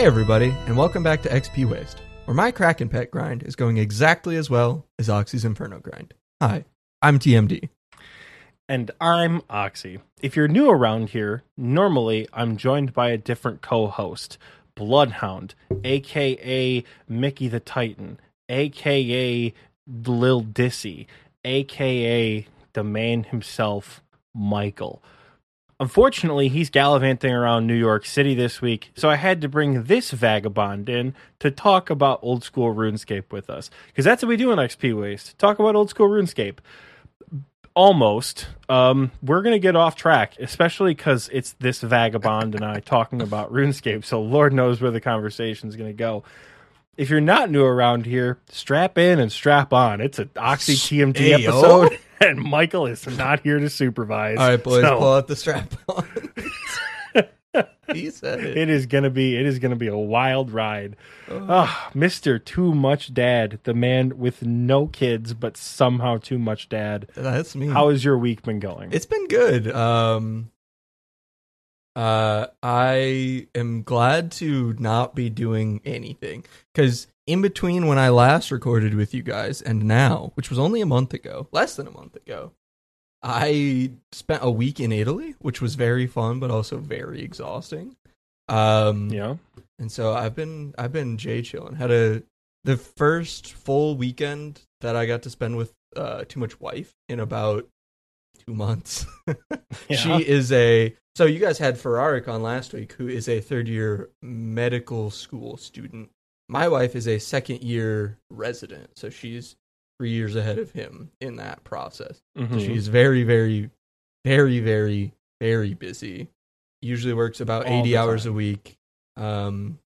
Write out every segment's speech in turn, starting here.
Hey everybody, and welcome back to XP Waste, where my Kraken Pet grind is going exactly as well as Oxy's Inferno grind. Hi, I'm TMD. And I'm Oxy. If you're new around here, normally I'm joined by a different co host Bloodhound, aka Mickey the Titan, aka Lil Dissy, aka the man himself, Michael. Unfortunately, he's gallivanting around New York City this week, so I had to bring this vagabond in to talk about old school RuneScape with us. Because that's what we do in XP Waste talk about old school RuneScape. Almost. Um, we're going to get off track, especially because it's this vagabond and I talking about RuneScape, so Lord knows where the conversation is going to go. If you're not new around here, strap in and strap on. It's an Oxy TMD Hey, episode, and Michael is not here to supervise. All right, boys, So- pull out the strap on. he said it. it is gonna be it is gonna be a wild ride. Ah, Mister Too Much Dad, the man with no kids but somehow too much dad. That's me. How has your week been going? It's been good. Um, uh, I am glad to not be doing anything because in between when I last recorded with you guys and now, which was only a month ago, less than a month ago, I spent a week in Italy, which was very fun but also very exhausting. Um, yeah. and so I've been I've been J chilling. Had a the first full weekend that I got to spend with uh too much wife in about two months. Yeah. She is a so you guys had Ferraric on last week, who is a third year medical school student. My wife is a second year resident, so she's three years ahead of him in that process. So Mhm. she's very, very, very, very, very busy. Usually works about All 80 hours a week. Um,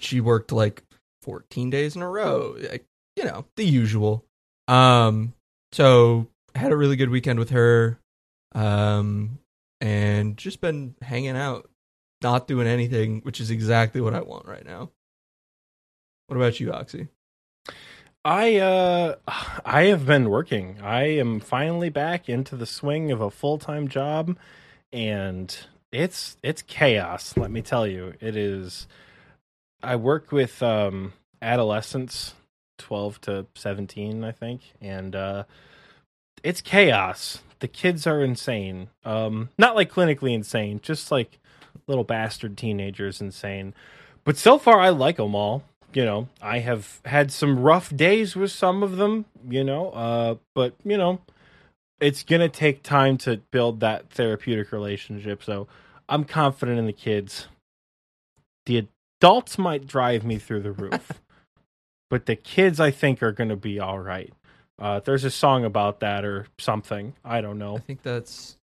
she worked like 14 days in a row, like, you know, the usual. Um, so had a really good weekend with her. Um, and just been hanging out, not doing anything, which is exactly what I want right now. What about you, Oxy? I uh I have been working. I am finally back into the swing of a full-time job and it's it's chaos, let me tell you. It is I work with um adolescents 12 to 17, I think, and uh it's chaos. The kids are insane. Um not like clinically insane, just like little bastard teenagers insane. But so far I like them all you know, I have had some rough days with some of them, you know, uh, but you know, it's gonna take time to build that therapeutic relationship. So I'm confident in the kids. The adults might drive me through the roof, but the kids I think are gonna be all right. Uh, there's a song about that or something. I don't know. I think that's.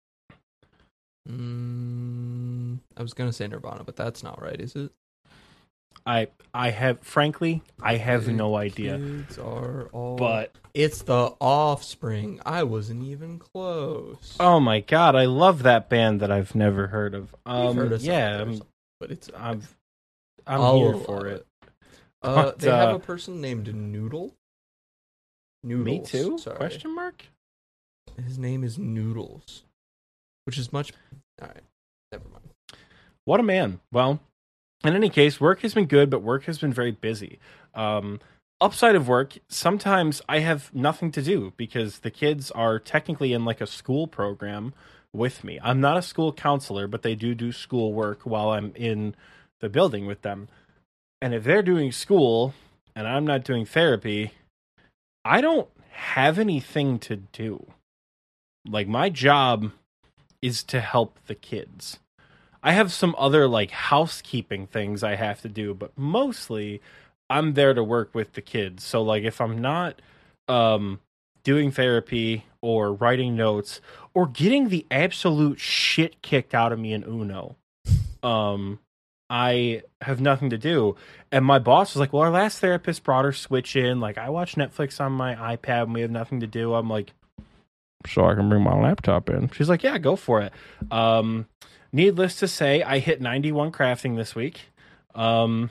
Mm, I was gonna say Nirvana, but that's not right, is it? I I have frankly I have no idea. Are all. But it's the Offspring. I wasn't even close. oh my god, I love that band that I've never heard of. Um, heard of yeah, I'm, but it's I'm I'm I'll here for it. Uh, But, they have uh, a person named Noodle. Noodles. Me too? Sorry. Question mark? His name is Noodles, which is much. All right, never mind. What a man. Well, in any case, work has been good, but work has been very busy. Um, upside of work, sometimes I have nothing to do because the kids are technically in like a school program with me. I'm not a school counselor, but they do do school work while I'm in the building with them. And if they're doing school and I'm not doing therapy, I don't have anything to do. Like my job is to help the kids. I have some other like housekeeping things I have to do, but mostly I'm there to work with the kids. So like if I'm not um doing therapy or writing notes or getting the absolute shit kicked out of me in Uno, um I have nothing to do. And my boss was like, "Well, our last therapist brought her Switch in. Like I watch Netflix on my iPad and we have nothing to do." I'm like, "So I can bring my laptop in." She's like, "Yeah, go for it." Um needless to say, I hit 91 crafting this week. Um,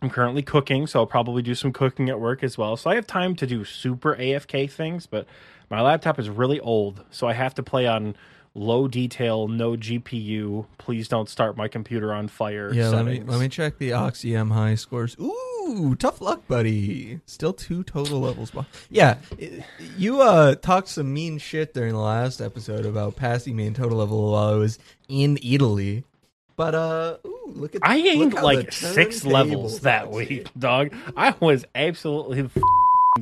I'm currently cooking, so I'll probably do some cooking at work as well. So I have time to do super AFK things, but my laptop is really old, so I have to play on low detail, no GPU. Please don't start my computer on fire. Yeah, let me let me check the Oxyam high scores. Ooh, tough luck, buddy. Still two total levels. Yeah, you uh talked some mean shit during the last episode about passing me in total level while I was in Italy. But uh, ooh, look at I gained like six levels that week, dog. I was absolutely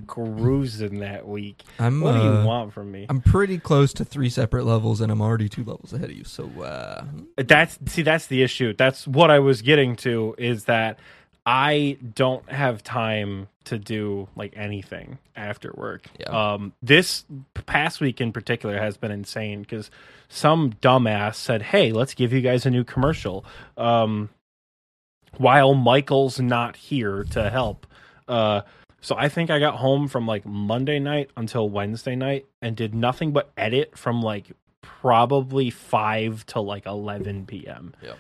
cruising that week. I'm What do uh, you want from me? I'm pretty close to three separate levels, and I'm already two levels ahead of you. So uh, That's see, that's the issue. That's what I was getting to is that I don't have time to do like anything after work. Yeah. Um, this past week in particular has been insane because some dumbass said, "Hey, let's give you guys a new commercial." Um, while Michael's not here to help. Uh, so I think I got home from like Monday night until Wednesday night and did nothing but edit from like probably 5 to like 11 p.m. Yep.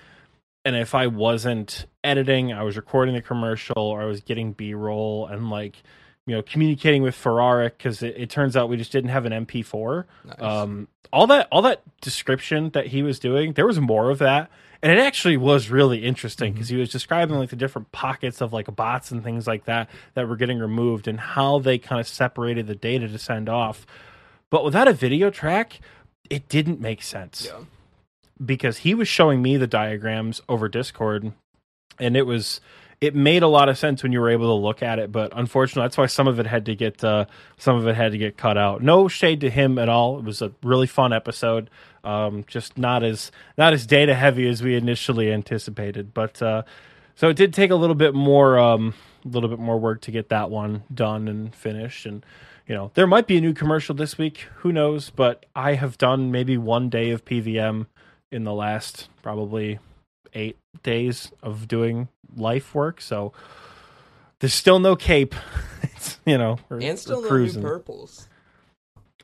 And if I wasn't editing, I was recording the commercial or I was getting B-roll and like you know communicating with Ferrari because it, it turns out we just didn't have an MP4 nice. um all that all that description that he was doing there was more of that and it actually was really interesting mm-hmm. because he was describing like the different pockets of like bots and things like that that were getting removed and how they kind of separated the data to send off. But without a video track it didn't make sense. Yeah. because he was showing me the diagrams over Discord, and it was it made a lot of sense when you were able to look at it. But unfortunately, that's why some of it had to get uh, some of it had to get cut out. No shade to him at all. It was a really fun episode. Um, just not as not as data heavy as we initially anticipated. But uh, so it did take a little bit more um, a little bit more work to get that one done and finished and you know there might be a new commercial this week who knows but i have done maybe one day of pvm in the last probably eight days of doing life work so there's still no cape it's, you know we're, and still no new purples.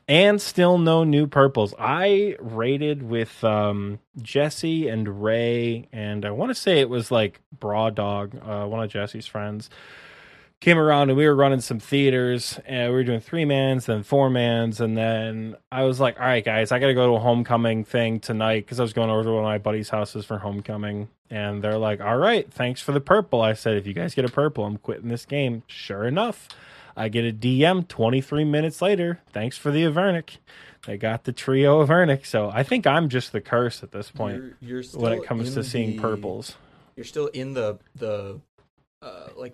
and still no new purples. I rated with um, Jesse and Ray, and I want to say it was like Bra Dog, uh, one of Jesse's friends, came around and we were running some theaters, and we were doing three mans, then four mans, and then I was like, "All right, guys, I got to go to a homecoming thing tonight because I was going over to one of my buddies' houses for homecoming." And they're like, "All right, thanks for the purple." I said, "If you guys get a purple, I'm quitting this game." Sure enough. I get a DM 23 minutes later. Thanks for the Avernic. They got the trio of Avernic. So I think I'm just the curse at this point You're, you're still when it comes to seeing the- purples. You're still in the the uh like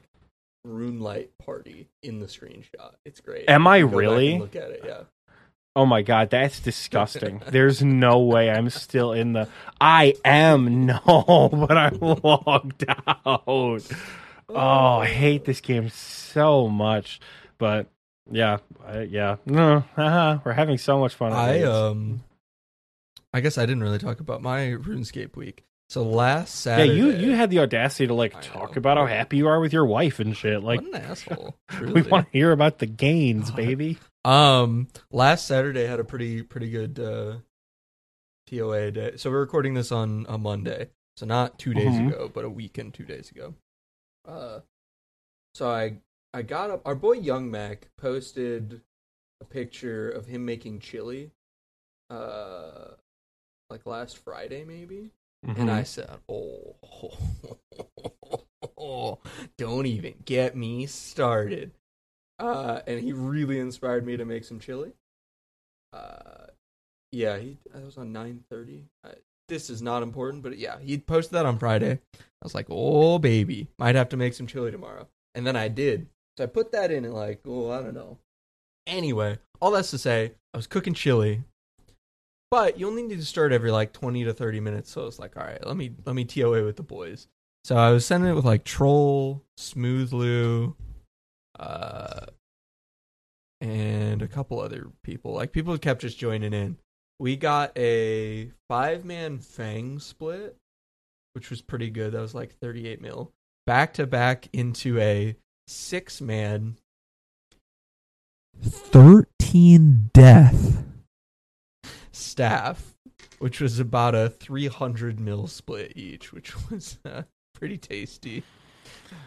RuneLite party in the screenshot. It's great. Am I You can go back and really? Look at it. Yeah. Oh my god, that's disgusting. There's no way I'm still in the. I am no, but I'm logged out. Oh, I hate this game so much. But yeah, I, yeah, no, haha, we're having so much fun. I um I guess I didn't really talk about my RuneScape week. So last Saturday, yeah, you you had the audacity to like I talk know. about how happy you are with your wife and shit. Like what an asshole. we want to hear about the gains, God. baby. Um, last Saturday had a pretty pretty good uh, TOA day. So we're recording this on a Monday, so not two days Mhm. ago, but a week and two days ago. Uh, so I I got up. Our boy Young Mac posted a picture of him making chili, uh, like last Friday maybe. Mm-hmm. And I said, "Oh, don't even get me started." Uh, and he really inspired me to make some chili. Uh, yeah, he that was on nine thirty. Uh, this is not important, but yeah, he posted that on Friday. I was like, "Oh, baby, might have to make some chili tomorrow." And then I did. So I put that in and like, oh, I don't know. Anyway, all that's to say, I was cooking chili but you only need to start every like 20 to 30 minutes. So it's like all right let me let me toa with the boys. So i was sending it with like troll smooth lou uh and a couple other people. Like people kept just joining in. We got a five man fang split which was pretty good. That was like 38 mil. Back to back into a six man 13 death staff, which was about a 300 mil split each, which was uh, pretty tasty.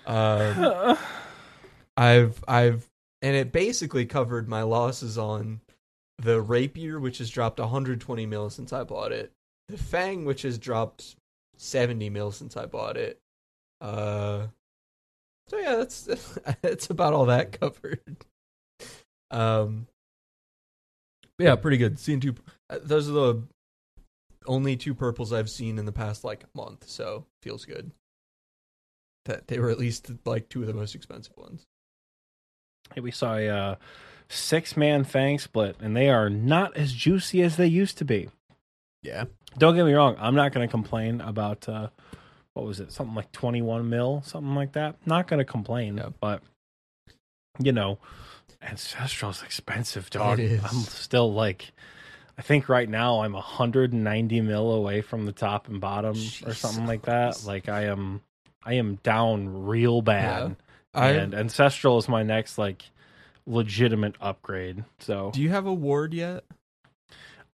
Um, I've I've and it basically covered my losses on the rapier, which has dropped 120 mil since I bought it, the fang, which has dropped 70 mil since I bought it. Uh, so yeah, that's that's about all that covered. Um, yeah, pretty good. Seeing two, those are the only two purples I've seen in the past like month, so feels good. That they were at least like two of the most expensive ones. Hey, we saw a uh, six man fang split, and they are not as juicy as they used to be. Yeah, Don't get me wrong, I'm not going to complain about uh, what was it, something like 21 mil, something like that. Not going to complain, Yeah. but you know, Ancestral's expensive, dog. It is. I'm still like, I think right now I'm 190 mil away from the top and bottom or something like that. Jesus Like I am, I am down real bad, I and Ancestral is my next like legitimate upgrade. So do you have a ward yet?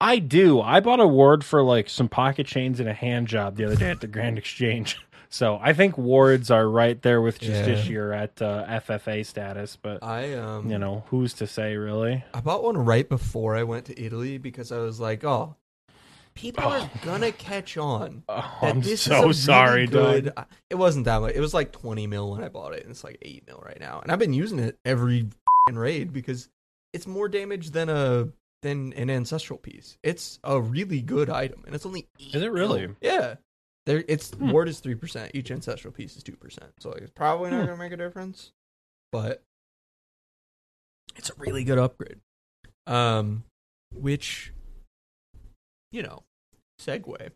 I do. I bought a ward for like some pocket chains and a hand job the other day at the Grand Exchange. So I think wards are right there with Justiciar at uh, FFA status, but I um, you know who's to say really? I bought one right before I went to Italy because I was like, oh, people are Oh. gonna catch on. Oh, that I'm this is a so really sorry, good. dude. I- It wasn't that much. It was like 20 mil when I bought it, and it's like 8 mil right now. And I've been using it every fing raid because it's more damage than a than an ancestral piece. It's a really good item, and it's only. 8 Is it really? mil. Yeah. There, it's Hmm. ward is three percent. Each ancestral piece is two percent, so it's probably not Hmm. gonna make a difference. But it's a really good upgrade. Um, which, you know, segue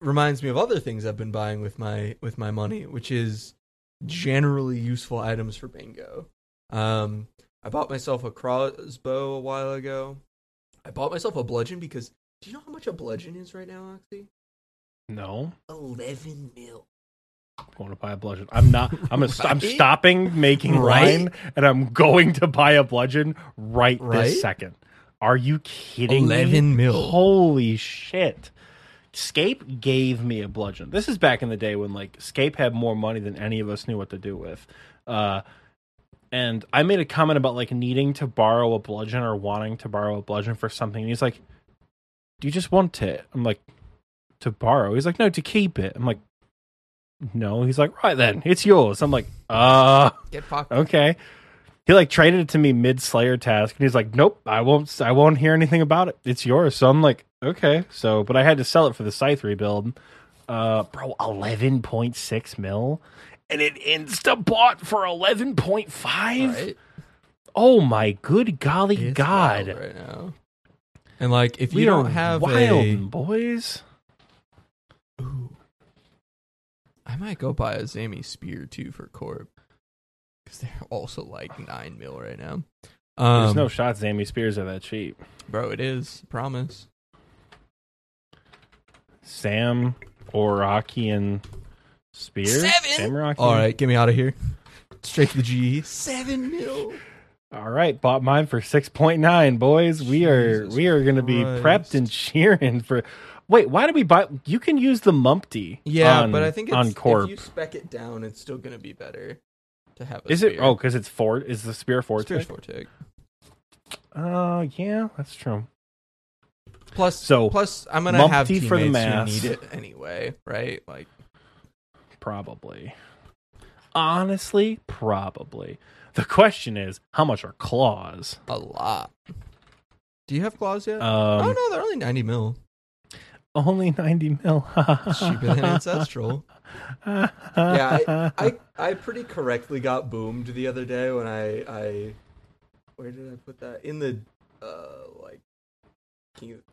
reminds me of other things I've been buying with my with my money, which is generally useful items for bingo. Um, I bought myself a crossbow a while ago. I bought myself a bludgeon because do you know how much a bludgeon is right now, Oxy? No, Eleven mil. I want to buy a bludgeon. I'm not. I'm. A, I'm stopping making Right? wine, and I'm going to buy a bludgeon right, Right? this second. Are you kidding me? 11 mil. Holy shit! Scape gave me a bludgeon. This is back in the day when like Scape had more money than any of us knew what to do with. Uh, and I made a comment about like needing to borrow a bludgeon or wanting to borrow a bludgeon for something. And he's like, "Do you just want it?" I'm like, "To borrow." He's like, "No, to keep it." I'm like, "No." He's like, "Right then, it's yours." I'm like, "Uh, Get fucked. okay." He like traded it to me mid Slayer task, and he's like, "Nope, I won't. I won't hear anything about it. It's yours." So I'm like, "Okay." So, but I had to sell it for the scythe rebuild. Uh, bro, eleven point six mil, and it insta bought for eleven point five. Right? Oh my good golly It's God! right now. And like, if we you don't have wild, a, boys. Ooh. I might go buy a Zammy spear too for Corp because they're also like nine mil right now. There's Um, no shot Zammy Spears are that cheap. bro, it is promise. Sam Orakian Spear? Seven? Zamorakian. All right, get me out of here. Straight to the GE. Seven mil. All right, bought mine for six point nine, boys. We are we are going to be prepped and cheering for. Wait, why did we buy? You can use the Mumpty. Yeah, on, but I think it's, on Corp. if you spec it down, it's still gonna be better to have. A Is it? Oh, because it's Fort. Is the spear Fort? Spear's Fortic. Uh, yeah, that's true. Plus, So, plus, I'm gonna have Mumpty teammates for the who need it anyway, right? Like, Probably. Honestly, probably. The question is, how much are claws? a lot. Do you have claws yet? Um, oh no, they're only ninety mil. Only ninety mil. Cheaper than ancestral. Yeah, I, I I pretty correctly got boomed the other day when I I where did I put that? In the uh like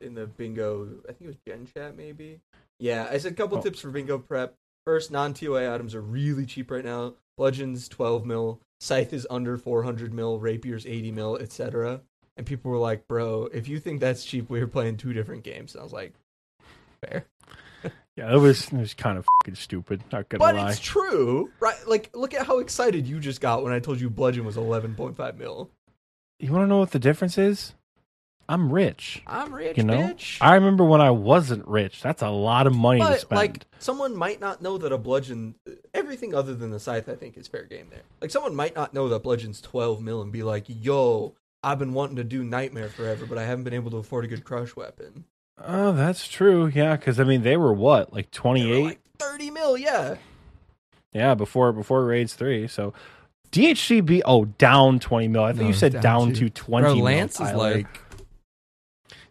in the bingo I think it was Gen Chat maybe. Yeah I said a couple Oh. tips for bingo prep. First non TOA items are really cheap right now. Bludgeons twelve mil. Scythe is under four hundred mil. Rapier's eighty mil etc and people were like bro if you think that's cheap we are playing two different games. And I was like fair yeah, it was it was kind of fucking stupid. Not gonna But lie. it's true, right? Like, look at how excited you just got when I told you Bludgeon was eleven point five mil. You want to know what the difference is? I'm rich. I'm rich, You know, bitch. I remember when I wasn't rich. That's a lot of money to but spend. like, someone might not know that a bludgeon, everything other than the scythe, I think is fair game there. Like, someone might not know that bludgeon's twelve mil and be like, "Yo, I've been wanting to do Nightmare forever, but I haven't been able to afford a good crush weapon. Oh, that's true. Yeah, because I mean, they were what, like They twenty were eight? like thirty mil, yeah. yeah, before before raids three. So DHCB, oh, down twenty mil. I think No, you said down down, to- to twenty. Bro, mil, Lance is like,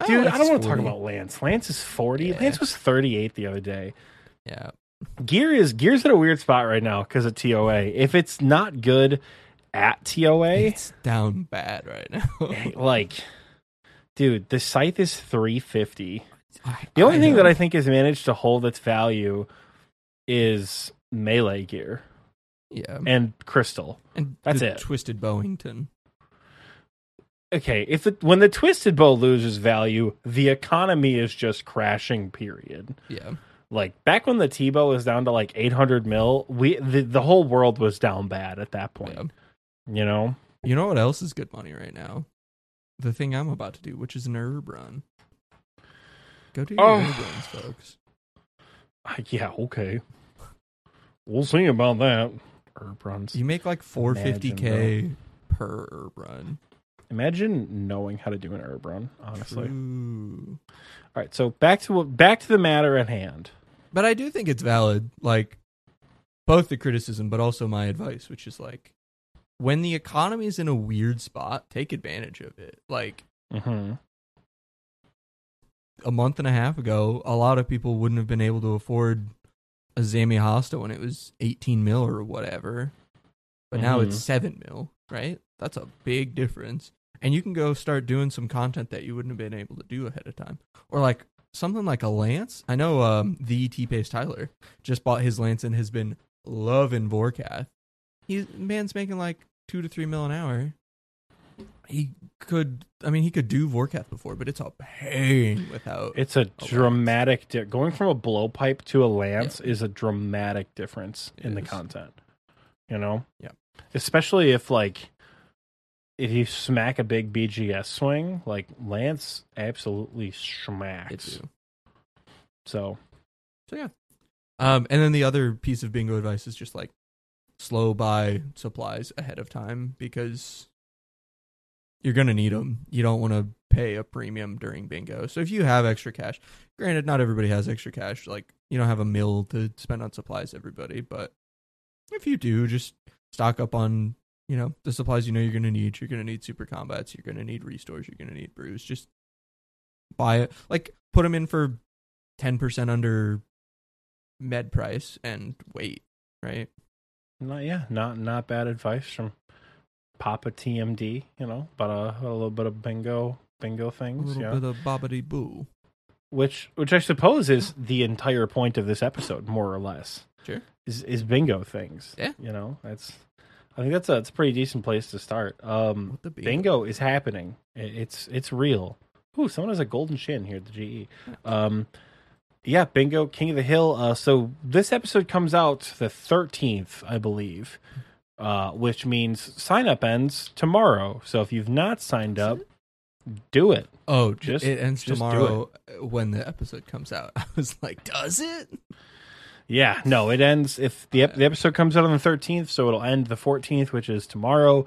dude. I don't want to talk about Lance. Lance is forty. Yeah. Lance was thirty eight the other day. Yeah, Gear is Gear's in a weird spot right now because of TOA. If it's not good at TOA, it's down bad right now. like, dude, the scythe is three fifty. The only thing that I think has managed to hold its value is melee gear yeah, and crystal. and that's it. Twisted Bowington. Okay, if the, when the twisted bow loses value, the economy is just crashing. Period. Yeah, Like back when the T bow was down to like eight hundred mil, we the, the whole world was down bad at that point. yeah. You know, You know what else is good money right now? The thing I'm about to do, which is an herb run. Go do your Oh. herb runs, folks. Uh, yeah, okay, we'll see about that. Herb runs. You make like 450k per herb run. Imagine knowing how to do an herb run. Honestly. True. All right, so back to back to the matter at hand. But I do think it's valid, like both the criticism, but also my advice, which is like when the economy is in a weird spot, take advantage of it. Like Mm-hmm. a month and a half ago, a lot of people wouldn't have been able to afford a Zammy Hasta when it was 18 mil or whatever. But now Mhm. it's 7 mil, right? That's a big difference. And you can go start doing some content that you wouldn't have been able to do ahead of time. Or like something like a Lance. I know um, the T Pace Tyler just bought his Lance and has been loving Vorkath. He's man's making like two to three mil an hour. He could, I mean, he could do Vorkath before, but it's a pain without. It's a lance. dramatic di- going from a blowpipe to a lance is a dramatic difference It in the content. You know? Yeah. Especially if like if you smack a big BGS swing, like Lance absolutely smacks. So So yeah. Um, and then the other piece of bingo advice is just like slow buy supplies ahead of time because you're gonna need them. You don't want to pay a premium during bingo. So if you have extra cash, granted, not everybody has extra cash. Like you don't have a mill to spend on supplies, everybody. But if you do, just stock up on you know the supplies you know you're gonna need. You're gonna need super combats. You're gonna need restores. You're gonna need brews. Just buy it. Like put them in for ten percent under med price and wait. Right. Not yeah, not not bad advice from Papa TMD, you know, but uh, a little bit of bingo bingo A things. little Yeah. bit of bobbity boo. which which I suppose is the entire point of this episode, more or less. Sure. Is is bingo things. Yeah. You know, that's I think that's a it's a pretty decent place to start. Um bingo? bingo is happening. It- It's it's real. Ooh, someone has a golden shin here at the GE. Um yeah, bingo, King of the Hill. Uh so this episode comes out the thirteenth, I believe. Uh, which means sign up ends tomorrow. So if you've not signed up, do it. Oh, Just- it ends just tomorrow when the episode comes out. I was like, does it? Yeah, no, it ends if the ep- the episode comes out on the 13th, so it'll end the 14th, which is tomorrow.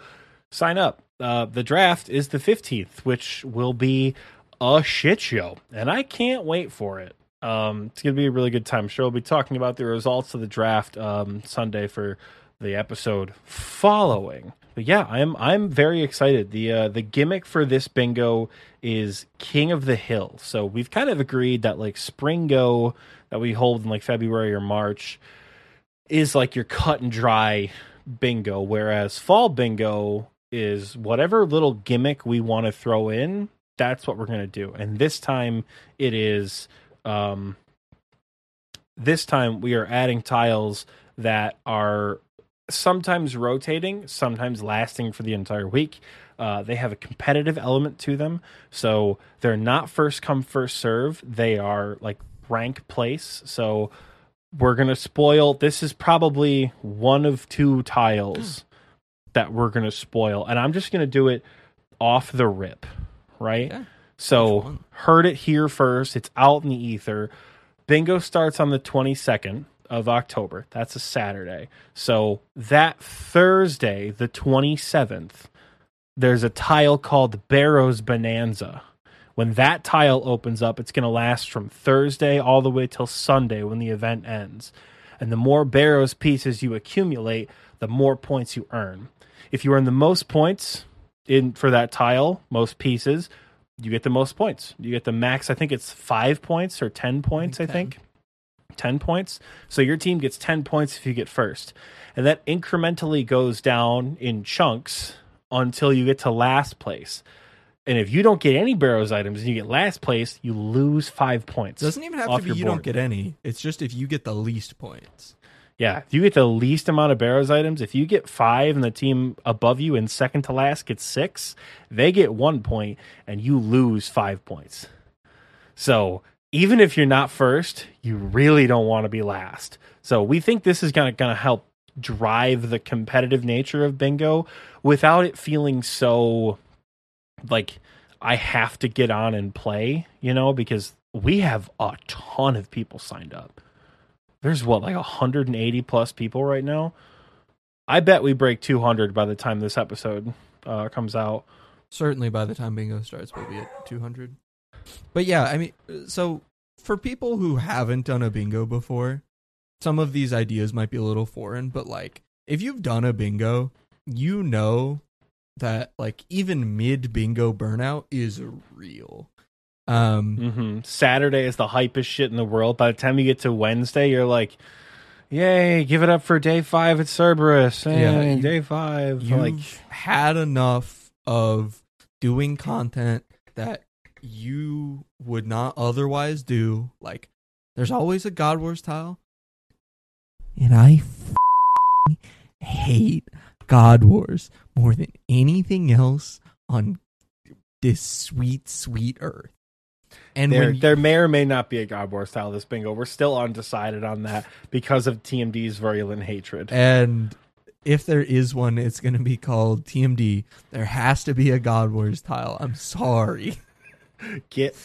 Sign up. Uh, the draft is the 15th, which will be a shit show, and I can't wait for it. Um, it's gonna be a really good time. I'm sure we'll be talking about the results of the draft um, Sunday for the episode following. But yeah, I'm I'm very excited. The uh, the gimmick for this bingo is King of the Hill. So we've kind of agreed that like Springo that we hold in like February or March is like your cut and dry bingo, whereas fall bingo is whatever little gimmick we want to throw in. That's what we're gonna do. And this time it is um this time we are adding tiles that are sometimes rotating, sometimes lasting for the entire week. Uh, they have a competitive element to them, so they're not first come first serve. They are like rank place. So we're gonna spoil. This is probably one of two tiles that we're gonna spoil, and I'm just gonna do it off the rip, right? Yeah. So heard it here first. It's out in the ether. Bingo starts on the 22nd of October. That's a Saturday. So that Thursday, the 27th, there's a tile called Barrows Bonanza. When that tile opens up, it's going to last from Thursday all the way till Sunday when the event ends. And the more Barrows pieces you accumulate, the more points you earn. If you earn the most points in for that tile, most pieces, you get the most points. You get the max. I think it's five points or ten points. I think think, ten points. So your team gets ten points if you get first, and that incrementally goes down in chunks until you get to last place. And if you don't get any Barrows items and you get last place, you lose five points. Doesn't even have to be you don't get any. It's just if you get the least points. Yeah, if you get the least amount of Barrows items, if you get five and the team above you in second to last gets six, they get one point and you lose five points. So even if you're not first, you really don't want to be last. So we think this is gonna gonna help drive the competitive nature of bingo without it feeling so like I have to get on and play, you know, because we have a ton of people signed up. There's what like 180 plus people right now. I bet we break 200 by the time this episode uh, comes out. Certainly by the time bingo starts, we'll be at 200. But yeah, I mean, so for people who haven't done a bingo before, some of these ideas might be a little foreign, but like if you've done a bingo, you know that like even mid bingo burnout is real. Um, hmm Saturday is the hypest shit in the world. By the time you get to Wednesday, you're like, "Yay! Give it up for day five at Cerberus! Hey, Yeah, day 5 you've like, had enough of doing content that you would not otherwise do. Like, there's always a God Wars tile, and I hate God Wars more than anything else on this sweet, sweet earth. And there, when there may or may not be a God War style this bingo. We're still undecided on that because of TMD's virulent hatred. and if there is one, it's going to be called TMD. There has to be a God Wars tile. I'm sorry. Get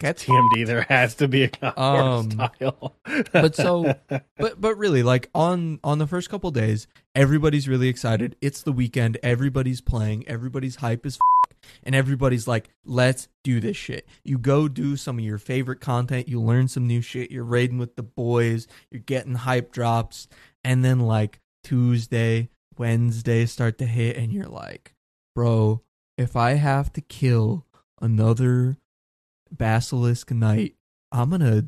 Get TMD. There has to be a God Um, style. but so but but really like on on the first couple days everybody's really excited. It's the weekend. Everybody's playing. Everybody's hype is f- and everybody's like let's do this shit. You go do some of your favorite content. You learn some new shit. You're raiding with the boys. You're getting hype drops. And then like tuesday wednesday start to hit and you're like bro if i have to kill another basilisk knight i'm gonna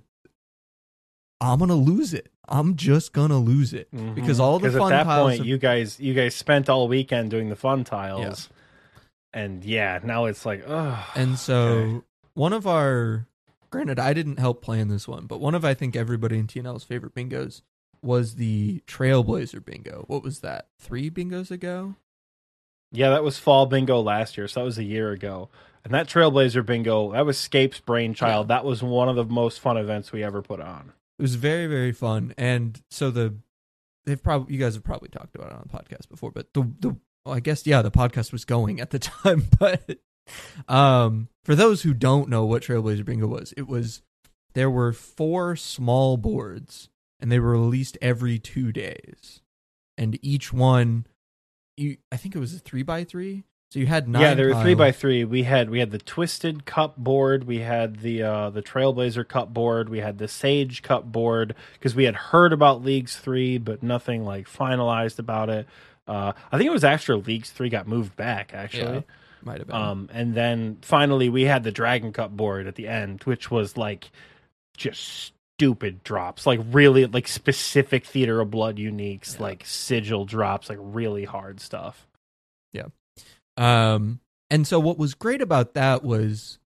I'm gonna lose it. I'm just gonna lose it because all the Mm-hmm. 'Cause fun at that tiles. point, have- you guys, you guys spent all weekend doing the fun tiles, and yeah, now it's like, oh, and so one of our, granted, I didn't help plan this one, but one of I think everybody in TNL's favorite bingos was the Trailblazer bingo. What was that? Three bingos ago? Yeah, that was fall bingo last year, so that was a year ago. And that Trailblazer bingo, that was Scape's brainchild. That was one of the most fun events we ever put on. It was very very fun, and so the they've probably you guys have probably talked about it on the podcast before, but the the well, I guess yeah the podcast was going at the time, but um for those who don't know what Trailblazer Bingo was, it was there were four small boards and they were released every two days, and each one you I think it was a three by three, so you had nine. yeah, there were three by three. We had we had the Twisted Cup board, we had the uh, the Trailblazer Cup board, we had the Sage Cup board because we had heard about Leagues three, but nothing like finalized about it. Uh, I think it was after Leagues three got moved back actually. Yeah, might have been. Um, and then finally we had the Dragon Cup board at the end, which was like just stupid drops, like really like specific Theater of Blood uniques, Yeah. like sigil drops, like really hard stuff. Um, and so what was great about that was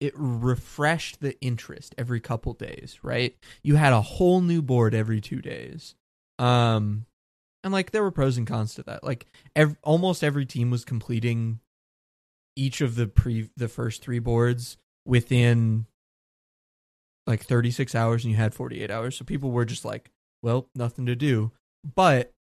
it refreshed the interest every couple days, right? You had a whole new board every two days. Um, and like there were pros and cons to that. Like ev- almost every team was completing each of the pre the first three boards within like 36 hours and you had 48 hours. So people were just like, well, nothing to do. But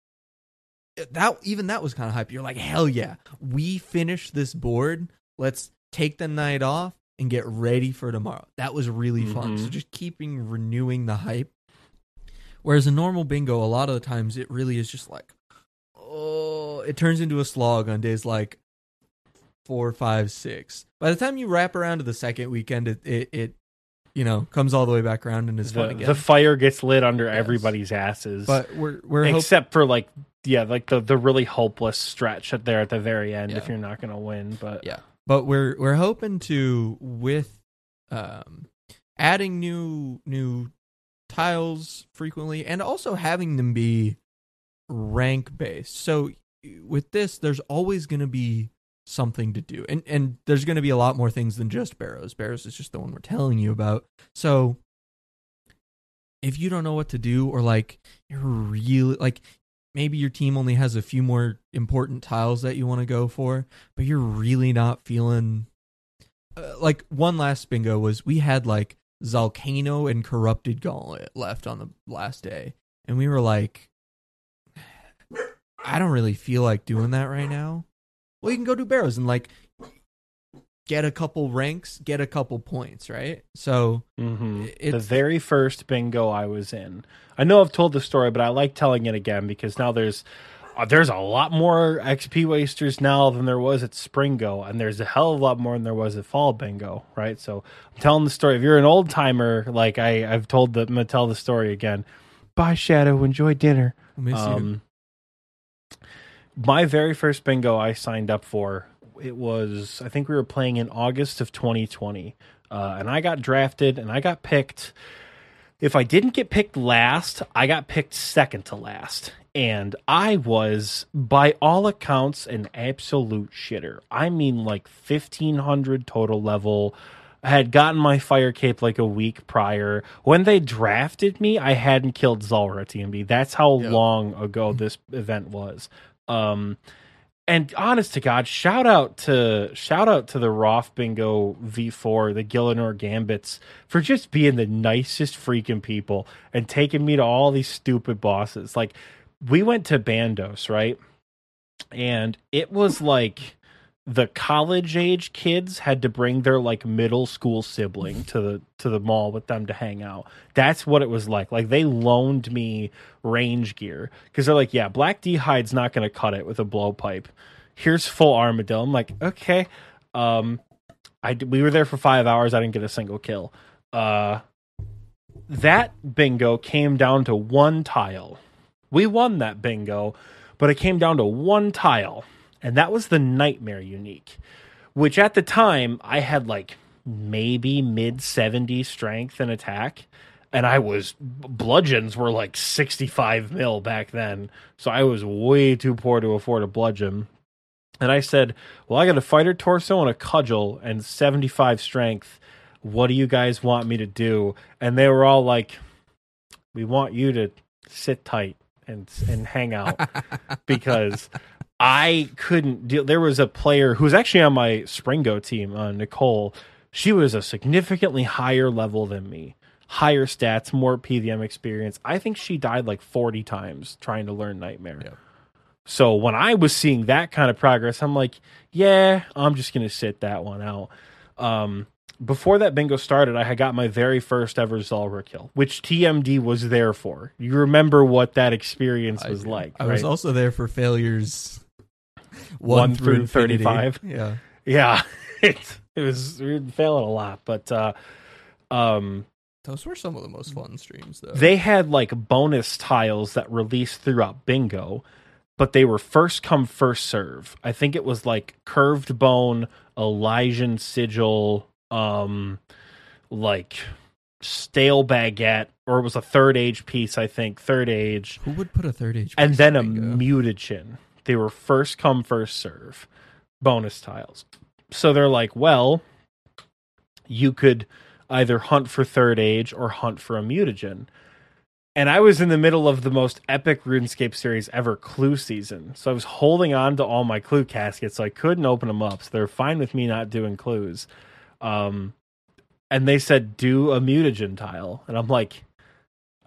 that even that was kind of hype. You're like, hell yeah, we finished this board. Let's take the night off and get ready for tomorrow. That was really fun. Mhm. So just keeping renewing the hype. Whereas a normal bingo, a lot of the times it really is just like, oh, it turns into a slog on days like four, five, six. By the time you wrap around to the second weekend, it it, it you know comes all the way back around and is fun The, again. the fire gets lit under Yes. everybody's asses. but we're we're except for like yeah, like the the really hopeless stretch at there at the very end if you're not gonna win. But Yeah. but we're we're hoping to with um adding new new tiles frequently and also having them be rank based so with this there's always going to be something to do and and there's going to be a lot more things than just barrows barrows is just the one we're telling you about so if you don't know what to do or like you're really like maybe your team only has a few more important tiles that you want to go for but you're really not feeling uh, like one last bingo was we had like Zalcano and Corrupted Gauntlet left on the last day, and we were like, I don't really feel like doing that right now. Well, you can go do barrows and like get a couple ranks, get a couple points, right? So hmm the very first bingo I was in. I know I've told the story, but I like telling it again because now there's uh, there's a lot more XP wasters now than there was at Springo, and there's a hell of a lot more than there was at Fall Bingo, right? So I'm telling the story. If you're an old timer, like I, I've told the, I'm gonna tell the story again. Bye, Shadow. Enjoy dinner. I miss you. Um, my very first bingo I signed up for, it was I think we were playing in August of 2020, uh, and I got drafted and I got picked. If I didn't get picked last, I got picked second to last. And I was, by all accounts, an absolute shitter. I mean, like 1500 total level. I had gotten my fire cape like a week prior. When they drafted me, I hadn't killed Zulrah at TMB. That's how Yep. long ago this event was. Um, and honest to God, shout out to shout out to the Roth Bingo V4, the Gielinor Gambits, for just being the nicest freaking people and taking me to all these stupid bosses. Like we went to Bandos, right? And it was like the college age kids had to bring their like middle school sibling to the to the mall with them to hang out. That's what it was like. Like they loaned me range gear because they're like, yeah, Black D hide's not going to cut it with a blowpipe. Here's full Armadyl. I'm like, okay. Um, I we were there for five hours. I didn't get a single kill. Uh, that bingo came down to one tile. We won that bingo, but it came down to one tile, and that was the nightmare unique, which at the time I had like maybe mid 70 strength and attack and I was bludgeons were like 65 mil back then. So I was way too poor to afford a bludgeon. And I said, "Well, I got a fighter torso and a cudgel and 75 strength. What do you guys want me to do?" And they were all like, "We want you to sit tight and and hang out because I couldn't deal. There was a player who was actually on my Springo team, uh, Nicole. She was a significantly higher level than me, higher stats, more PVM experience. I think she died like 40 times trying to learn Nightmare. Yeah. So when I was seeing that kind of progress, I'm like, yeah, I'm just going to sit that one out. Um, before that bingo started, I had got my very first ever Zulrah kill, which TMD was there for. You remember what that experience was do. like, I right? was also there for failures One through infinity. 35. Yeah. Yeah, it it was we were failing a lot, but uh, um, Those were some of the most fun streams though. they had like bonus tiles that released throughout bingo, but they were first come first serve. I think it was like curved bone, Elysian sigil, um, like stale baguette, or it was a third age piece. I think third age. Who would put a third age? and then a in bingo? mutagen. They were first come first serve bonus tiles. So they're like, well, you could either hunt for third age or hunt for a mutagen. And I was in the middle of the most epic RuneScape series ever, Clue season. So I was holding on to all my Clue caskets, so I couldn't open them up. So they're fine with me not doing clues. Um, and they said, do a mutagen tile. And I'm like,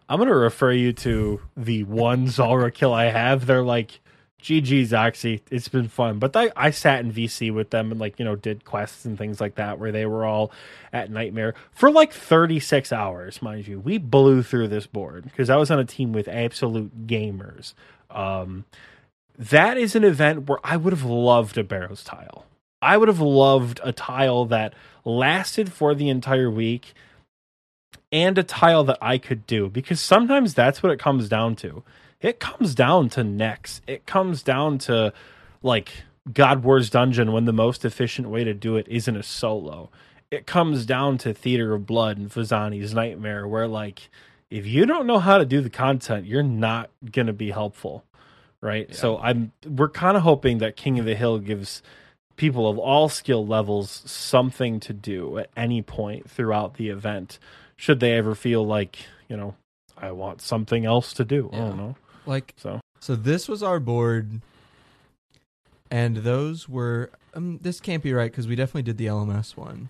I'm going to refer you to the one Zulrah kill I have. They're like, GG, Zoxy. It's been fun. But I, I sat in VC with them and, like, you know, did quests and things like that where they were all at Nightmare for like 36 hours, mind you. We blew through this board because I was on a team with absolute gamers. Um, that is an event where I would have loved a Barrows tile. I would have loved a tile that lasted for the entire week and a tile that I could do because sometimes that's what it comes down to. It comes down to Nex. It comes down to like God Wars Dungeon when the most efficient way to do it isn't a solo. It comes down to Theater of Blood and Phosani's Nightmare where like if you don't know how to do the content, you're not going to be helpful, right? Yeah. So I'm we're kind of hoping that King of the Hill gives people of all skill levels something to do at any point throughout the event should they ever feel like, you know, I want something else to do. I don't know. Like So, So this was our board, and those were. Um, this can't be right because we definitely did the LMS one,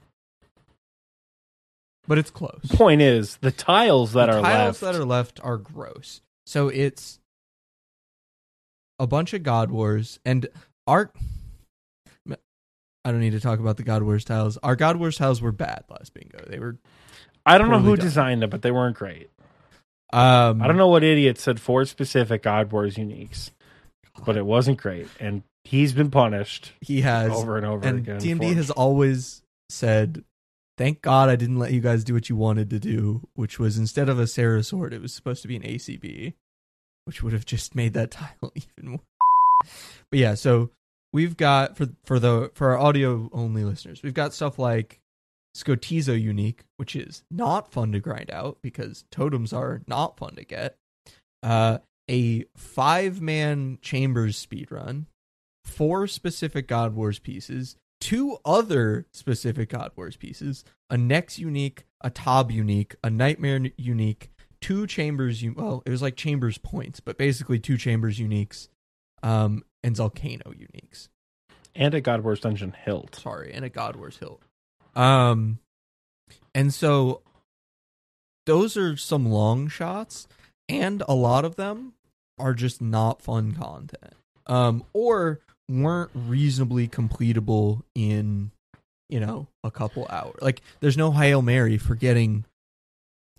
but it's close. point is the tiles that the are tiles left that are left are gross. So it's a bunch of God Wars and our. I don't need to talk about the God Wars tiles. Our God Wars tiles were bad last bingo. They were. I don't know who done. designed them, but they weren't great. Um, I don't know what idiot said four specific God Wars uniques, but it wasn't great, and he's been punished He has over and over and again. TMD for has always said, "Thank God I didn't let you guys do what you wanted to do, which was instead of a Sara sword, it was supposed to be an ACB, which would have just made that tile even more." But yeah, so we've got for for the for our audio only listeners, we've got stuff like Skotizo unique, which is not fun to grind out because totems are not fun to get. Uh, a five man chambers speed run, four specific God Wars pieces, two other specific God Wars pieces, a Nex unique, a Tob unique, a Nightmare unique, two Chambers. Well, it was like Chambers points, but basically two Chambers uniques, um, and Volcano uniques. and a God Wars Dungeon hilt. Sorry, and a God Wars hilt. Um, and so those are some long shots, and a lot of them are just not fun content. Um, or weren't reasonably completable in, you know, a couple hours. Like, there's no Hail Mary for getting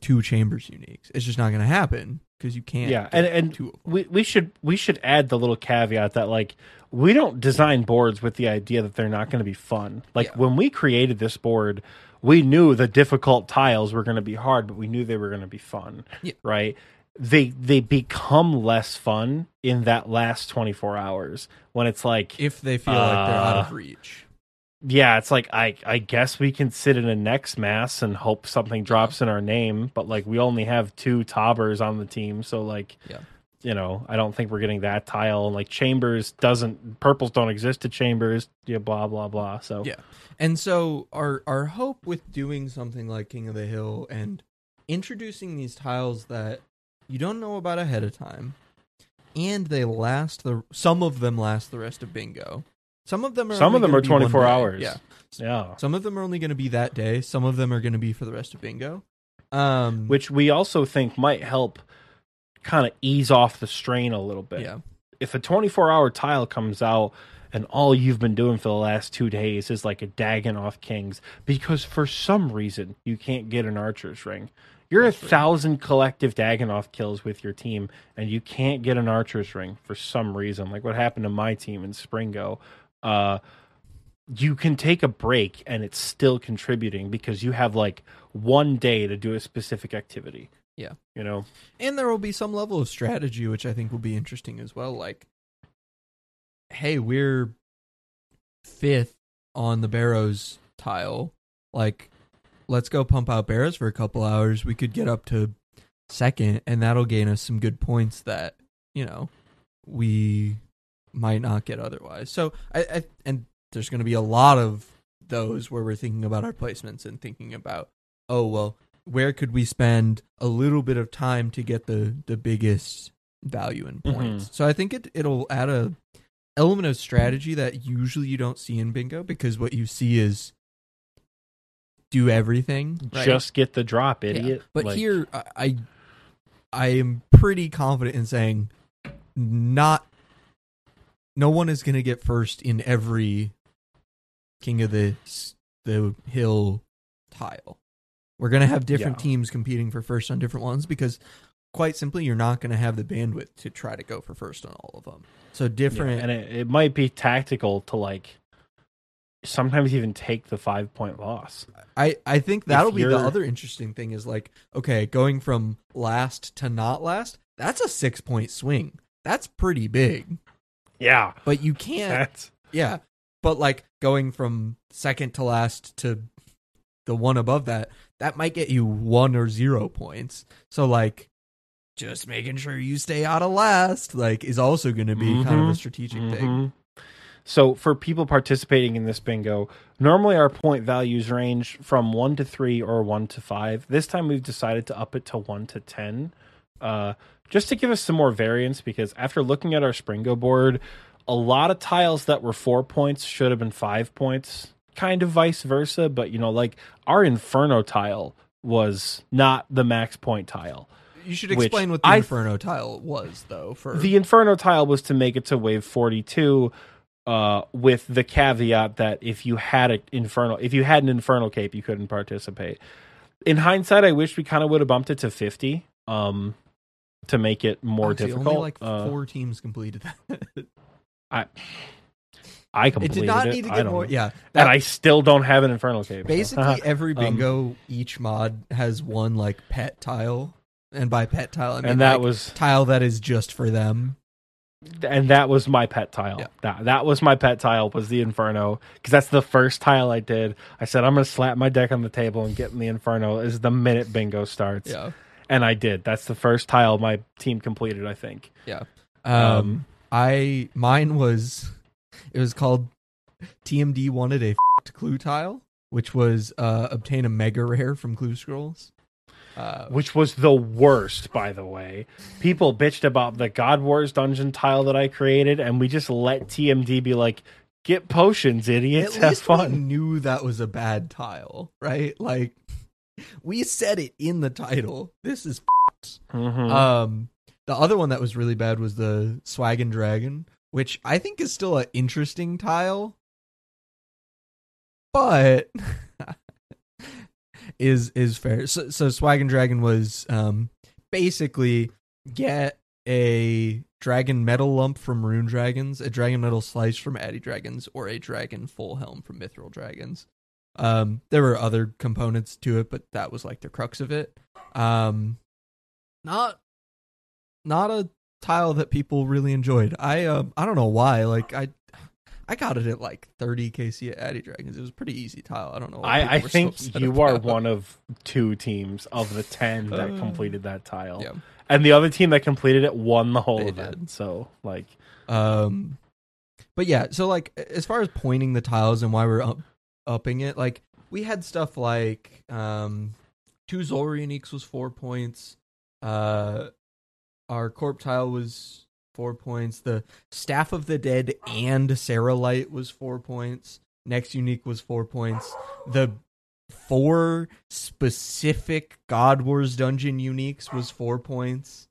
two Chambers uniques. It's just not going to happen because you can't. Yeah, and and two of them. we we should we should add the little caveat that like we don't design boards with the idea that they're not going to be fun. Like Yeah. when we created this board, we knew the difficult tiles were going to be hard, but we knew they were going to be fun. Yeah. Right? They they become less fun in that last 24 hours when it's like if they feel like they're out Uh, of reach. Yeah, it's like I I guess we can sit in a Nex mass and hope something drops in our name, but like we only have two tobbers on the team, so like Yeah. you know, I don't think we're getting that tile. And like Chambers doesn't purples don't exist to Chambers, yeah, blah blah blah. So Yeah. And so our our hope with doing something like King of the Hill and introducing these tiles that you don't know about ahead of time and they last the some of them last the rest of bingo. Some of them are Some of them are 24 hours. Yeah. yeah. Some of them are only going to be that day, some of them are going to be for the rest of bingo. Um Which we also think might help kind of ease off the strain a little bit. yeah. if a 24 hour tile comes out and all you've been doing for the last two days is like a Dagannoth Kings because for some reason you can't get an Archer's Ring. You're That's a right. thousand collective Dagannoth kills with your team and you can't get an Archer's Ring for some reason. Like what happened to my team in Springo. Uh, you can take a break and it's still contributing because you have like one day to do a specific activity. Yeah. You know? And there will be some level of strategy, which I think will be interesting as well. Like, hey, we're fifth on the Barrows tile. Like, let's go pump out Barrows for a couple hours. We could get up to second, and that'll gain us some good points that, you know, we might not get otherwise. So, I, I and there's going to be a lot of those where we're thinking about our placements and thinking about, oh, well, where could we spend a little bit of time to get the the biggest value in mm-hmm. points? So I think it it'll add a element of strategy that usually you don't see in bingo because what you see is do everything right? Just get the drop, Yeah. idiot. But Like- here I, I I am pretty confident in saying not no one is going to get first in every king of the the hill tile. We're going to have different Yeah. teams competing for first on different ones because quite simply you're not going to have the bandwidth to try to go for first on all of them. So Yeah, different and it, it might be tactical to like sometimes even take the five point loss. I, I think that'll be the you're- other interesting thing is like, okay, going from last to not last, that's a six point swing. That's pretty big. Yeah, But you can't that's Yeah. But like going from second to last to the one above that, that might get you one or zero points. So like just making sure you stay out of last like is also going to be kind of a Mhm. strategic thing. Mhm. So for people participating in this bingo, normally our point values range from one to three or one to five. This time we've decided to up it to one to ten, uh, just to give us some more variance. Because after looking at our Springo board, a lot of tiles that were four points should have been five points, kind of vice versa. But you know, like our Inferno tile was not the max point tile. You should explain what the I- Inferno tile was though for The Inferno tile was to make it to wave 42 uh, with the caveat that if you had an Inferno, if you had an Infernal cape, you couldn't participate. In hindsight, I wish we kind of would have bumped it to 50 um, to make it more Honestly, difficult. Only like Uh, four teams completed that. I it completed it. It did not need to get more. know. Yeah. and I still don't have an Infernal cape. so- Basically, every Um, bingo, each mod has one like pet tile, and by pet tile, I mean and that like, was tile that is just for them. and that was my pet tile. Yeah. That that was my pet tile was the Inferno because that's the first tile I did. I said I'm gonna slap my deck on the table and get in the Inferno is the minute bingo starts, Yeah, and I did. That's the first tile my team completed. I think. yeah. Um, Um, I mine was it was called TMD wanted a f***ed clue tile, which was uh obtain a mega rare from Clue Scrolls. Uh, Which was the worst, by the way. People bitched about the God Wars dungeon tile that I created, and we just let TMD be like, "Get potions, idiots! at Have least we knew that was a bad tile, right? Like we said it in the title. This is Mhm. Um, the other one that was really bad was the Swaggin' Dragon, which I think is still an interesting tile, but is is fair. So, so Swaggin' Dragon was um basically get a dragon metal lump from Rune Dragons, a dragon metal slice from Addy Dragons, or a dragon full helm from Mithril Dragons. Um, there were other components to it, but that was like the crux of it. Um, not not a tile that people really enjoyed. I um I don't know why. Like I I got it at like 30 KC at Addy Dragons. It was a pretty easy tile. I don't know. I, I think you are one of two teams of the ten that Uh, completed that tile, Yeah. and the other team that completed it won the whole They event. did. So, like, Um, but yeah, so like as far as pointing the tiles and why we're up, upping it, like we had stuff like um, two uniques was four points. Uh, our corp tile was four points. The staff of the dead and Sara Light was four points. Nex unique was four points. The four specific God Wars dungeon uniques was four points.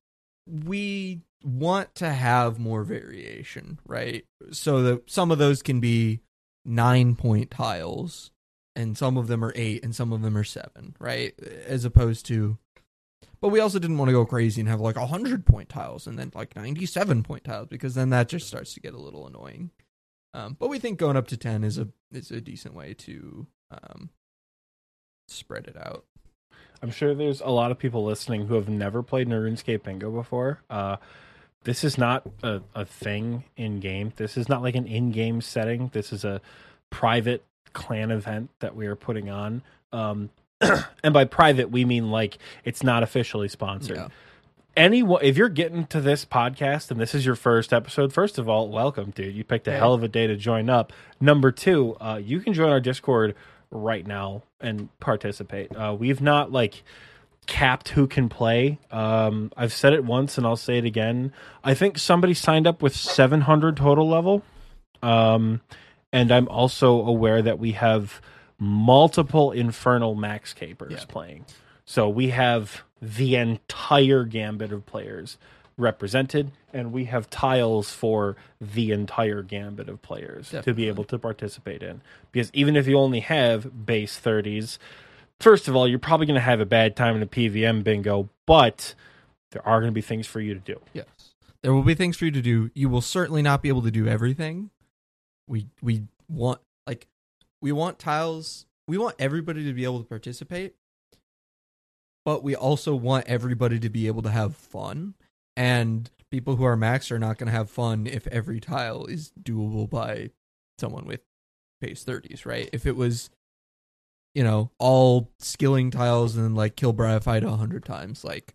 We want to have more variation, right? So that some of those can be nine point tiles, and some of them are eight, and some of them are seven, right? As opposed to, but we also didn't want to go crazy and have like a hundred point tiles and then like ninety seven point tiles because then that just starts to get a little annoying. Um, but we think going up to ten is a is a decent way to um, spread it out. I'm sure there's a lot of people listening who have never played RuneScape Bingo before. Uh, this is not a, a thing in game. This is not like an in game setting. This is a private clan event that we are putting on. Um, and by private, we mean like it's not officially sponsored. Yeah. anyone if you're getting to this podcast and this is your first episode first of all welcome dude you picked a Yeah. hell of a day to join up number two uh, you can join our discord right now and participate uh, we've not like capped who can play. Um, i've said it once and i'll say it again. I think somebody signed up with 700 total level. Um, and i'm also aware that we have multiple infernal max capers Yeah. playing. So we have the entire gambit of players represented, and we have tiles for the entire gambit of players to be able to participate in. Because even if you only have base 30s, first of all, you're probably going to have a bad time in a PVM bingo, but there are going to be things for you to do. Yes. There will be things for you to do. You will certainly not be able to do everything. We we want like we want tiles. We want everybody to be able to participate, but we also want everybody to be able to have fun. And people who are max are not going to have fun if every tile is doable by someone with pace 30s, right? If it was, you know, all skilling tiles and like kill Bryophyta a hundred times, like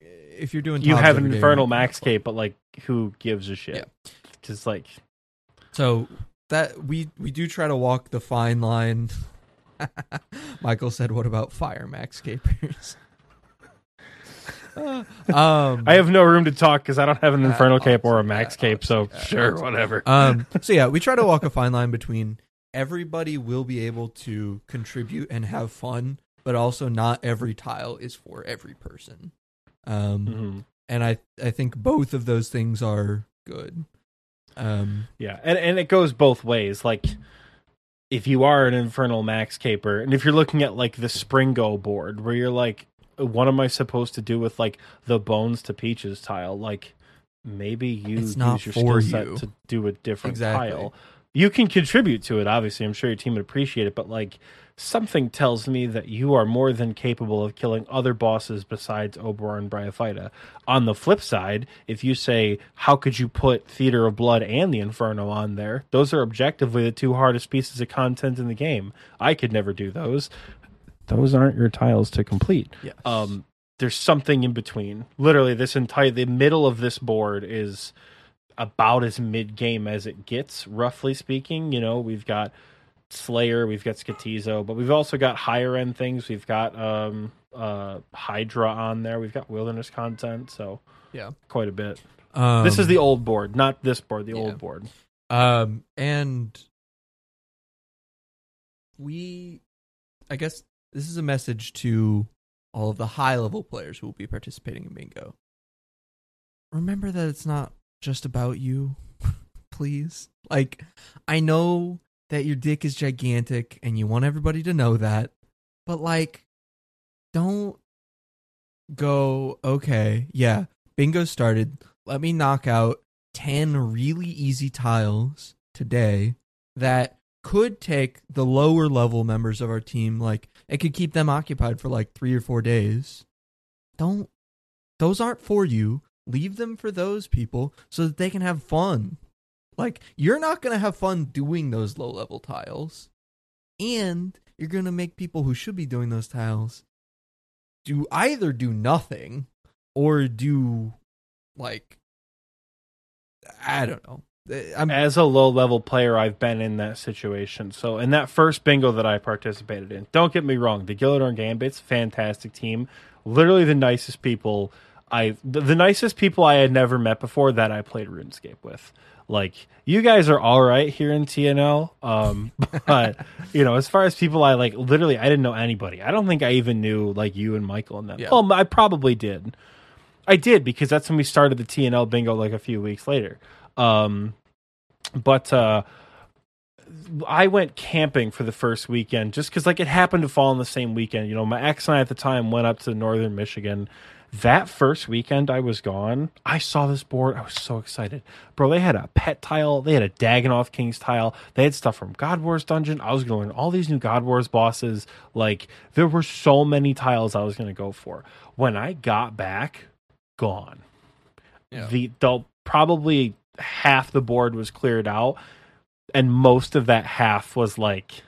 if you're doing You have an infernal max cape, but like, who gives a shit? Yeah. Just like, So that we we do try to walk the fine line. Michael said, "What about fire max capers?" um, I have no room to talk because I don't have an infernal cape or a max cape. So sure, whatever. um, so yeah, we try to walk a fine line between everybody will be able to contribute and have fun, but also not every tile is for every person. Um, Mhm. and I I think both of those things are good. Um, Yeah, and and it goes both ways. Like, if you are an infernal max caper, and if you're looking at like the Springo board, where you're like, what am I supposed to do with like the bones to peaches tile? Like, maybe you use your skill set to do a different Exactly. tile. You can contribute to it. Obviously, I'm sure your team would appreciate it, but like. Something tells me that you are more than capable of killing other bosses besides Obor and Bryophyta. On the flip side, if you say, how could you put Theater of Blood and the Inferno on there? Those are objectively the two hardest pieces of content in the game. I could never do those. Those aren't your tiles to complete. yes. Um, there's something in between. Literally, this entire the middle of this board is about as mid game as it gets, roughly speaking. You know, we've got Slayer, we've got Skotizo, but we've also got higher end things. We've got um uh Hydra on there. We've got wilderness content, so Yeah. quite a bit. um, this is the old board, not this board, the yeah. old board. Um, and we, I guess this is a message to all of the high level players who will be participating in bingo. Remember that it's not just about you, please. Like, I know that your dick is gigantic and you want everybody to know that, but like, don't go, okay, yeah, bingo started. Let me knock out 10 really easy tiles today that could take the lower level members of our team like it could keep them occupied for like 3 or 4 days. Don't those aren't for you. Leave them for those people so that they can have fun. Like you're not going to have fun doing those low level tiles. And you're going to make people who should be doing those tiles do either do nothing or do like I don't know. Uh, I'm As a low level player, I've been in that situation. So, in that first bingo that I participated in, don't get me wrong, the Gilladorn Gambits, fantastic team. Literally the nicest people I, the, the nicest people I had never met before that I played RuneScape with. Like, you guys are all right here in TNL. Um, but, you know, as far as people I like, literally, I didn't know anybody. I don't think I even knew, like, you and Michael and them. Yeah. Well, I probably did. I did because that's when we started the TNL bingo like a few weeks later. Um, but uh, I went camping for the first weekend just because like it happened to fall on the same weekend. You know, my ex and I at the time went up to northern Michigan. That first weekend I was gone, I saw this board. I was so excited, bro. They had a pet tile, they had a Dagannoth King's tile, they had stuff from God Wars Dungeon. I was going to learn all these new God Wars bosses. Like there were so many tiles I was going to go for. When I got back, gone Yeah. the the probably half the board was cleared out and most of that half was like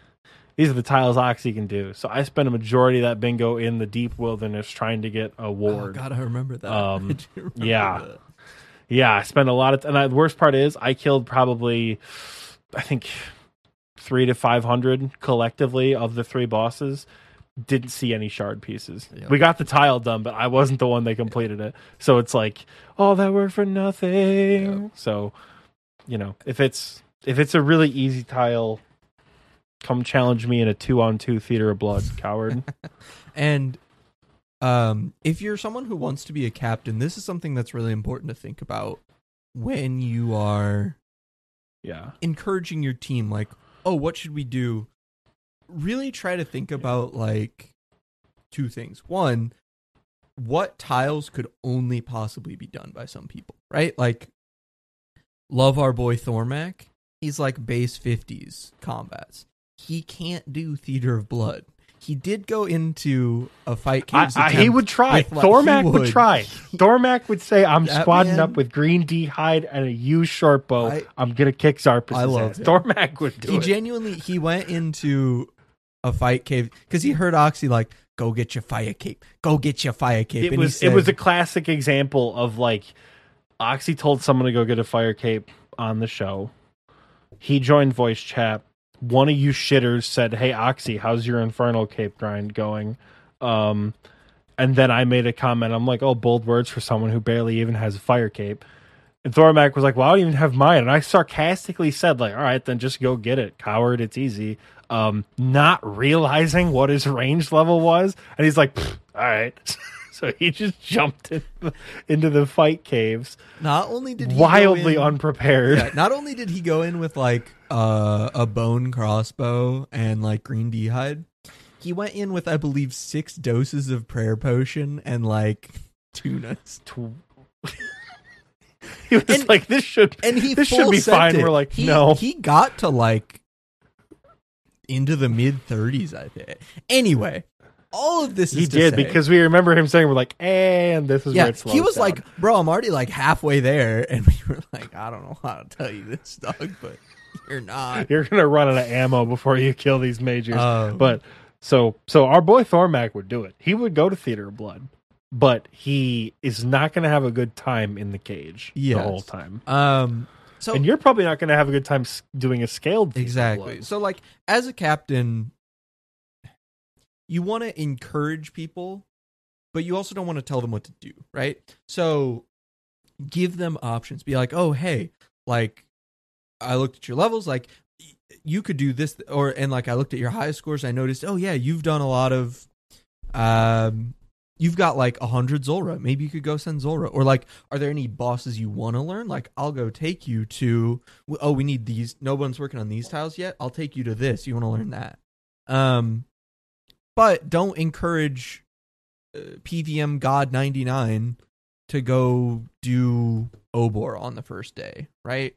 these are the tiles Oxy can do. So I spent a majority of that bingo in the deep wilderness trying to get a Oh ward. God, I remember that. Um, remember yeah. that. yeah, I spent a lot of and I, the worst part is I killed probably I think 3 to 500 collectively of the three bosses. Didn't see any shard pieces. Yeah. We got the tile done, but I wasn't the one that completed it. So it's like, all that worked for nothing. Yeah. So, you know, if it's if it's a really easy tile, come challenge me in a two on two theater of blood, coward. And um, if you're someone who wants to be a captain, this is something that's really important to think about when you are yeah. encouraging your team. Like, oh, what should we do? Really try to think about like two things. One, what tiles could only possibly be done by some people, right? Like, love our boy Thormac. He's like base 50s combats. He can't do Theater of Blood. He did go into a fight I. I, he would try. Thormac he would. try. Thormac would say, "I'm That squadding man- up with green D hide and a yew short bow. I- am gonna kick Zarpus." I love. Thormac would do he it. genuinely he went into a fight cave because he heard Oxy like, "Go get your fire cape. Go get your fire cape." it and he was it was a classic example of like Oxy told someone to go get a fire cape on the show. He joined voice chat. One of you shitters said, "Hey Oxy, how's your infernal cape grind going?" Um, and then I made a comment. I'm like, "Oh, bold words for someone who barely even has a fire cape." And Thormac was like, "Well, I don't even have mine." And I sarcastically said, "Like, all right, then just go get it, coward. It's easy." Um, not realizing what his range level was, and he's like, "All right." so he just jumped in, into the fight caves, not only did he wildly in, unprepared. yeah, not only did he go in with like uh, a bone crossbow and like green D hide, he went in with I believe six doses of prayer potion and like tunas. He was And- like, "This should And he this should be fine." it. We're like, he, "No." He got to like into the mid 30s, I think. Anyway, all of this is he did say- because we remember him saying, "We're like, and this is where yeah, it slows he was down." like, "Bro, I'm already like halfway there," and we were like, "I don't know how to tell you this, Doug, but you're not." "You're gonna run out of ammo before you kill these majors." Um, but so so our boy Thormac would do it. He would go to Theater of Blood, but he is not going to have a good time in the cage Yes. the whole time. um, so and you're probably not going to have a good time doing a scaled exactly. Blood. So like, as a captain, you want to encourage people, but you also don't want to tell them what to do, right? So give them options. Be like, "Oh, hey, like I looked at your levels, like you could do this or and like I looked at your high scores, I noticed, "Oh yeah, you've done a lot of um you've got like a hundred Zulrah. Maybe you could go send Zulrah, Or like, are there any bosses you want to learn? Like, I'll go take you to. Oh, we need these. No one's working on these tiles yet. I'll take you to this. You want to learn that? Um, but don't encourage uh, PVM God ninety nine to go do Obor on the first day, right?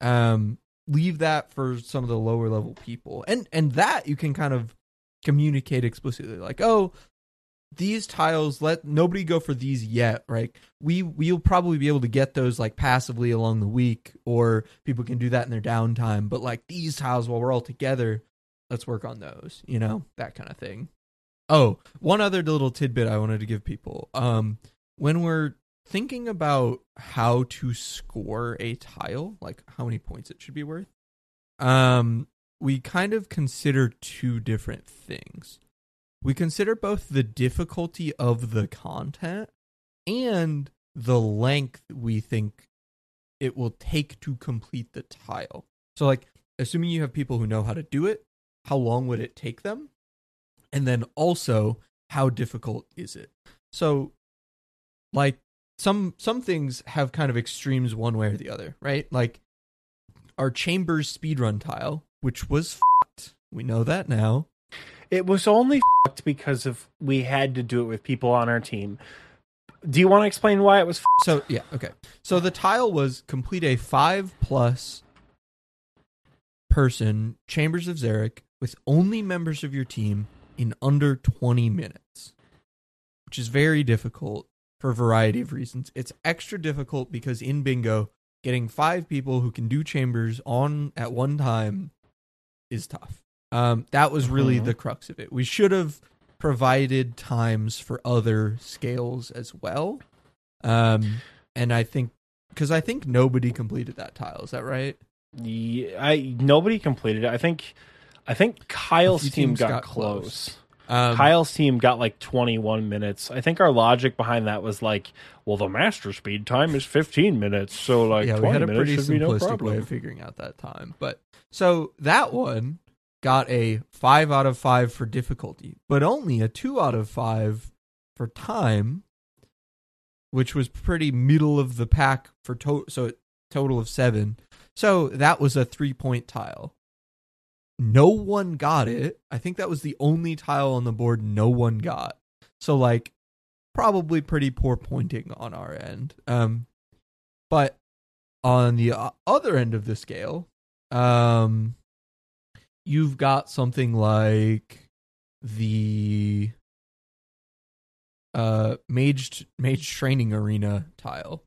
Um, leave that for some of the lower level people, and and that you can kind of communicate explicitly, like, oh, these tiles let nobody go for these yet right? We we'll probably be able to get those like passively along the week or people can do that in their downtime but like these tiles while we're all together let's work on those you know that kind of thing. Oh one other little tidbit i wanted to give people. Um when we're thinking about how to score a tile like how many points it should be worth um we kind of consider two different things we consider both the difficulty of the content and the length we think it will take to complete the tile. So, like, assuming you have people who know how to do it, how long would it take them? And then also, how difficult is it? So, like, some some things have kind of extremes one way or the other, right? Like our chambers speedrun tile, which was f***ed. We know that now. It was only fucked because of we had to do it with people on our team. Do you want to explain why it was? So yeah, okay. So the tile was complete a five plus person Chambers of Xeric with only members of your team in under twenty minutes, which is very difficult for a variety of reasons. It's extra difficult because in bingo, getting five people who can do chambers on at one time is tough. Um, that was really Mhm. the crux of it. We should have provided times for other scales as well. Um, and I think because I think nobody completed that tile. Is that right? Yeah, I nobody completed it. I think I think Kyle's team got, got close. close. Um, Kyle's team got like 21 minutes. I think our logic behind that was like, well, the master speed time is 15 minutes, so like yeah, we 20 had a minutes pretty should be no simplistic way of figuring out that time. But so that one got a five out of five for difficulty, but only a two out of five for time, which was pretty middle of the pack for to- so total of seven. So that was a three point tile. No one got it. I think that was the only tile on the board no one got. So like probably pretty poor pointing on our end. Um but on the other end of the scale, um you've got something like the uh mage mage training arena tile.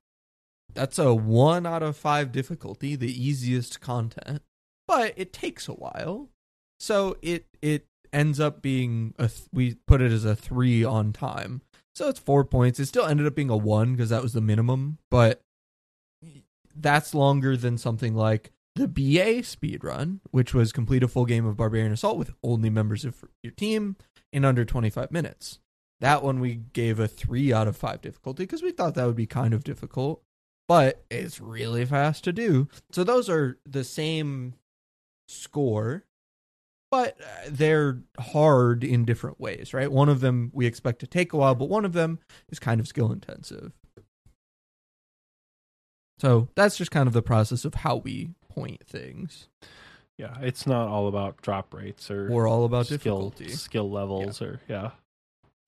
That's a 1 out of 5 difficulty, the easiest content, but it takes a while. So it it ends up being a th- we put it as a 3 on time. So it's 4 points. It still ended up being a 1 because that was the minimum, but that's longer than something like the BA speedrun, which was complete a full game of Barbarian Assault with only members of your team in under 25 minutes. That one we gave a 3 out of 5 difficulty because we thought that would be kind of difficult, but it's really fast to do. So those are the same score, but uh, they're hard in different ways, right? One of them we expect to take a while, but one of them is kind of skill intensive. So that's just kind of the process of how we point things. Yeah, it's not all about drop rates or We're all about skill difficulty. skill levels or yeah.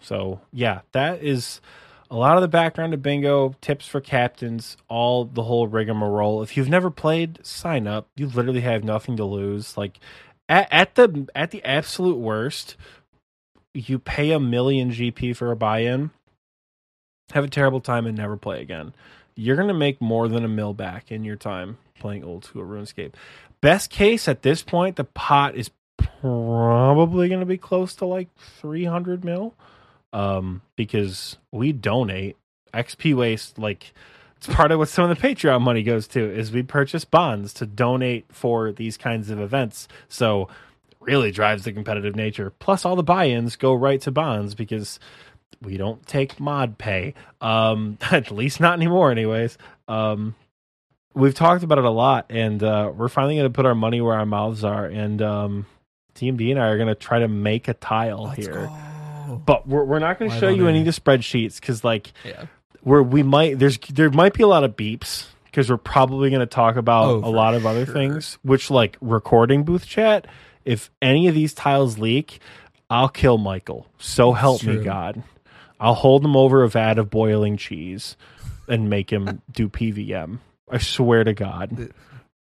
So yeah, that is a lot of the background of bingo, tips for captains, all the whole rigmarole. If you've never played, sign up. You literally have nothing to lose. Like at, at the at the absolute worst, you pay a million GP for a buy-in, have a terrible time, and never play again. You're gonna make more than a mil back in your time playing old school RuneScape. Best case at this point, the pot is probably to be close to like 300 mil um because we donate xp waste like it's part of what some of the patreon money goes to is we purchase bonds to donate for these kinds of events. So really drives the competitive nature. Plus all the buy-ins go right to bonds because we don't take mod pay. Um at least not anymore anyways. Um we've talked about it a lot and uh we're finally going to put our money where our mouths are and um TMD and I are going to try to make a tile Let's here. go. But we're, we're not going to show you any of the spreadsheets because like Yeah. where we might there's there might be a lot of beeps because we're probably going to talk about Oh, a lot of other sure. things which like recording booth chat if any of these tiles leak i'll kill michael so help me god i'll hold him over a vat of boiling cheese and make him do pvm i swear to god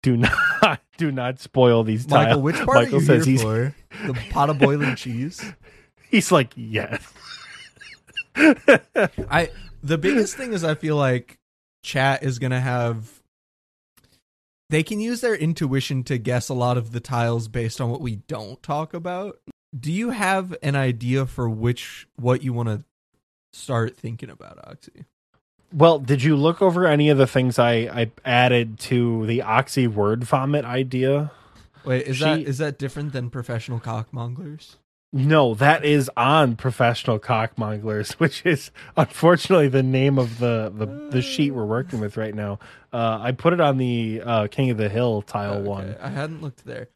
do not do not spoil these tiles Michael, which part michael are you says here he's for? The pot of boiling cheese. He's like yes I the biggest thing is I feel like chat is gonna have they can use their intuition to guess a lot of the tiles based on what we don't talk about. Do you have an idea for which what you want to start thinking about, Oxy? Well, did you look over any of the things I, I added to the Oxy word vomit idea? Wait, is She- that is that different than professional cockmonglers? No, that is on professional cockmonglers, which is unfortunately the name of the, the, the sheet we're working with right now. Uh, I put it on the uh, King of the Hill tile Okay, one. I hadn't looked there.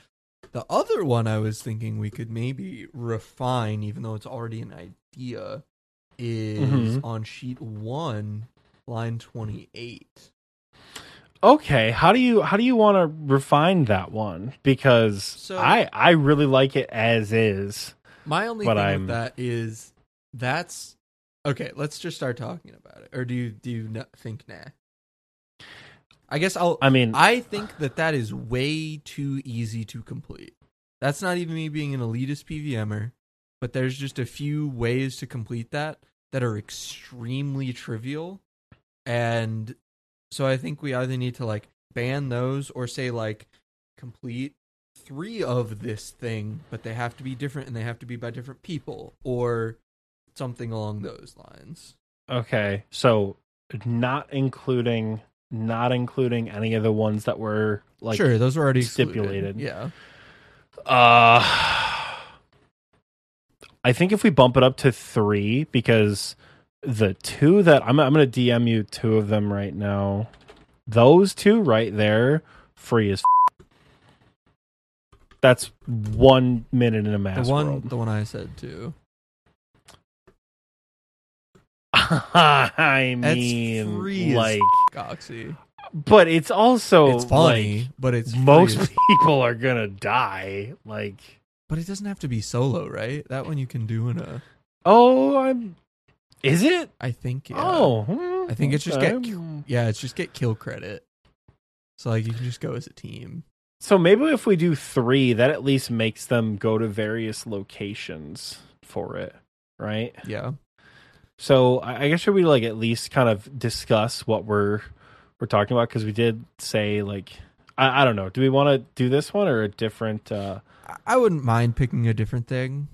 The other one I was thinking we could maybe refine, even though it's already an idea, is Mhm. on sheet one, line twenty-eight. Okay, how do you how do you want to refine that one? Because So- I I really like it as is. My only But thing I'm- with that is that's okay. Let's just start talking about it. Or do you do you not think nah? I guess I'll. I mean, I think that that is way too easy to complete. That's not even me being an elitist PVMer, but there's just a few ways to complete that that are extremely trivial. And so I think we either need to like ban those or say like complete three of this thing, but they have to be different and they have to be by different people or something along those lines. Okay, so not including not including any of the ones that were like sure, those were already excluded. stipulated. Yeah. uh I think if we bump it up to 3 because the two that I'm I'm going to DM you two of them right now. Those two right there free as f- That's 1 minute in a mass The one world. the one I said too. I mean like Oxy. but it's also It's funny, like, but it's most as- people are gonna die. Like, But it doesn't have to be solo, right? That one you can do in a. oh, I'm. Is it? I think. Yeah. Oh, I think it's just get- Yeah, it's just get kill credit. So like you can just go as a team. So maybe if we do three, that at least makes them go to various locations for it, right? Yeah. So I guess should we like at least kind of discuss what we're we're talking about because we did say like I, I don't know. Do we want to do this one or a different? uh I- I wouldn't mind picking a different thing,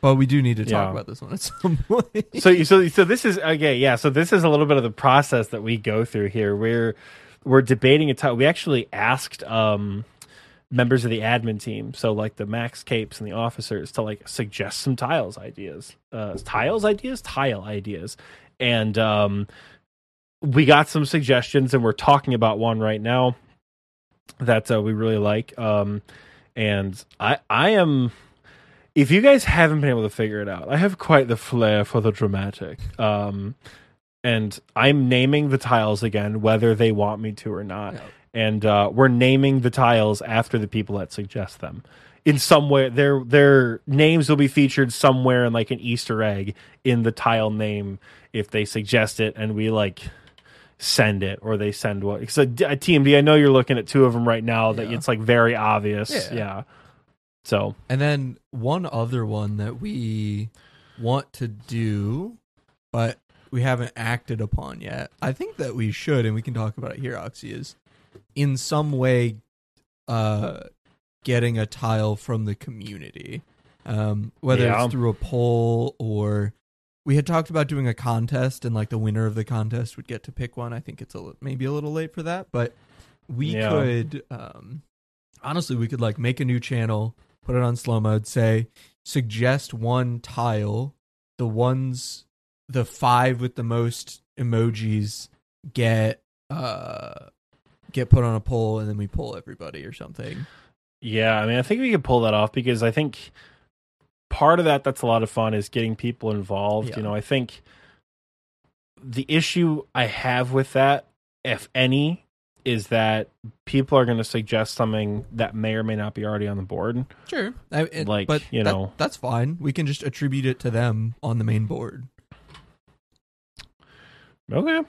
but we do need to talk Yeah. about this one at some point. so so so this is okay yeah so this is a little bit of the process that we go through here we're we're debating a title we actually asked um members of the admin team so like the max capes and the officers to like suggest some tiles ideas uh tiles ideas tile ideas and um we got some suggestions and we're talking about one right now that uh, we really like um and i i am if you guys haven't been able to figure it out, I have quite the flair for the dramatic. Um, and I'm naming the tiles again, whether they want me to or not. Yeah. And uh, we're naming the tiles after the people that suggest them. In some way, their their names will be featured somewhere in like an Easter egg in the tile name if they suggest it, and we like send it or they send what. Because a, a TMD, I know you're looking at two of them right now that Yeah. it's like very obvious. Yeah. yeah. So And then one other one that we want to do, but we haven't acted upon yet. I think that we should, and we can talk about it here, Oxy, is in some way uh, getting a tile from the community. Um, whether Yeah. it's through a poll or we had talked about doing a contest and like the winner of the contest would get to pick one. I think it's a maybe a little late for that, but we Yeah. could um honestly we could like make a new channel, put it on slow mode, say suggest one tile, the ones the five with the most emojis get uh get put on a poll and then we pull everybody or something. Yeah, I mean, I think we could pull that off because I think part of that that's a lot of fun is getting people involved. Yeah. You know, I think the issue I have with that, if any, is that people are going to suggest something that may or may not be already on the board. Sure. I, it- Like, but you that- know. that's fine. We can just attribute it to them on the main board. Okay,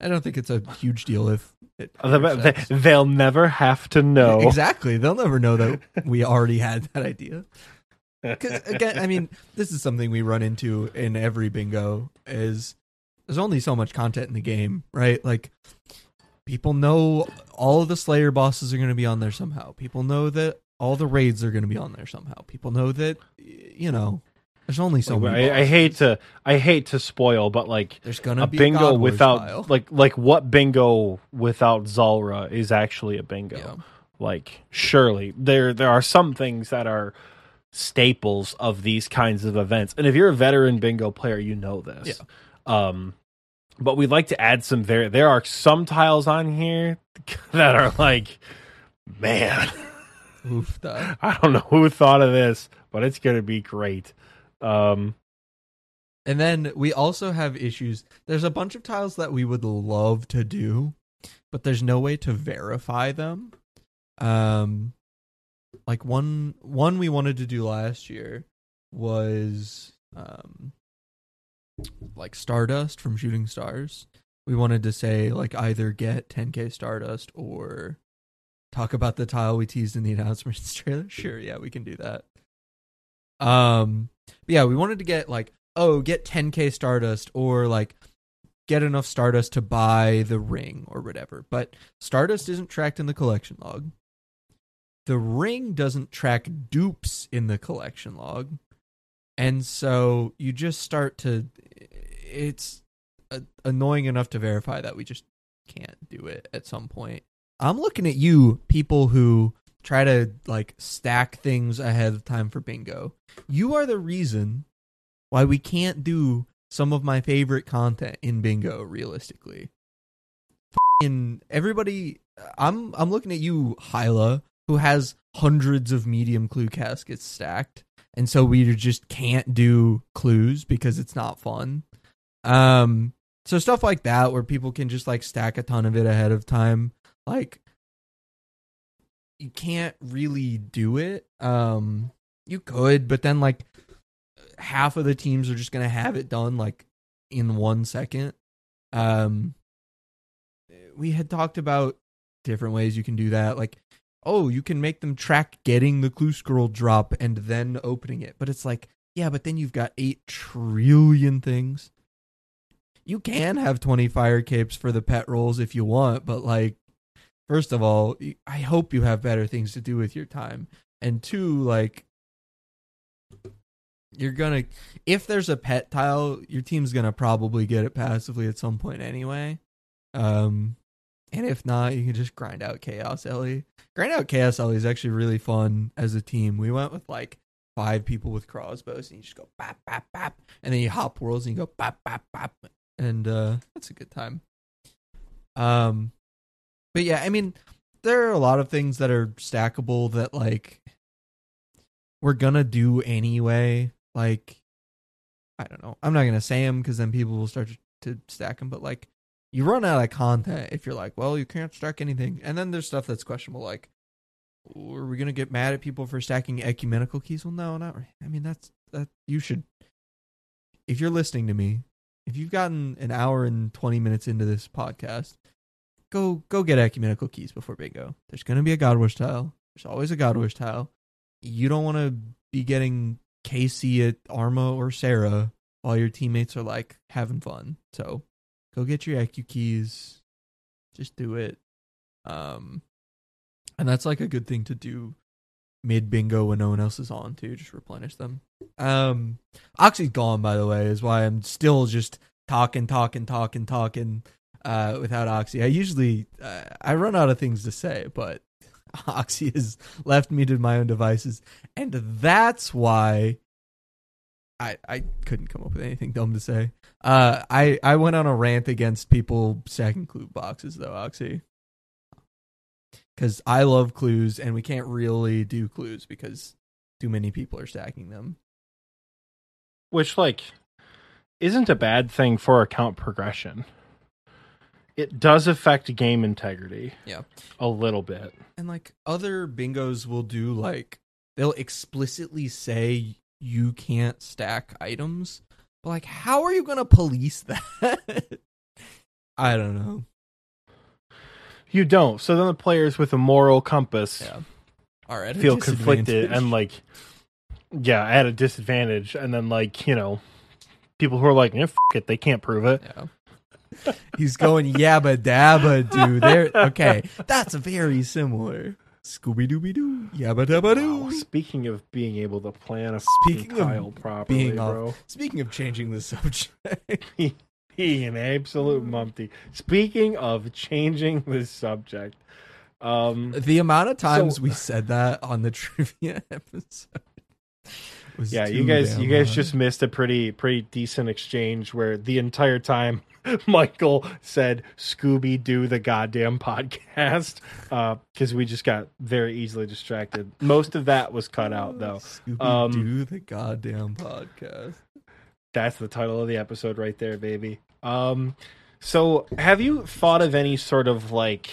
I don't think it's a huge deal if it they, intersects. they'll never have to know. Exactly. They'll never know that we already had that idea. Cuz again, I mean, this is something we run into in every bingo is there's only so much content in the game, right? Like people know all of the Slayer bosses are going to be on there somehow. People know that all the raids are going to be on there somehow. People know that you know, there's only so Like, many. I, I hate to, I hate to spoil, but like There's going to a be bingo a God Wars without tile. like like what bingo without Zulrah is actually a bingo. Yeah. Like surely there there are some things that are staples of these kinds of events. And if you're a veteran bingo player, you know this. Yeah. Um but we'd like to add some very there are some tiles on here that are like man, Oof. I don't know who thought of this, but it's going to be great. Um And then we also have issues. There's a bunch of tiles that we would love to do, but there's no way to verify them. Um like one one we wanted to do last year was um like Stardust from Shooting Stars. We wanted to say like either get 10k Stardust or talk about the tile we teased in the announcements trailer. Sure, yeah, we can do that. Um but yeah, we wanted to get like, oh, get 10k Stardust or like get enough Stardust to buy the ring or whatever. But Stardust isn't tracked in the collection log. The ring doesn't track dupes in the collection log. And so you just start to it's annoying enough to verify that we just can't do it at some point. I'm looking at you people who try to like stack things ahead of time for bingo. You are the reason why we can't do some of my favorite content in bingo realistically. In everybody I'm I'm looking at you Hyla who has hundreds of medium clue caskets stacked and so we just can't do clues because it's not fun. Um so stuff like that where people can just like stack a ton of it ahead of time like you can't really do it. Um you could, but then like half of the teams are just to have it done like in 1 second. Um we had talked about different ways you can do that. Like oh, you can make them track getting the clue scroll drop and then opening it. But it's like, yeah, but then you've got 8 trillion things. You can have 20 fire capes for the pet rolls if you want, but like first of all, I hope you have better things to do with your time. And two, like you're gonna if there's a pet tile, your team's gonna probably get it passively at some point anyway. Um and if not, you can just grind out Chaos Ele. Grind out Chaos Ele is actually really fun as a team. We went with like five people with crossbows, and you just go bap bap bap, and then you hop worlds and you go bap bap bap, and uh, that's a good time. Um, but yeah, I mean, there are a lot of things that are stackable that like we're gonna do anyway. Like, I don't know. I'm not gonna say them because then people will start to stack them. But like, you run out of content if you're like, well, you can't stack anything. And then there's stuff that's questionable, like, are we gonna get mad at people for stacking ecumenical keys? Well, no, not. Really. I mean, that's that. You should, if you're listening to me, if you've gotten an hour and twenty minutes into this podcast, go go get ecumenical keys before bingo. There's gonna be a God Wars tile. There's always a God Wars tile. You don't want to be getting KC at Arma or Sara while your teammates are like having fun. So go get your EQ keys. Just do it. Um, and that's like a good thing to do mid bingo when no one else is on too. Just replenish them. Um, Oxy's gone by the way, is why I'm still just talking, talking, talking, talking. Uh, without Oxy, I usually uh, I run out of things to say, but Oxy has left me to my own devices, and that's why I I couldn't come up with anything dumb to say. Uh, I I went on a rant against people stacking clue boxes though, Oxy, because I love clues and we can't really do clues because too many people are stacking them. Which like isn't a bad thing for account progression. It does affect game integrity. Yeah. A little bit. And like other bingos will do like they'll explicitly say you can't stack items. But like how are you going to police that? I don't know. You don't. So then the players with a moral compass Yeah. All right. feel conflicted and like yeah, at a disadvantage and then like, you know, people who are like, yeah, f- it, they can't prove it. Yeah. He's going yabba dabba doo. There. Okay, that's very similar. Scooby Dooby Doo, yabba dabba Wow, doo. speaking of being able to plan a Speaking of properly, being off- bro. Speaking of changing the subject, He an absolute mumpty. Speaking of changing the subject, um, the amount of times So- we said that on the trivia episode. Was yeah, you guys, you guys high. just missed a pretty, pretty decent exchange where the entire time Michael said "Scooby Doo the goddamn podcast" because we just got very easily distracted. Most of that was cut out though. Scooby Um, Doo the goddamn podcast. That's the title of the episode right there, baby. Um, so have you thought of any sort of like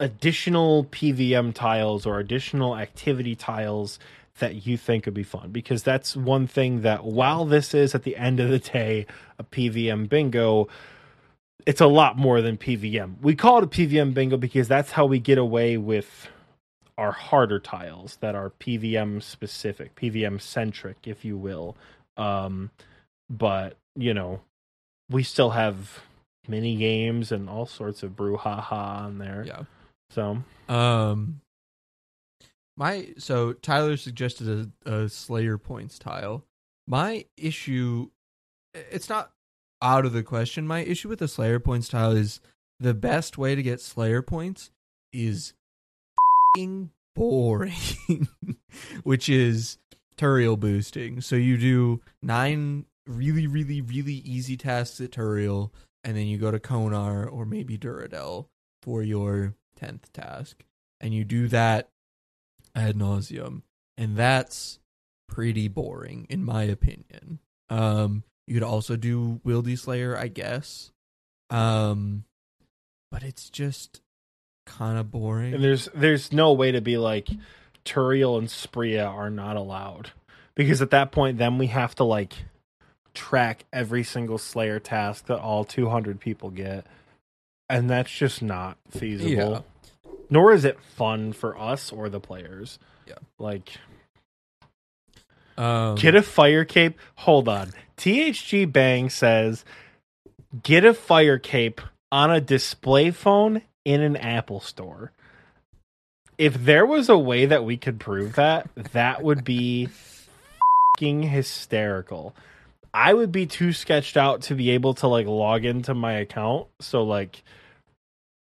additional PVM tiles or additional activity tiles that you think would be fun? Because that's one thing that while this is at the end of the day a PVM bingo, it's a lot more than PVM. We call it a PVM bingo because that's how we get away with our harder tiles that are PVM specific, PVM centric, if you will. Um, but you know, we still have mini games and all sorts of brouhaha on there. Yeah. So Um, my so Tyler suggested a, a Slayer points tile. My issue, it's not out of the question. My issue with the Slayer points tile is the best way to get Slayer points is boring, which is Turael boosting. So you do nine really, really, really easy tasks at Turael, and then you go to Konar or maybe Duradel for your tenth task, and you do that ad nauseum, and that's pretty boring in my opinion. Um, you could also do Wildy Slayer, I guess, um, but it's just kind of boring. and there's there's no way to be like Turael and Spria are not allowed because at that point then we have to like track every single Slayer task that all 200 people get, and that's just not feasible. Nor is it fun for us or the players. Yeah. Like Um, get a fire cape. Hold on. THG Bang says get a fire cape on a display phone in an Apple store. If there was a way that we could prove that, that would be fucking hysterical. I would be too sketched out to be able to like log into my account. So like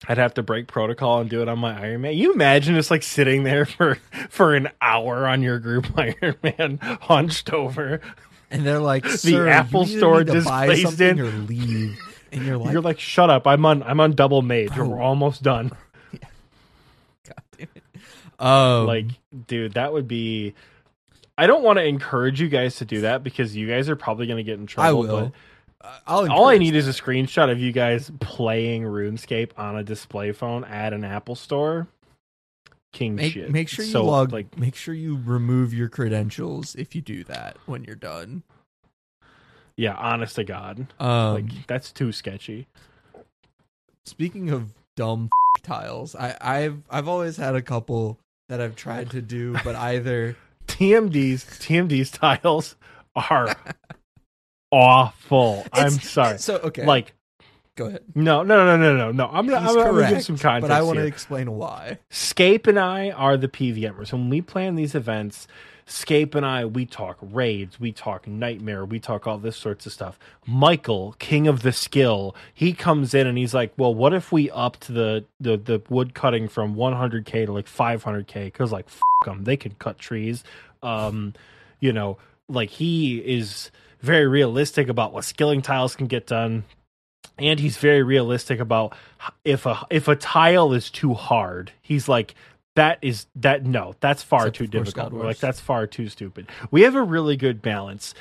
I'd have to break protocol and do it on my Iron Man. You imagine just like sitting there for for an hour on your group Iron Man, hunched over. and they're like, The "Sir, you Apple Store just placed in." or leave." And you're like, You're like, shut up! I'm on I'm on double mage. Bro. We're almost done. God damn it. Um, like, dude, that would be. I don't want to encourage you guys to do that because you guys are probably going to get in trouble. I will. I'll all I need is a screenshot of you guys playing RuneScape on a display phone at an Apple store. King Make, shit. make sure you So, log. like make sure you remove your credentials if you do that when you're done. Yeah, honest to God. Um, like that's too sketchy. speaking of dumb tiles, I, I've I've always had a couple that I've tried to do, but either TMD's TMD's tiles are awful. I'm sorry. So okay, Like go ahead. no, no, no, no, no, no. I'm gonna, He's I'm gonna give some context but I want to explain why. Scape and I are the PVMers. When we plan these events, Scape and I, we talk raids, we talk nightmare, we talk all this sorts of stuff. Michael, king of the skill, he comes in and he's like, "Well, what if we upped the the, the wood cutting from 100k to like 500k? Because like, f them, they can cut trees. Um, you know, like he is very realistic about what skilling tiles can get done." and he's very realistic about if a if a tile is too hard he's like that is that no that's far Except too difficult. We're like that's far too stupid. We have a really good balance.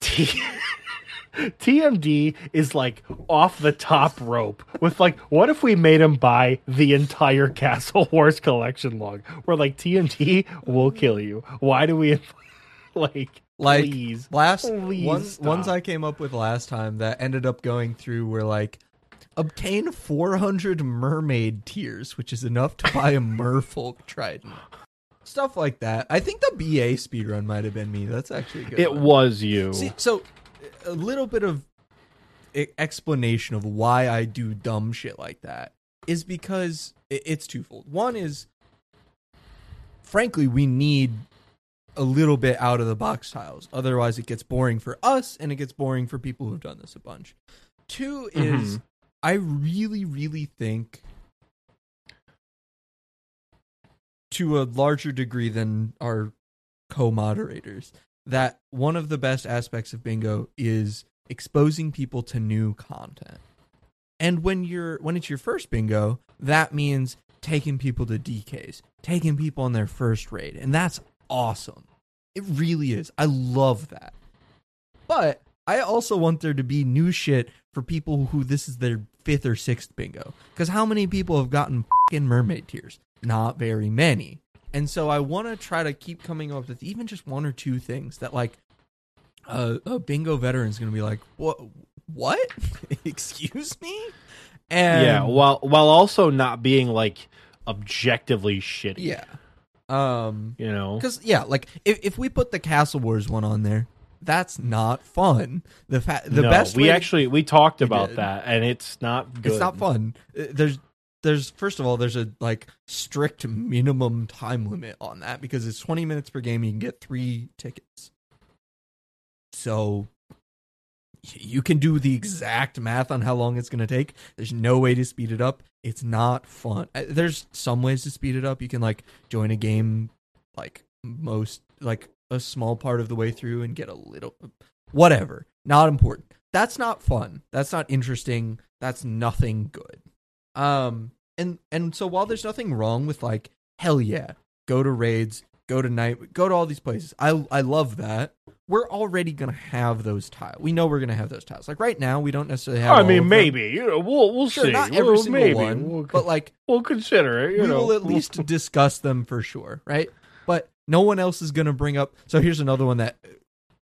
T- TMD is like off the top rope with like what if we made him buy the entire Castle Wars collection log? We're like TMD will kill you. Why do we like Like please last Please ones stop. ones I came up with last time that ended up going through were like obtain 400 mermaid tears, which is enough to buy a merfolk trident. Stuff like that. I think the BA speedrun might have been me. That's actually good. it one. was you See, so a little bit of explanation of why I do dumb shit like that is because it's twofold. One is, frankly, we need a little bit out of the box tiles. Otherwise, it gets boring for us and it gets boring for people who've done this a bunch. Two is, Mhm. I really, really think. To a larger degree than our co-moderators, that one of the best aspects of bingo is exposing people to new content. And when you're when it's your first bingo, that means taking people to DKs, taking people on their first raid, and that's awesome. It really is. I love that. But I also want there to be new shit for people who this is their fifth or sixth bingo. Because how many people have gotten fucking mermaid tears? Not very many. And so I want to try to keep coming up with even just one or two things that like a, a bingo veteran is going to be like, what? What? Excuse me? And yeah, while while also not being like objectively shitty. yeah. Um, You know? because yeah, like if if we put the Castle Wars one on there, that's not fun. The fa- the No, best we actually we talked We about did. that and it's not good. it's not fun. Uh, There's there's first of all there's a like strict minimum time limit on that because it's 20 minutes per game. You can get three tickets. So you can do the exact math on how long it's going to take. There's no way to speed it up. It's not fun. Uh, There's some ways to speed it up. You can like join a game like most like a small part of the way through and get a little whatever. Not important. That's not fun. That's not interesting. That's nothing good. Um and and so while there's nothing wrong with like hell yeah, go to raids, go to night, go to all these places. I I love that. We're already gonna have those tiles. We know we're gonna have those tiles. Like right now, we don't necessarily have. I mean, maybe you know we'll we'll Sure, see. not every We'll- single maybe. one, We'll, but like we'll consider it. You we know, will at least discuss them for sure, right? But no one else is to bring up. So here's another one that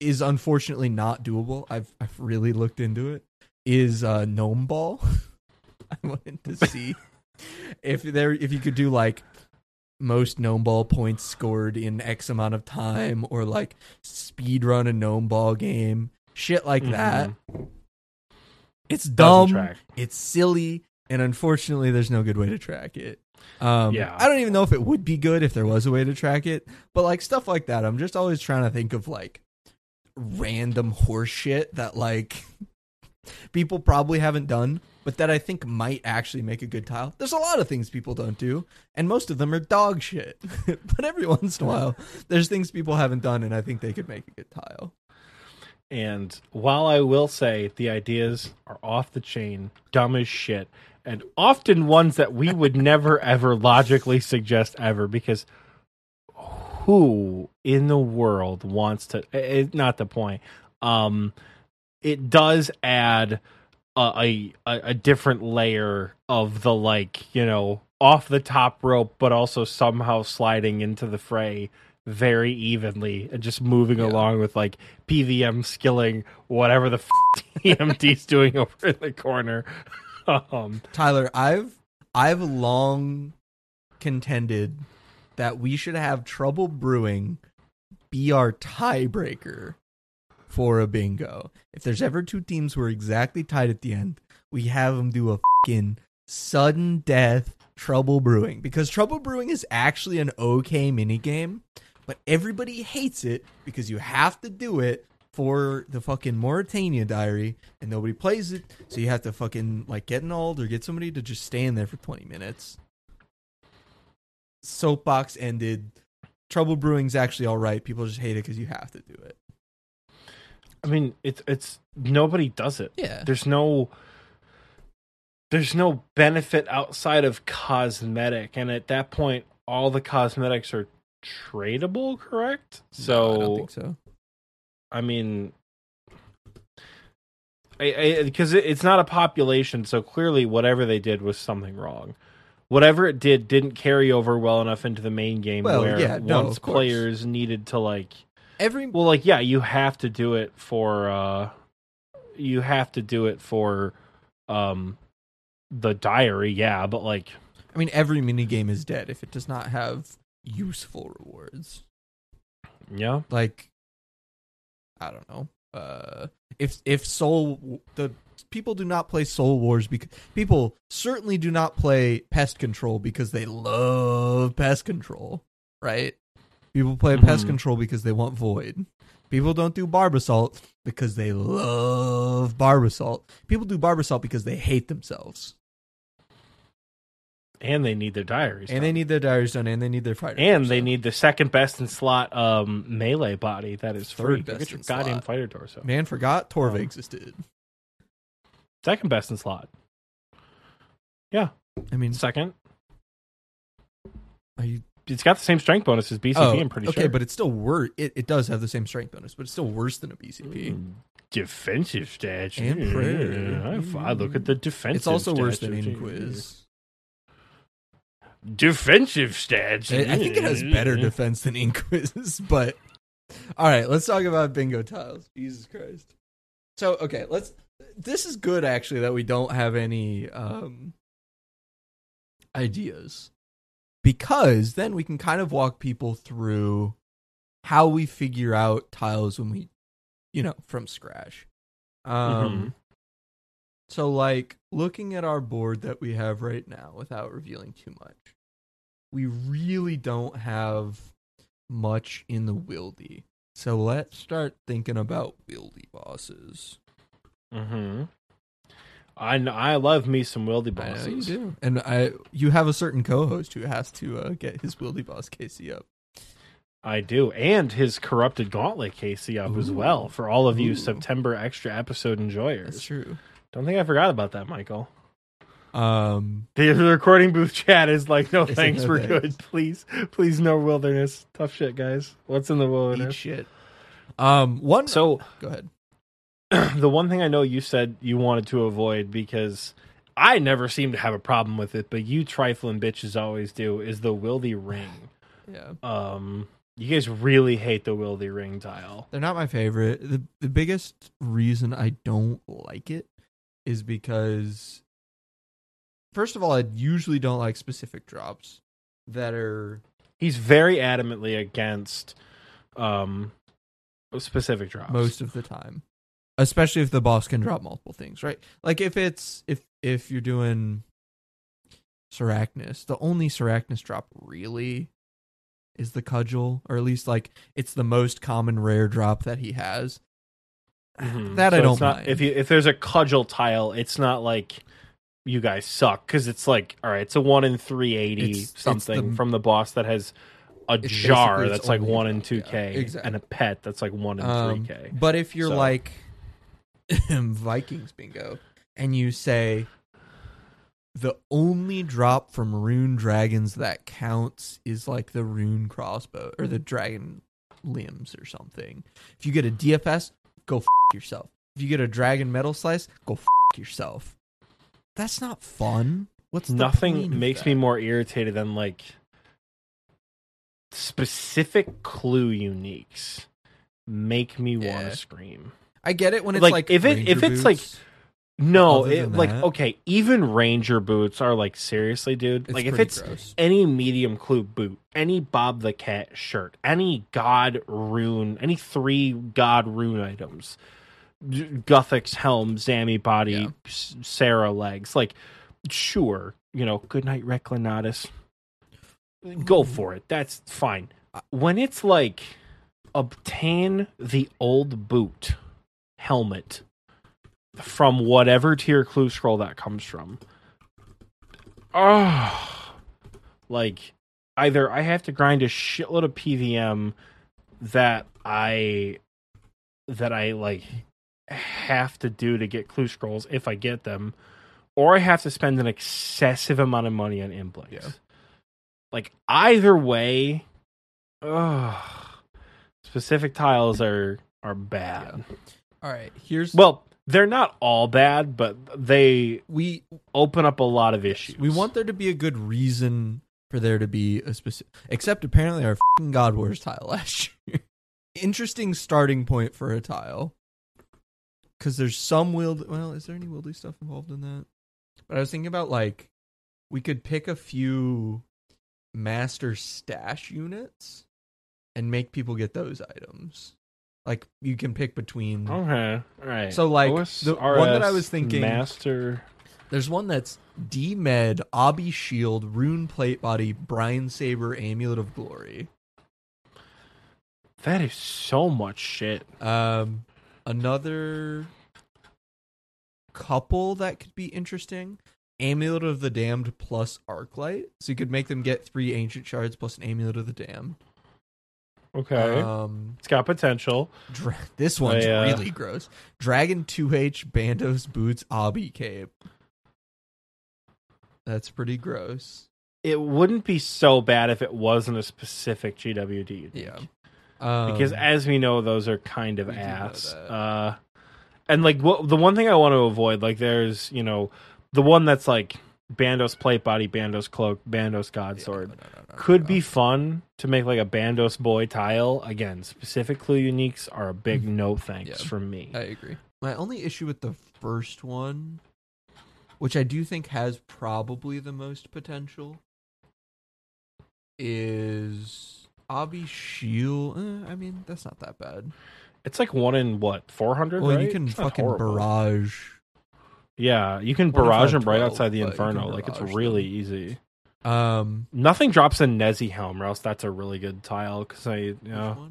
is unfortunately not doable. I've I've really looked into it. Is uh, gnome ball? I wanted to see if there if you could do like most gnome ball points scored in X amount of time or like speed run a gnome ball game, shit like that. It's dumb, it's silly, and unfortunately there's no good way to track it. Um Yeah. I don't even know if it would be good if there was a way to track it, but like stuff like that, I'm just always trying to think of like random horse shit that like people probably haven't done, but that I think might actually make a good tile. There's a lot of things people don't do, and most of them are dog shit. but every once in a while, there's things people haven't done, and I think they could make a good tile. And while I will say the ideas are off the chain, dumb as shit, and often ones that we would never ever logically suggest ever, because who in the world wants to? It, not the point. Um, it does add a, a a different layer of the like you know off the top rope, but also somehow sliding into the fray very evenly and just moving Yeah. along with like PVM skilling whatever the f- TMD's doing over in the corner. Um, Tyler, I've I've long contended that we should have trouble brewing be our tiebreaker for a bingo. If there's ever two teams who are exactly tied at the end, we have them do a fucking sudden death trouble brewing because trouble brewing is actually an okay mini game, but everybody hates it because you have to do it for the fucking Morytania diary and nobody plays it, so you have to fucking like get an old or get somebody to just stand there for 20 minutes. Soapbox ended. Trouble Brewing's actually all right. People just hate it because you have to do it. I mean, it's it's nobody does it. Yeah. There's no there's no benefit outside of cosmetic, and at that point, all the cosmetics are tradable. Correct? So I don't think so. I mean, because it, it's not a population, so clearly whatever they did was something wrong. Whatever it did didn't carry over well enough into the main game Well, where yeah, no, once players needed to like, Every well, like yeah, you have to do it for, uh you have to do it for, um, the diary, yeah, but like, I mean every mini game is dead if it does not have useful rewards. yeah, Like I don't know. Uh if if Soul the people do not play Soul Wars because people certainly do not play Pest Control because they love Pest Control, right? People play Pest Mhm. Control because they want Void. People don't do Barbasalt because they love Barbasalt. People do Barbasalt because they hate themselves. and they need their diaries, And they need their diaries done and they need their fighter. and they need the second best in slot um melee body that is Third free. Best your in goddamn slot. fighter torso. Man forgot Torva Um, existed. Second best in slot. Yeah. I mean, Second. are you It's got the same strength bonus as BCP, Oh, I'm pretty okay, sure. Okay, but it's still worse. It, it does have the same strength bonus, but it's still worse than a BCP. Mm, defensive stats. And Yeah, prayer. I, look at the defensive It's also worse than Inquiz. Defensive stats. I, I think it has better defense than Inquiz, but all right, let's talk about bingo tiles. Jesus Christ. So okay, let's. This is good actually that we don't have any um ideas because then we can kind of walk people through how we figure out tiles when we, you know, from scratch. Um. So, like, looking at our board that we have right now without revealing too much, we really don't have much in the wildy. So, let's start thinking about wildy bosses. Mm-hmm. I I love me some wildy I know you do. And I, you have a certain co host who has to uh, get his wildy boss KC up. I do, and his corrupted gauntlet KC up as well for all of you Ooh. September extra episode enjoyers. That's true. Don't think I forgot about that, Michael. Um, The recording booth chat is like, no thanks, no we're thanks. good. Please, please, no wilderness. Tough shit, guys. What's in the eat wilderness? shit. Um, one. So go ahead. the one thing I know you said you wanted to avoid because I never seem to have a problem with it, but you trifling bitches always do is the wildy ring. Yeah. Um, you guys really hate the wildy ring tile. They're not my favorite. The the biggest reason I don't like it is because first of all, I usually don't like specific drops that are He's very adamantly against um specific drops. most of the time, especially if the boss can drop multiple things, right? Like if it's if if you're doing Sarachnis, the only Sarachnis drop really is the cudgel, or at least like it's the most common rare drop that he has. Mhm. That I don't not, mind. If you if there's a cudgel tile, it's not like you guys suck because it's like all right, it's a one in three eighty It's- it's something the- from the boss that has a jar that's like one in two yeah, k exactly. and a pet that's like one in Um, three k. But if you're So- like Vikings bingo and you say the only drop from rune dragons that counts is like the rune crossbow or the dragon limbs or something. If you get a DFS, go f- yourself. If you get a dragon metal slice, go f- yourself. That's not fun. What's the Nothing makes me more irritated than like specific clue uniques make me want to scream. I get it when it's like, like, if it- if it's, like. No, it, like that- okay, even ranger boots are like seriously, dude. Like if it's gross. any medium clue boot, any Bob the Cat shirt, any God rune, any three God rune items, Guthix helm, Zammy body, Yeah. Sara legs, like sure, you know, good night Reclinatus. Go mm. for it. That's fine. When it's like obtain the old boot helmet from whatever tier clue scroll that comes from. Oh, like either I have to grind a shitload of PVM that I that I like have to do to get clue scrolls if I get them, or I have to spend an excessive amount of money on Imblex. Yeah. Like either way, ugh, specific tiles are are bad. All right, here's Well, they're not all bad, but they we open up a lot of issues. We want there to be a good reason for there to be a specific. Except apparently our God Wars tile last year. Interesting starting point for a tile. Because there's some wield. Well, is there any wildy stuff involved in that? But I was thinking about like we could pick a few master stash units and make people get those items. Like you can pick between. okay, all right. So, like, OSRS the one that I was thinking- master. There's one that's D Med, Obby Shield, Rune Plate Body, Brine Sabre, Amulet of Glory. That is so much shit. Um, another couple that could be interesting. Amulet of the Damned plus Arclight. So you could make them get three ancient shards plus an Amulet of the Damned. Okay, Um, it's got potential. dra- this one's I, uh, really gross. Dragon 2H, Bandos, Boots, Obby Cape. That's pretty gross. It wouldn't be so bad if it wasn't a specific GWD. Yeah. Um, because as we know, those are kind of we do know ass. Uh, and like what the one thing I want to avoid, like there's you know the one that's like Bandos plate body, Bandos cloak, Bandos god yeah, sword. no, no, no, no, Could be fun to make like a Bandos boy tile. Again, specific clue uniques are a big no thanks Mm-hmm. Yeah. from me. I agree. My only issue with the first one, which I do think has probably the most potential, is Obby Shield. Eh, I mean, that's not that bad. It's like one in what four hundred. Well, right? you can It's fucking barrage. Yeah, you can barrage them right 512, outside the but you can inferno. Like it's really them. easy. Um, Nothing drops in Nezzy Helm, or else that's a really good tile. Because I, you know,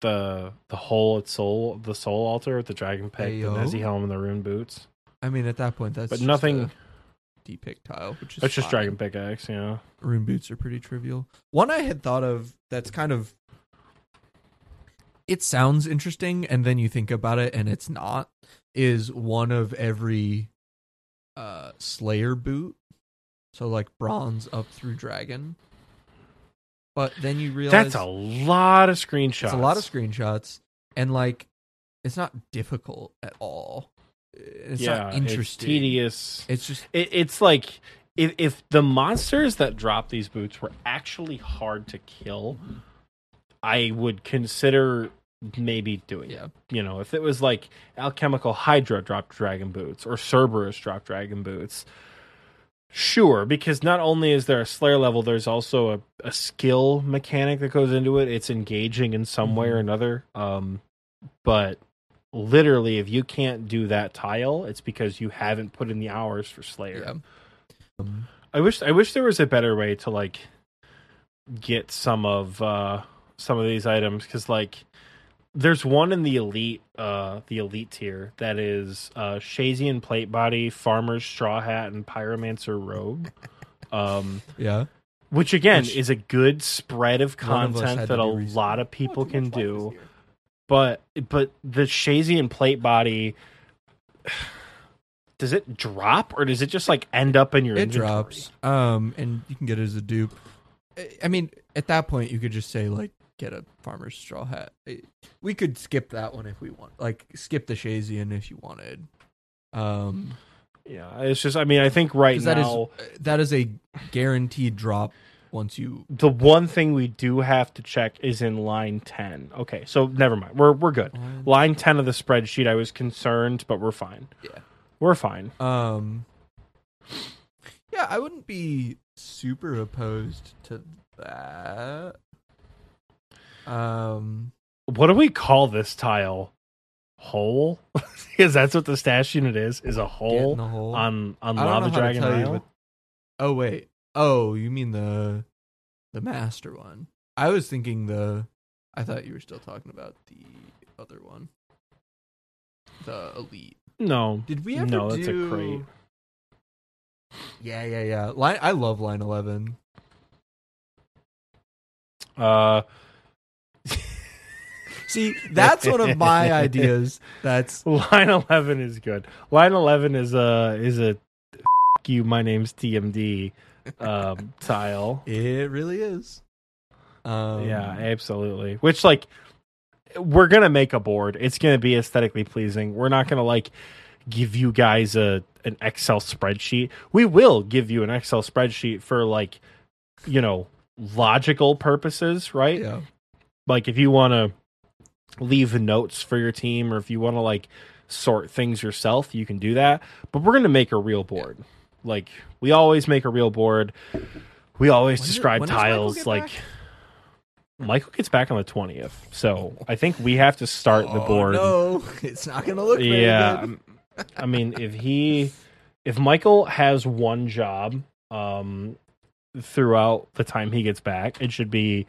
the the hole at soul, the soul altar with the dragon pick, the Ayo. Nezzy Helm, and the rune boots. I mean, at that point, that's But just nothing- a D-pick tile, which is It's just dragon pickaxe, you know. rune boots are pretty trivial. One I had thought of that's kind of it sounds interesting and then you think about it and it's not is one of every uh slayer boot. So like bronze up through dragon. But then you realize That's a lot of screenshots. it's a lot of screenshots and like it's not difficult at all. It's yeah, not interesting. It's tedious. It's just It, it's like if if the monsters that drop these boots were actually hard to kill, I would consider maybe doing yeah. it. You know, if it was like Alchemical Hydra dropped dragon boots or Cerberus dropped dragon boots, Sure, because not only is there a Slayer level, there's also a, a skill mechanic that goes into it. It's engaging in some way or Mhm. another. Um, but literally, if you can't do that tile, it's because you haven't put in the hours for Slayer. Yeah. Um, I wish I wish there was a better way to like get some of uh some of these items because like there's one in the elite uh the elite tier that is uh Shayzien plate body, farmer's straw hat, and pyromancer robe. Um yeah. which again Which- is a good spread of One of content that a do recently. lot of people can much life is do but but the Shayzien plate body does it drop or does it just like end up in your It inventory? drops. Um, and you can get it as a dupe. I- I mean, at that point, you could just say like, get a farmer's straw hat. We could skip that one if we want. Like, skip the Shayzien if you wanted. Um, Yeah, it's just I mean I think right now that is that is a guaranteed drop once you. the one thing we do have to check is in line 10. Okay, so never mind. We're we're good. Line 10 of the spreadsheet I was concerned, but we're fine. Yeah. We're fine. Um, yeah, I wouldn't be super opposed to that. Um, What do we call this tile? Hole? because that's what the stash unit is, is a hole hole. on on I Lava Dragon you, Oh wait. Oh, you mean the the master one? I was thinking the. I thought you were still talking about the other one. The elite. No. Did we ever No, that's a crate. Yeah, yeah, yeah. Line. I love line eleven. Uh See, that's one of my ideas. That's line 11 is good. Line 11 is a is a F- you my name's TMD um tile. it. Really is. Um, yeah, absolutely. Which like we're gonna make a board. It's gonna be aesthetically pleasing. We're not gonna like give you guys a an Excel spreadsheet. We will give you an Excel spreadsheet for like you know logical purposes, right? Yeah. Like if you want to leave notes for your team or if you want to like sort things yourself, you can do that. But we're gonna make a real board. Like we always make a real board. We always When describe Michael tiles like back? Michael gets back on the twentieth, so I think we have to start the Oh, board. No, it's not gonna look. Very yeah, um, I mean, if he, if Michael has one job, um, throughout the time he gets back, it should be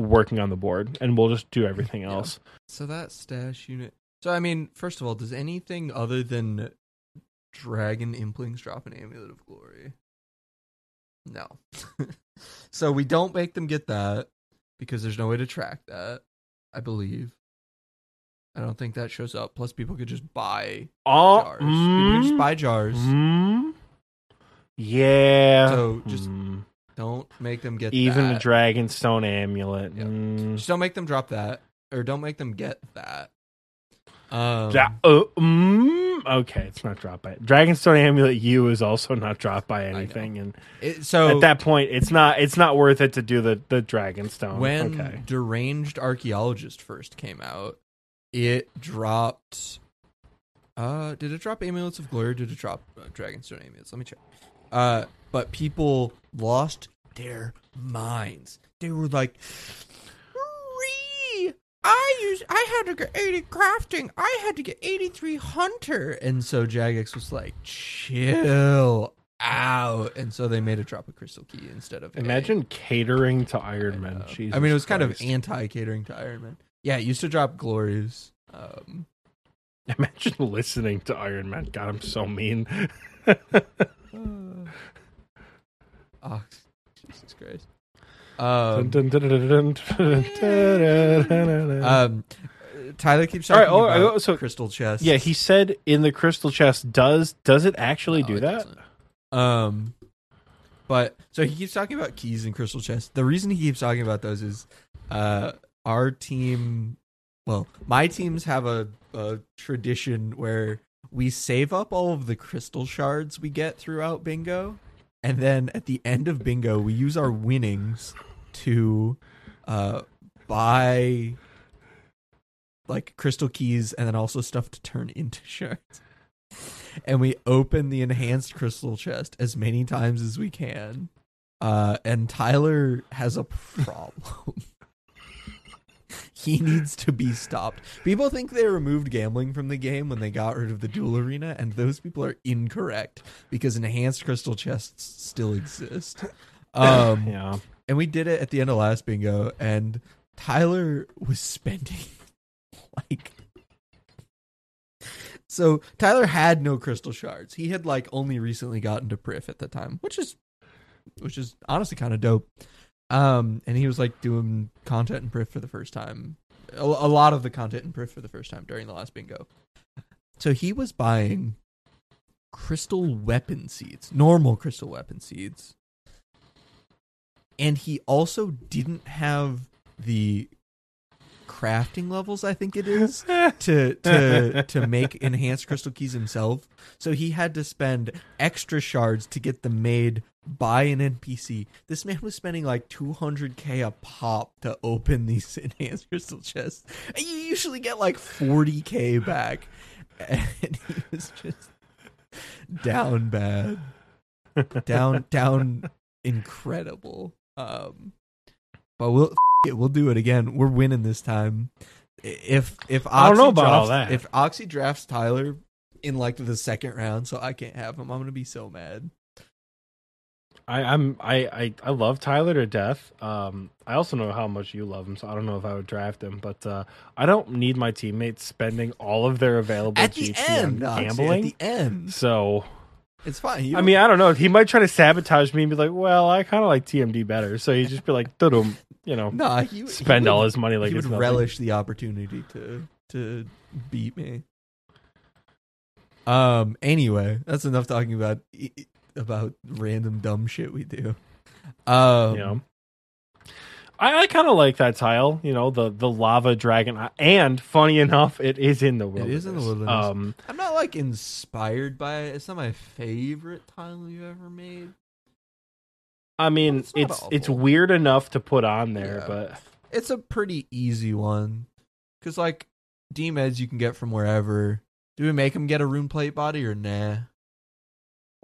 working on the board, and we'll just do everything Yeah. else. So that stash unit. So I mean, first of all, does anything other than Dragon Implings drop an Amulet of Glory? No. so we don't make them get that because there's no way to track that. I believe. I don't think that shows up. Plus, people could just buy Oh, jars. people could just mm, buy jars. mm, yeah. So just mm, don't make them get even that. a Dragonstone amulet. Yeah. mm. Just don't make them drop that, or don't make them get that. Um, uh, mm, okay, it's not dropped by Dragonstone Amulet U is also not dropped by anything, and it- so at that point, it's not it's not worth it to do the the Dragonstone. when okay, deranged archaeologist first came out it dropped uh did it drop amulets of glory or did it drop uh, dragonstone amulets let me check uh but people lost their minds they were like "Ree, I use I had to get 80 crafting. I had to get 83 hunter. And so Jagex was like, chill out. And so they made a drop a crystal key instead of imagine catering to Iron Man. know. Jesus I mean, it was kind Christ. of anti catering to Iron Man. Yeah, it used to drop glories. Um, Imagine listening to Iron Man. God, I'm so mean. oh, Jesus Christ. Um, Tyler keeps talking All right, oh, about so, crystal chest. Yeah, he said in the crystal chest. Does does it actually no, do it that? Doesn't. Um, but so he keeps talking about keys and crystal chests. The reason he keeps talking about those is, uh, our team, well, my teams have a, a tradition where we save up all of the crystal shards we get throughout bingo, and then at the end of bingo, we use our winnings to, uh, buy like crystal keys and then also stuff to turn into shards. and we open the enhanced crystal chest as many times as we can. Uh, and Tyler has a problem. he needs to be stopped. People think they removed gambling from the game when they got rid of the duel arena, and those people are incorrect because enhanced crystal chests still exist. Um, yeah. and we did it at the end of last bingo, and Tyler was spending like. So Tyler had no crystal shards. He had like only recently gotten to Prif at the time, which is, which is honestly kind of dope. Um, and he was like doing content in Prif for the first time, a, a lot of the content in Prif for the first time during the last bingo. So he was buying crystal weapon seeds, normal crystal weapon seeds, and he also didn't have the crafting levels i think it is to to to make enhanced crystal keys himself. So he had to spend extra shards to get them made by an npc this man was spending like 200k a pop to open these enhanced crystal chests and you usually get like 40k back and he was just down bad down down incredible um but we'll it, we'll do it again. We're winning this time. If if Oxy I don't know about drafts, all that. If Oxy drafts Tyler in like the second round, so I can't have him, I'm gonna be so mad. I, I'm I, I I love Tyler to death. Um, I also know how much you love him, so I don't know if I would draft him. But uh, I don't need my teammates spending all of their available At the end, on gambling. at the end, so it's fine. You I mean, I don't know. He might try to sabotage me and be like, "Well, I kind of like TMD better," so he'd just be like, "Dum," you know, nah, he, he spend would- all his money like he would nothing. relish the opportunity to to beat me. Um. Anyway, that's enough talking about about random dumb shit we do. Um. know. I, I kind of like that tile, you know, the the lava dragon, and funny enough, it is in the It wilderness. is in the wilderness. Um, I'm not like inspired by it. It's not my favorite tile you've ever made. I mean, It's it's it's weird enough to put on there, Yeah. but It's a pretty easy one because like D meds you can get from wherever. Do we make him get a rune plate body or nah?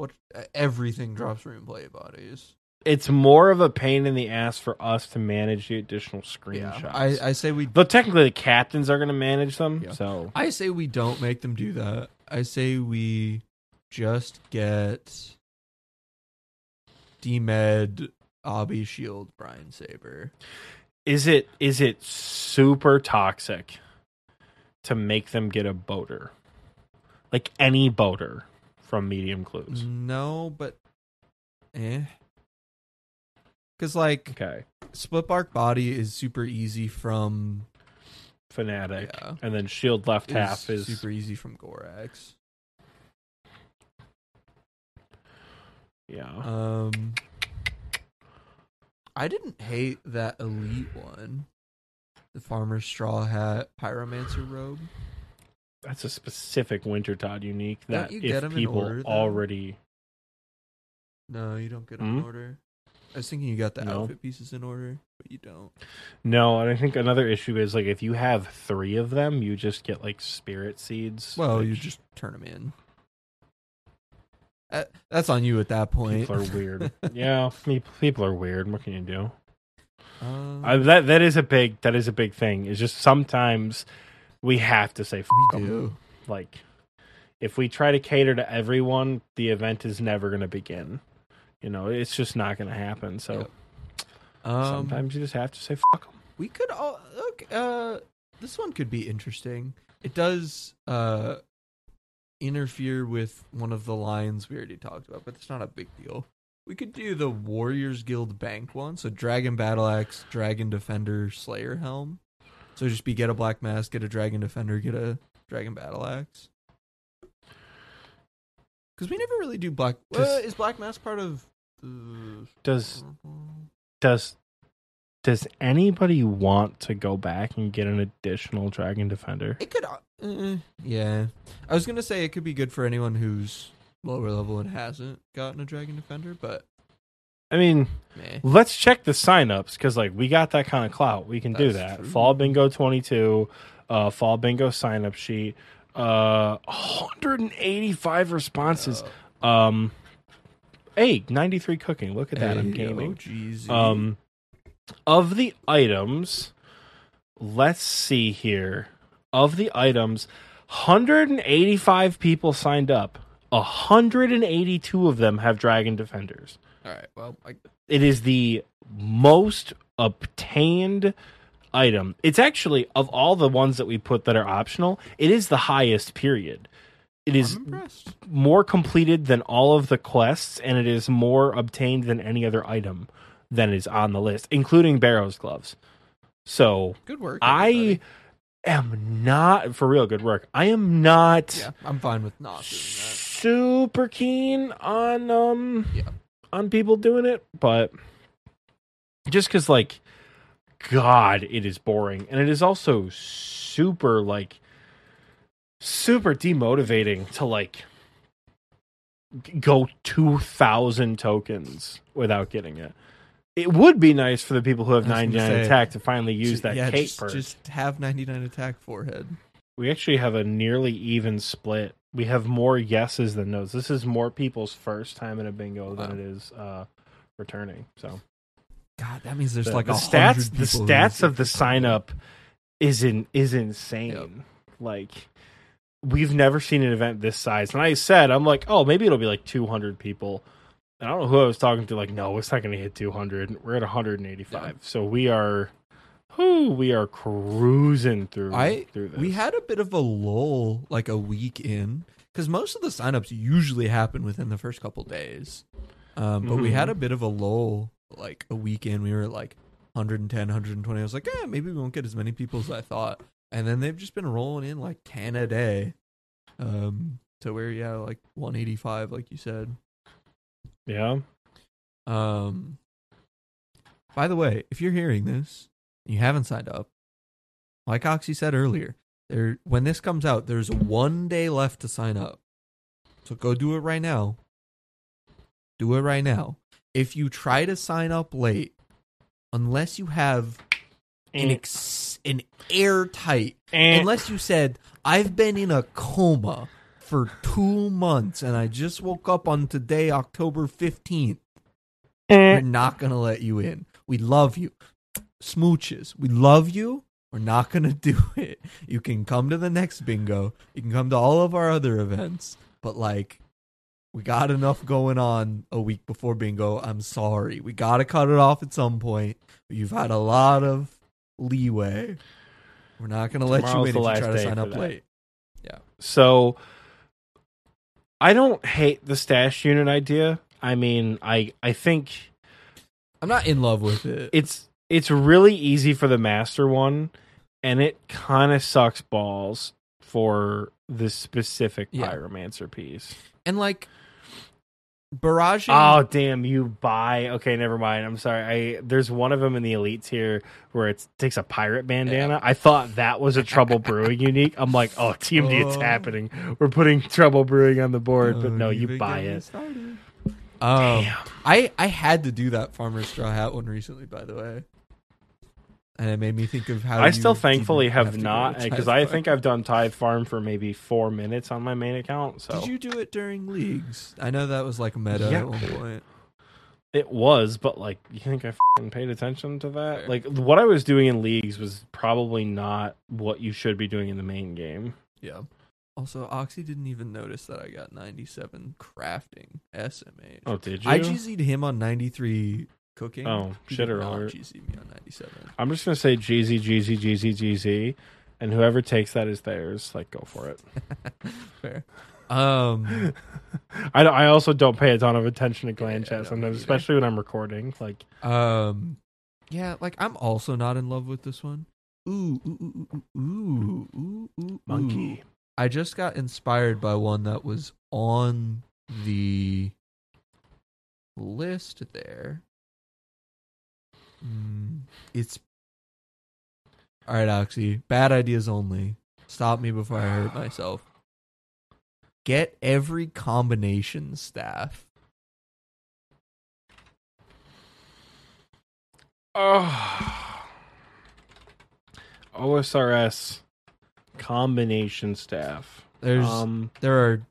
What uh, everything drops rune plate bodies. it's more of a pain in the ass for us to manage the additional screenshots. Yeah, I I say we But technically, the captains are going to manage them. Yeah. So I say we don't make them do that. I say we just get D med, Obby Shield, Brine Sabre. is it is it super toxic to make them get a boater, like any boater from Medium Clues? No, but eh. Cause like Okay, split bark body is super easy from fanatic, Yeah. and then shield left is half is super easy from Goraks. yeah. Um, I didn't hate that elite one, the farmer's straw hat pyromancer robe. That's a specific Wintertodt unique that if get 'em in people order, already No, you don't get them in Hmm? order. I was thinking you got the No. outfit pieces in order, but you don't. no, and I think another issue is like if you have three of them, you just get like spirit seeds. Well, you just turn them in. Uh, that's on you at that point. people are weird. yeah, people are weird. What can you do? Um, I, that that is a big that is a big thing. It's just sometimes we have to say we 'em. do. like if we try to cater to everyone, the event is never going to begin. You know, it's just not going to happen. So Yep. Um, sometimes you just have to say fuck them. we could all look. uh this one could be interesting it does uh interfere with one of the lines we already talked about but it's not a big deal we could do the warriors guild bank one so dragon battle axe dragon defender slayer helm so just be get a black mask get a dragon defender get a dragon battle axe because we never really do black uh, is black mask part of the Does does does anybody want to go back and get an additional dragon defender? It could, uh, uh, yeah. I was gonna say it could be good for anyone who's lower level and hasn't gotten a Dragon Defender, but I mean, meh. let's check the signups because like we got that kind of clout. We can do That's that. true. Fall bingo twenty two, uh, fall bingo sign up sheet. Uh, 185 responses. Um, hey, 93 cooking. Look at that. I'm Hey, gaming. Oh. Um, of the items, let's see here. Of the items, 185 people signed up. 182 of them have dragon defenders. All right. Well, I, It is the most obtained item. It's actually of all the ones that we put that are optional, it is the highest period. It is more completed than all of the quests and it is more obtained than any other item that is on the list, including Barrows gloves. So Good work. I am not for real good work. I am not yeah, I'm fine with not doing that. super keen on um Yeah. On people doing it, but just because like God, it is boring, and it is also super like super demotivating to like go two thousand tokens without getting it. It would be nice for the people who have I was gonna ninety nine say, attack to finally use that yeah, cape just, perk. just have 99 attack forehead. We actually have a nearly even split. We have more yeses than nos. This is more people's first time in a bingo than it is uh, returning. So God, that means there's the, like the a stats, the stats of the sign up is in is insane. Like we've never seen an event this size. And I said, I'm like, oh, maybe it'll be like 200 people. And I don't know who I was talking to. Like, no, it's not going to hit 200. We're at 185. Yeah. So we are, whoo, we are cruising through. I through this. we had a bit of a lull like a week in because most of the signups usually happen within the first couple days. Um, but we had Mhm. a bit of a lull like a week in. We were like 110, 120. I was like, yeah, maybe we won't get as many people as I thought. And then they've just been rolling in like 10 a day. Um, to where yeah, like 185, like you said. yeah. Um, by the way, if you're hearing this you haven't signed up, like Oxy said earlier, there when this comes out, there's one day left to sign up. So go do it right now. Do it right now. If you try to sign up late, unless you have an ex- an airtight, unless you said I've been in a coma for two months and I just woke up on today, October fifteenth. Eh. We're not gonna let you in. We love you. Smooches. We love you. We're not gonna do it. You can come to the next bingo. You can come to all of our other events. But like we got enough going on a week before bingo. I'm sorry. We gotta cut it off at some point. You've had a lot of leeway. We're not gonna let you in if you try to sign up that. late. Yeah. So I don't hate the stash unit idea. I mean, I I think I'm not in love with it. it's it's really easy for the master one and it kind of sucks balls for the specific Yeah. pyromancer piece. and like barrage. Oh damn! You buy okay. Never mind. I'm sorry. I there's one of them in the elites here where it takes a pirate bandana. I thought that was a Trouble Brewing unique. I'm like, oh, TMD, it's Oh. happening. We're putting Trouble Brewing on the board, but Oh, no, you buy it. started. Um, I I had to do that farmer straw hat one recently, by the way, and it made me think of how I still thankfully even have, not because eh, I think I've done Tithe Farm for maybe four minutes on my main account. So Did you do it during leagues? I know that was like a meta Yeah. at one point. It was, but like, you think I fing paid attention to that? Like, what I was doing in leagues was probably not what you should be doing in the main game. Yeah. Also, Oxy didn't even notice that I got 97 crafting SMH. Oh, did you? I GZ'd him on 93 cooking. Oh, did not alert. GZ me on 97. I'm just gonna say GZ, GZ, GZ, GZ, and whoever takes that is theirs. Like, go for it. Fair. Um, I, I also don't pay a ton of attention to clan Yeah, chat sometimes, especially when I'm recording. Like, um, yeah, like I'm also not in love with this one. Ooh, ooh, ooh, ooh, ooh, ooh, ooh, ooh. monkey. ooh. I just got inspired by one that was on the list there. Mm, it's all right, Oxy. Bad ideas only. Stop me before I hurt myself. Get every combination staff. Oh. OSRS combination staff. There's um, there are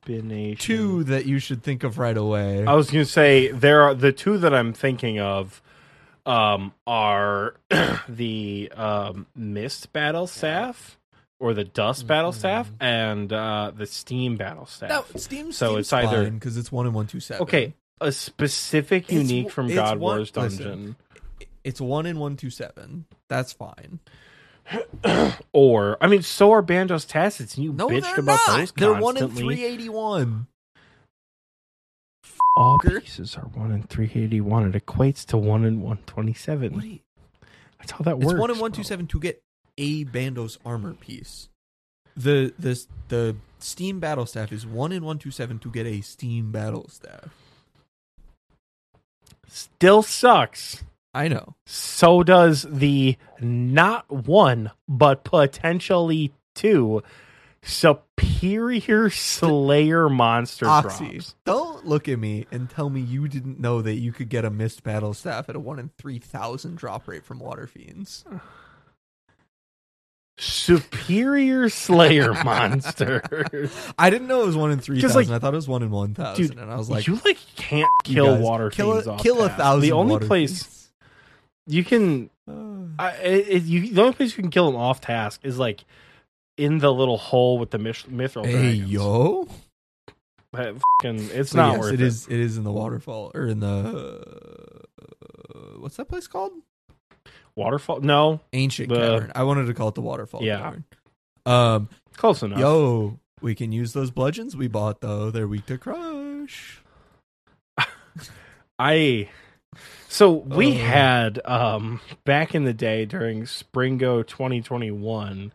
two that you should think of right away. I was going to say there are the two that I'm thinking of um, are the um, mist battle staff or the dust battle staff and uh, the steam battle staff. no, Steam. So it's either- because it's one in one two seven. Okay, a specific It's- unique from it's God one- Wars listen. Dungeon, it's one in one two seven. That's fine. or I mean, so are Bandos tassets, and you No, bitched about not. those They're one in three eighty one. All pieces are one in three eighty one. It equates to one in one twenty seven. That's how that It's works. one in one two seven to get a Bandos armor piece. The the the Steam battle staff is one in one two seven to get a Steam battle staff. Still sucks. I know. So does the not one, but potentially two superior Slayer monster Oxy, drops. don't look at me and tell me you didn't know that you could get a mist battle staff at a one in three thousand drop rate from water fiends. Superior Slayer monster. I didn't know it was one in three thousand. like, I thought it was one in one thousand, Dude, and I was like, you like can't kill water kill fiends a, off kill a thousand. The only place fiends. you can Uh, I, it- you, the only place you can kill them off task is like in the little hole with the mithril hey dragons. yo, That fucking- it's not yes, worth it it. is. It is in the waterfall or in the uh, what's that place called? Waterfall? No, Ancient The- cavern. I wanted to call it the waterfall Yeah. cavern. Um, close enough. yo, we can use those bludgeons we bought though. They're weak to crush. I so we Uh. had um back in the day during Springo 2021,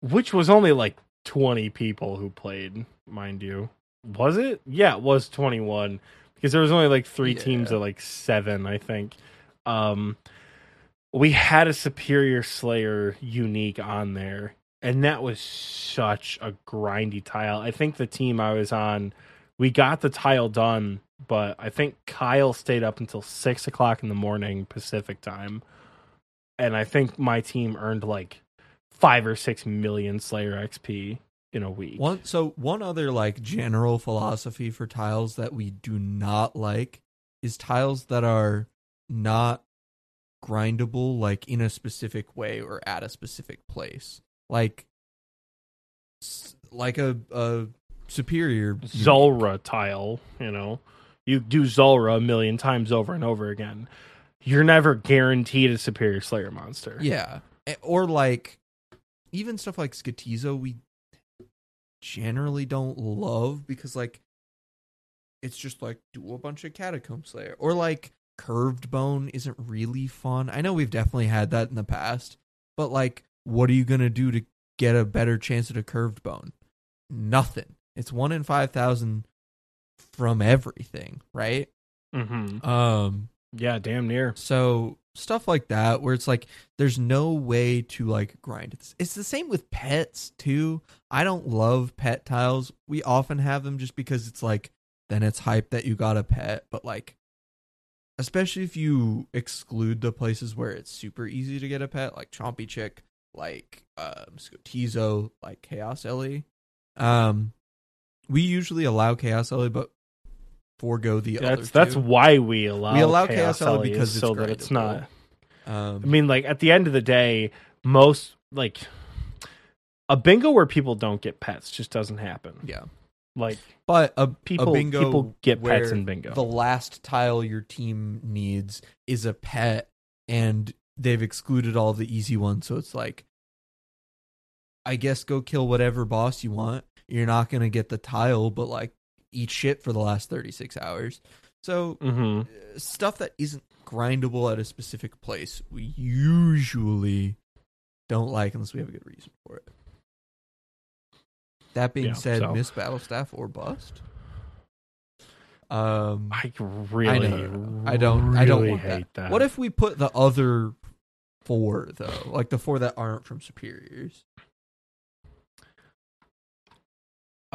which was only like 20 people who played, mind you. Was it? Yeah, it was 21 because there was only like 3 teams Yeah. of like 7, I think. Um we had a superior slayer unique on there and that was such a grindy tile. I think the team I was on we got the tile done, but I think Kyle stayed up until six o'clock in the morning Pacific time, and I think my team earned like five or six million Slayer XP in a week. One so one other like general philosophy for tiles that we do not like is tiles that are not grindable like in a specific way or at a specific place. Like like a a superior Zulrah tile, you know, you do Zulrah a million times over and over again. You're never guaranteed a superior Slayer monster. Yeah. Or like even stuff like Skotizo we generally don't love because like it's just like do a bunch of catacombs there or like curved bone isn't really fun. I know we've definitely had that in the past, but like what are you going to do to get a better chance at a curved bone? Nothing. It's 1 in 5000 from everything, right? mm-hmm. Um Yeah, damn near. so stuff like that where it's like there's no way to like grind. It's it's the same with pets too. I don't love pet tiles. We often have them just because it's like then it's hype that you got a pet, but like especially if you exclude the places where it's super easy to get a pet, like Chompy Chick, like um Skotizo, like Chaos Ele. Um we usually allow Chaos Ele, but forego the other That's that's why we allow We allow Chaos Chaos because it's so that it's not. Um, I mean, like at the end of the day, most like a bingo where people don't get pets just doesn't happen. yeah, Like but a people a bingo people get pets in bingo. The last tile your team needs is a pet, and they've excluded all the easy ones. So it's like, I guess go kill whatever boss you want. You're not gonna get the tile, but like eat shit for the last thirty six hours. So hmm uh, stuff that isn't grindable at a specific place, we usually don't like unless we have a good reason for it. That being Yeah, said, so- mist battle staff or bust. Um, I really, know. I don't- I don't really want that. hate that. what if we put the other four though, like the four that aren't from superiors?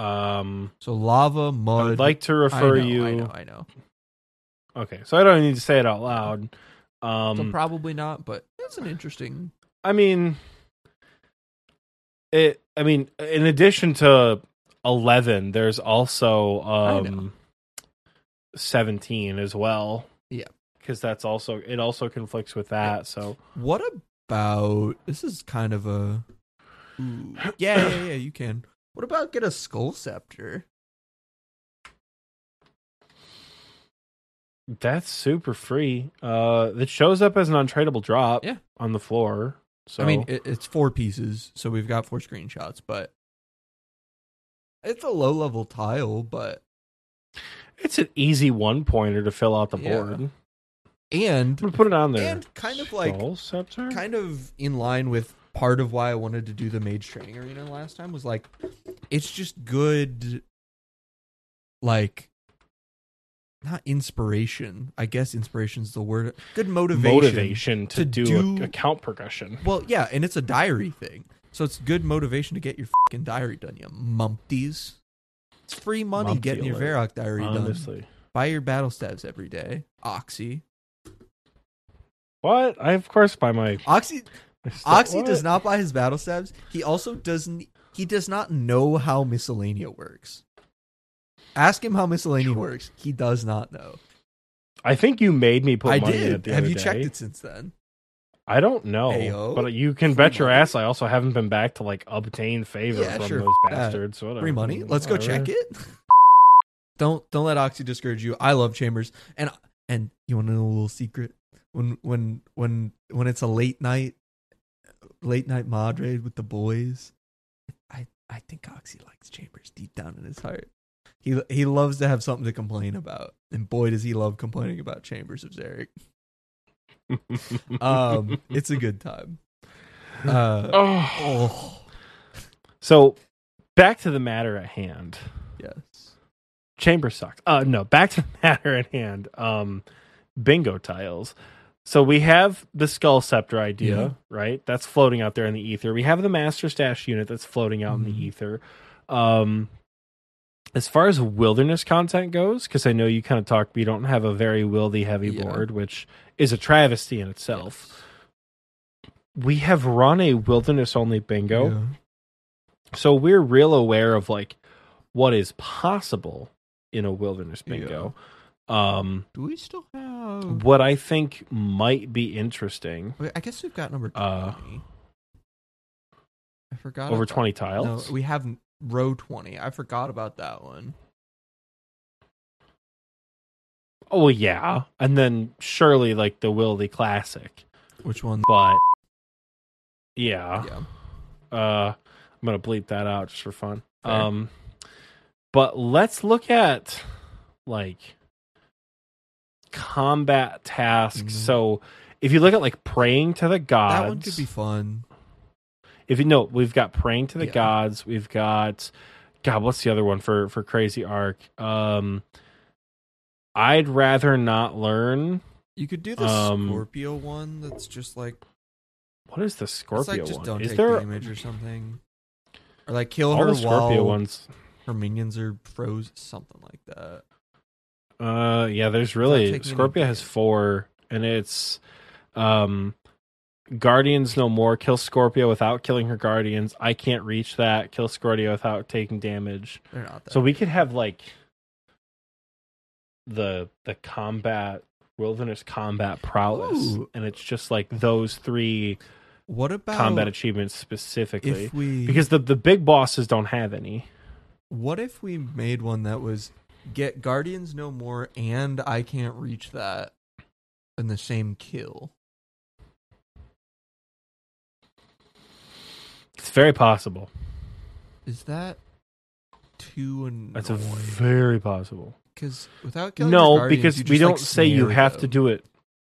Um So lava, mud. I'd like to I refer know, you I know, I know. Okay, so I don't need to say it out loud. so Um probably not, but it's an interesting. I mean it. I mean, in addition to eleven, there's also um seventeen as well. Yeah. because that's also it also conflicts with that. So What about this? Is kind of a Ooh. yeah, yeah, yeah. You can. What about get a skull scepter? that's super free. Uh, it shows up as an untradeable drop. Yeah. on the floor. So I mean, it, it's four pieces, so we've got four screenshots, but it's a low level tile, but it's an easy one pointer to fill out the Yeah. board. and put it on there. and kind of like Skull scepter. kind of in line with part of why I wanted to do the mage training arena last time was like it's just good like not inspiration. I guess inspiration's the word. Good motivation. motivation to, to do, do- account progression. Well, yeah, and it's a diary thing. So it's good motivation to get your fucking diary done, you mumpties. It's free money Mumpty getting your alert, Varrock diary done. Buy your battle stabs every day. Oxy. what? I of course buy my. Oxy Oxy what? does not buy his battle stabs. He also doesn't. He does not know how Miscellania works. Ask him how Miscellania works. He does not know. I think you made me put I money did. Have you day. checked it since then? I don't know, Ayo. but you can Free bet your money. ass. I also haven't been back to like obtain favor Yeah, from sure, those that. bastards. Whatever. Free money. Mm, Let's go Whatever. check it. don't don't let Oxy discourage you. I love Chambers, and and you want to know a little secret? When when when when it's a late night, late night raid with the boys, I I think Oxy likes Chambers deep down in his heart. He he loves to have something to complain about, and boy does he love complaining about Chambers of Xeric. Um, it's a good time. Uh, oh. oh So, back to the matter at hand. yes, Chamber sucks. Uh no, back to the matter at hand. Um bingo tiles. So we have the skull scepter idea, Yeah. right? That's floating out there in the ether. We have the master stash unit that's floating out in Mhm. the ether. Um as far as wilderness content goes, because I know you kind of talked, we don't have a very wildy heavy Yeah. board, which is a travesty in itself. We have run a wilderness only bingo Yeah. so we're real aware of like what is possible in a wilderness bingo um Do we still have? what i think might be interesting I guess we've got number Uh. I forgot over about- 20 No, tiles we have row twenty. I forgot about that one. oh yeah and then surely like the wildy classic Which one? but yeah Yeah. uh i'm gonna bleep that out just for fun Fair. um but let's look at like combat tasks Mhm. so if you look at like praying to the gods That one could be fun. if you know we've got praying to the Yeah. gods we've got god what's the other one for for crazy arc um i'd rather not learn You could do the Um, Scorpia one. That's just like what is the scorpia like just one don't is take there damage or something. Or like kill all her the scorpia while ones her minions are froze. Something like that. Uh, yeah, there's really Scorpia has four, and it's um, Guardians no more. Kill Scorpia without killing her guardians. I can't reach that. Kill Scorpia without taking damage. They're not that. So we could have like the the combat wilderness combat prowess, Ooh. and it's just like those three what about combat achievements specifically. if we Because the the big bosses don't have any. What if we made one that was get Guardians no more and I can't reach that in the same kill? It's very possible. Is that too That's a annoying? very possible. Because without killing no because we don't like, say you have to do it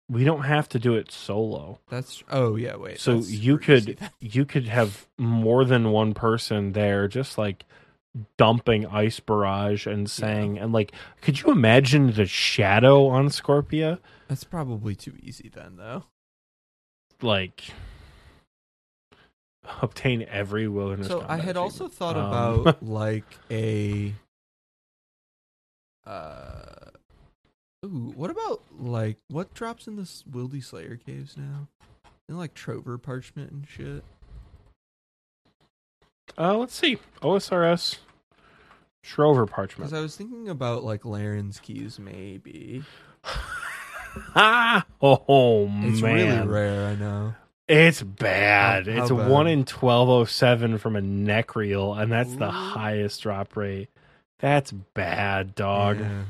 we don't have to do it solo That's oh yeah wait. so you could you could have more than one person there just like dumping ice barrage and saying and like could you imagine the shadow on scorpia That's probably too easy then though. like obtain every wilderness So I had also thought Um, about like a uh ooh, what about like what drops in the Wildy Slayer caves now? And like Trouver parchment and shit. Uh, let's see. OSRS Trouver parchment. Because. I was thinking about like Larran's keys, maybe. Ah, oh It's man, really rare, I know. It's bad. How- how it's bad? one in twelve oh seven from a neck reel, and that's the highest drop rate. That's bad, dog. Yeah.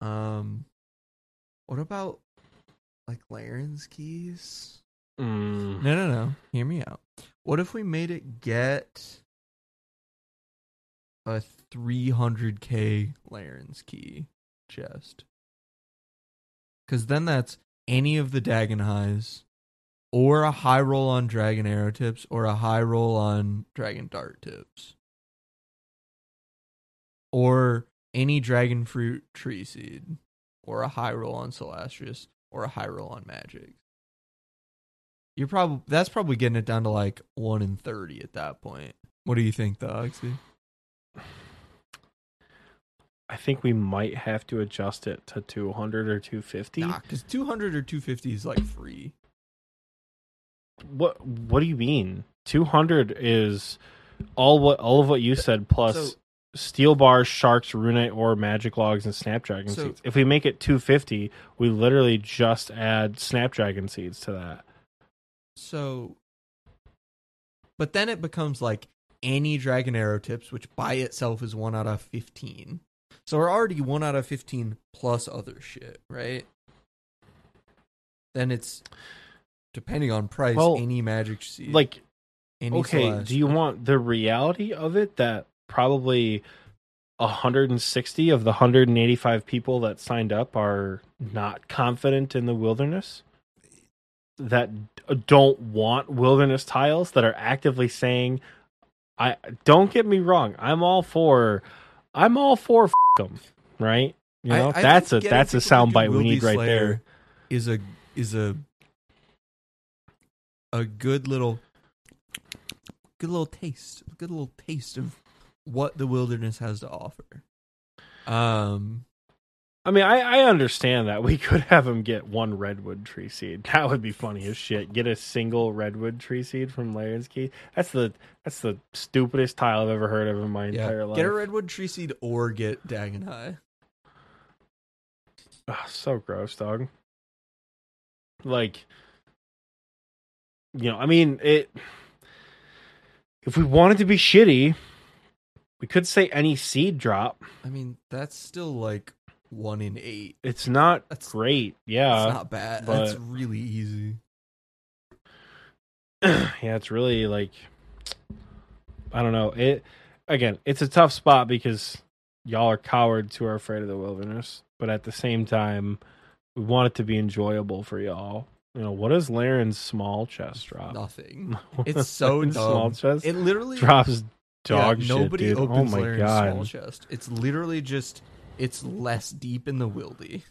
Um, what about like Larran's keys? Mm. No, no, no. Hear me out. What if we made it get a 300k Larran's key chest? Because then that's any of the Dagon'hai, or a high roll on Dragon Arrow tips, or a high roll on Dragon Dart tips, or any Dragon Fruit Tree Seed, or a high roll on Celastrus, or a high roll on Magic. You're probably that's probably getting it down to like one in thirty at that point. What do you think, though, Oxy? I think we might have to adjust it to two hundred or two fifty. Nah, because two hundred or two fifty is like free. What What do you mean? Two hundred is all what all of what you said plus So- steel bars, sharks, runite or magic logs, and snapdragon So- seeds. If we make it two fifty, we literally just add snapdragon seeds to that. So, but then it becomes like any Dragon Arrow tips, which by itself is one out of fifteen. So we're already one out of fifteen plus other shit, right? Then it's depending on price. Well, any magic seed, Like, any okay, do you want the reality of it that probably 160 of the 185 people that signed up are not confident in the wilderness? That don't want wilderness tiles that are actively saying I don't get me wrong, I'm all for I'm all for them, right? You know, I that's a that's a soundbite we need right there. Is a is a a good little good little taste, a good little taste of what the wilderness has to offer. Um, I mean, I, I understand that we could have him get one redwood tree seed. That would be funny as shit. Get a single redwood tree seed from Larran's key. That's the that's the stupidest tile I've ever heard of in my yeah, entire life. get a redwood tree seed or get Dagon'hai. Ugh, so gross, dog. Like, you know, I mean, it. If we wanted to be shitty, we could say any seed drop. I mean, that's still like one in eight. It's not That's great. Yeah, It's not bad. but- That's really easy. yeah, it's really like I don't know. It again, it's a tough spot because y'all are cowards who are afraid of the wilderness, but at the same time, we want it to be enjoyable for y'all. You know, what is Larran's small chest drop? Nothing. It's so Larran's small chest It literally drops dog yeah, shit, nobody dude. Oh opens oh my Larran's god. small chest. It's literally just it's less deep in the wildy.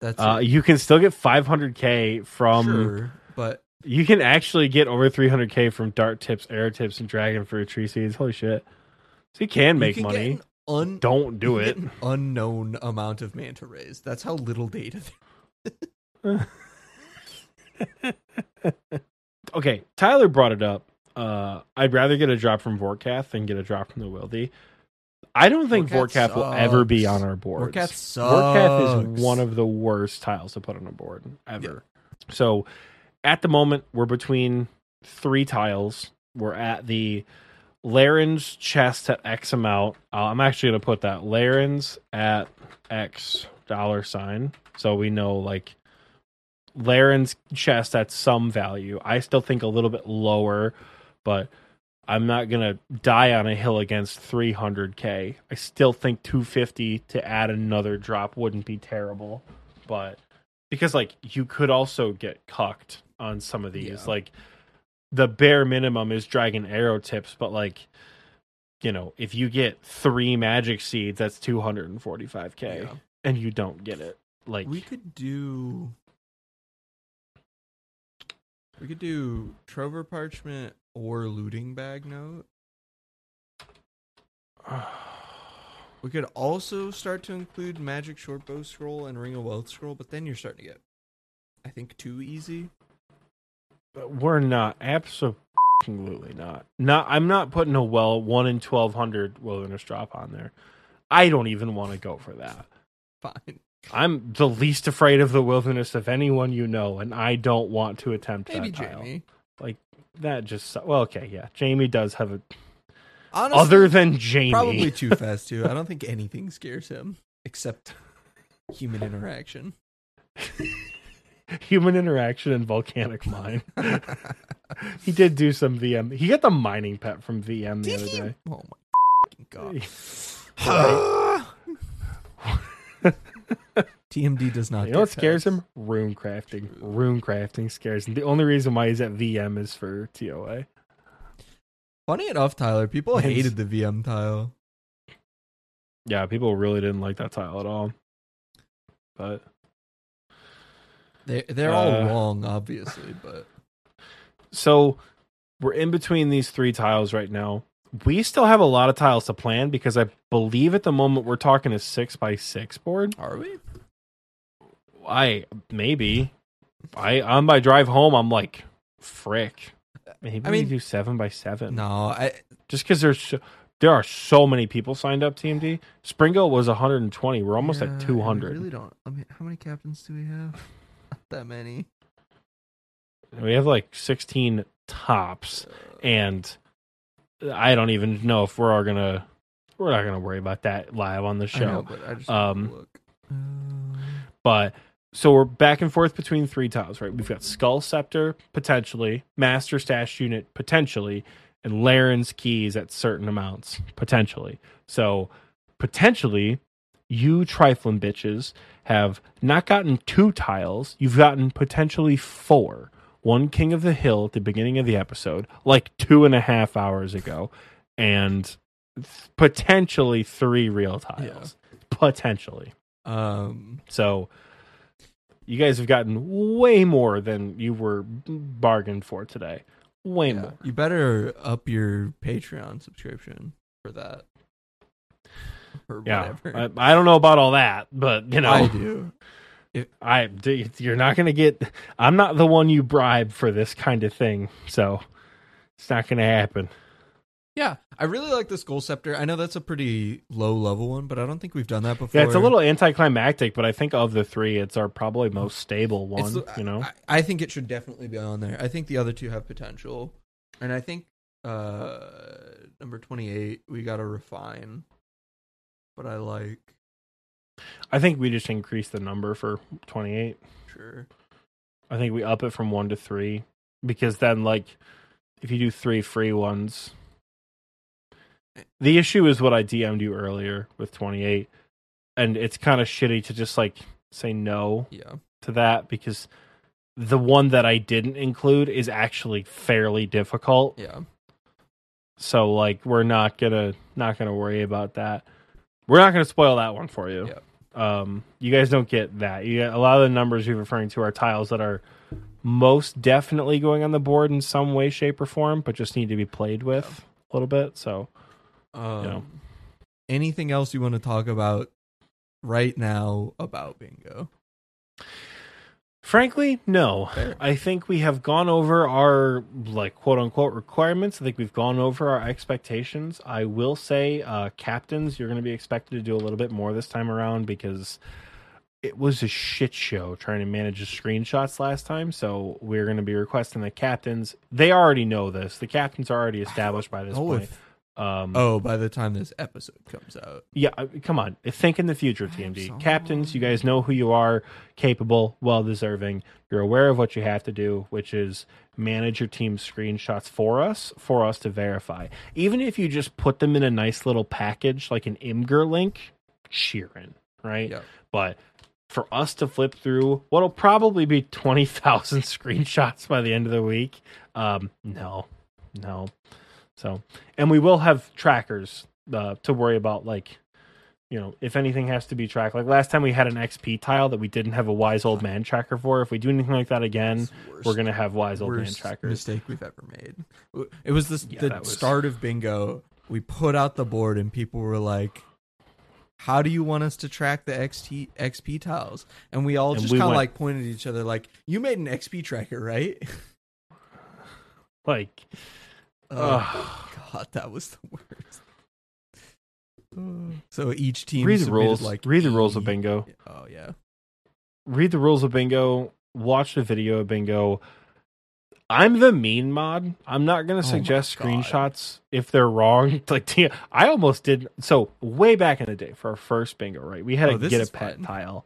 That's Uh, you can still get 500k from. sure, but You can actually get over 300k from dart tips, air tips, and dragon fruit tree seeds. Holy shit! So you can make you can money. Un- Don't do it. unknown amount of manta rays. That's how little data. okay, Tyler brought it up. Uh, I'd rather get a drop from Vorkath than get a drop from the Wildy. I don't think Vorkath will ever be on our board. Vorkath Vorkath sucks. is one of the worst tiles to put on a board ever. So at the moment, we're between three tiles. We're at the Larran's chest at X amount. Uh, I'm actually going to put that Larran's at X dollar sign. So we know like Larran's chest at some value. I still think a little bit lower, but I'm not going to die on a hill against 300k. I still think 250 to add another drop wouldn't be terrible, but because like you could also get cucked on some of these. Yeah. Like the bare minimum is dragon arrow tips, but like you know, if you get 3 magic seeds, that's 245k Yeah. and you don't get it. Like We could do. We could do Trouver Parchment or Looting Bag Note. We could also start to include Magic Shortbow Scroll and Ring of Wealth Scroll, but then you're starting to get, I think, too easy. But we're not absolutely Absolutely not. Not. I'm not putting a well one in twelve hundred wilderness drop on there. I don't even want to go for that. Fine. I'm the least afraid of the wilderness of anyone you know, and I don't want to attempt Maybe that tile. Jamie. That just well, okay, yeah. Jamie does have a Honestly, other than Jamie. probably too fast too. I don't think anything scares him except human interaction. human interaction and volcanic mine. he did do some VM. He got the mining pet from VM the Did other he? day. Oh my god. TMD does not. You know what scares pets. him? Rune crafting. Rune crafting scares him. The only reason why he's at VM is for TOA. Funny enough, Tyler, people Hence- hated the VM tile. Yeah, people really didn't like that tile at all. But They they're all Uh, wrong, obviously, but so we're in between these three tiles right now. We still have a lot of tiles to plan because I believe at the moment we're talking a six by six board. are we? I maybe I on my drive home I'm like frick. Maybe I we do seven by seven. No, I just because there's so, there are so many people signed up. TMD Springo was 120. We're almost yeah, at I 200. really don't. I mean, how many captains do we have? Not that many. We have like 16 tops, and I don't even know if we're all gonna. We're not gonna worry about that live on the I know, show. but I just Um, look. Um, But so we're back and forth between three tiles, right? We've got Skull Scepter potentially, Master Stash Unit potentially, and Larran's keys at certain amounts potentially. So potentially, you trifling bitches have not gotten two tiles. You've gotten potentially four. One King of the Hill at the beginning of the episode, like two and a half hours ago, and potentially three real tiles. Potentially. um, So you guys have gotten way more than you were bargained for today. Way yeah. more. You better up your Patreon subscription for that. Or Yeah. whatever. I, I don't know about all that, but you know, I do. I you're not going to get I'm not the one you bribe for this kind of thing. So it's not going to happen. Yeah, I really like this Skull Scepter. I know that's a pretty low level one, but I don't think we've done that before. Yeah, it's a little anticlimactic, but I think of the 3 it's our probably most stable one, the- you know. I, I think it should definitely be on there. I think the other two have potential, and I think uh number twenty eight we got to refine. But I like I think we just increase the number for 28. sure. I think we up it from 1 to 3 because then like if you do 3 free ones The issue is what I DM'd you earlier with 28 and it's kind of shitty to just like say no Yeah, to that because the one that I didn't include is actually fairly difficult. yeah. So like we're not gonna not gonna worry about that. We're not gonna spoil that one for you. Um, you guys don't get that. You get a lot of the numbers you're referring to are tiles that are most definitely going on the board in some way, shape, or form, but just need to be played with a little bit. So Um, know. Anything else you want to talk about right now about bingo? frankly, no. Fair. I think we have gone over our like quote unquote requirements. I think we've gone over our expectations. I will say, uh, captains, you're going to be expected to do a little bit more this time around because it was a shit show trying to manage the screenshots last time. So we're going to be requesting the captains. They already know this. The captains are already established by this Oh, point. if- Um, oh, by the time this episode comes out, yeah, uh, come on. Think in the future, TMD. so Captains, you guys know who you are, capable, well deserving. You're aware of what you have to do, which is manage your team's screenshots for us, for us to verify. Even if you just put them in a nice little package like an Imgur link, cheering, right? Yeah. But for us to flip through what'll probably be 20,000 screenshots by the end of the week, um, no, no. So, and we will have trackers uh, to worry about, like, you know, if anything has to be tracked. Like last time we had an XP tile that we didn't have a wise old man tracker for. If we do anything like that again, It's the worst- we're gonna have wise old man trackers. mistake we've ever made. It was this, Yeah, the was- start of bingo. We put out the board and people were like, "How do you want us to track the XT XP tiles?" And we all And just we kind of went- like pointed at each other, like, "You made an XP tracker, right?" Like, Oh, oh god, that was the worst. So each team read the rules. Like read the rules of bingo. Oh yeah. read the rules of bingo, watch the video of bingo. I'm the mean mod. I'm not going Oh to suggest God. screenshots if they're wrong. Like I almost did so way back in the day for our first bingo, right? We had Oh, a get a pet fun. tile.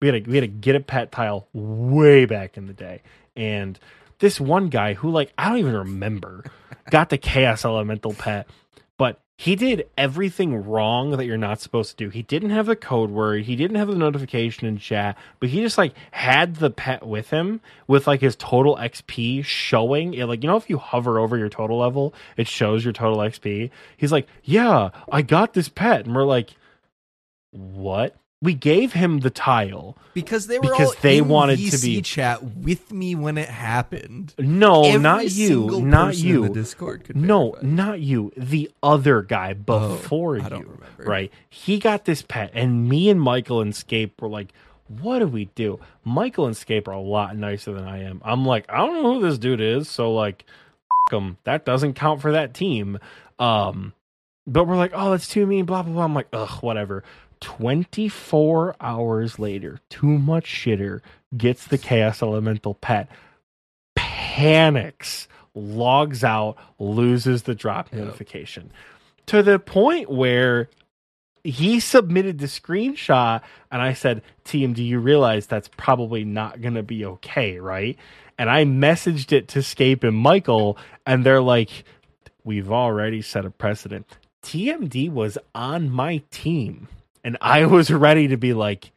We had a we had a get a pet tile way back in the day. And this one guy who like I don't even remember got the chaos elemental pet but he did everything wrong that you're not supposed to do. He didn't have the code word, he didn't have the notification in chat, but he just like had the pet with him with like his total XP showing it like you know if you hover over your total level, it shows your total XP. He's like, "Yeah, I got this pet." And we're like, "What?" We gave him the tile. Because they were Because they wanted to be- chat with me when it happened. No, Every not you, not you. the Discord could No, verify. not you. The other guy Oh, before don't you. remember. Right. He got this pet, and me and Michael and Scape were like, what do we do? Michael and Scape are a lot nicer than I am. I'm like, I don't know who this dude is, so like him. That doesn't count for that team. Um but we're like, oh, that's too mean, blah blah blah. I'm like, ugh, whatever. 24 hours later, too much shitter gets the chaos elemental pet panics, logs out, loses the drop Yep. notification to the point where he submitted the screenshot and I said, Team, do you realize that's probably not going to be okay, right? And I messaged it to Scape and Michael, and they're like, We've already set a precedent. TMD was on my team, and I was ready to be like,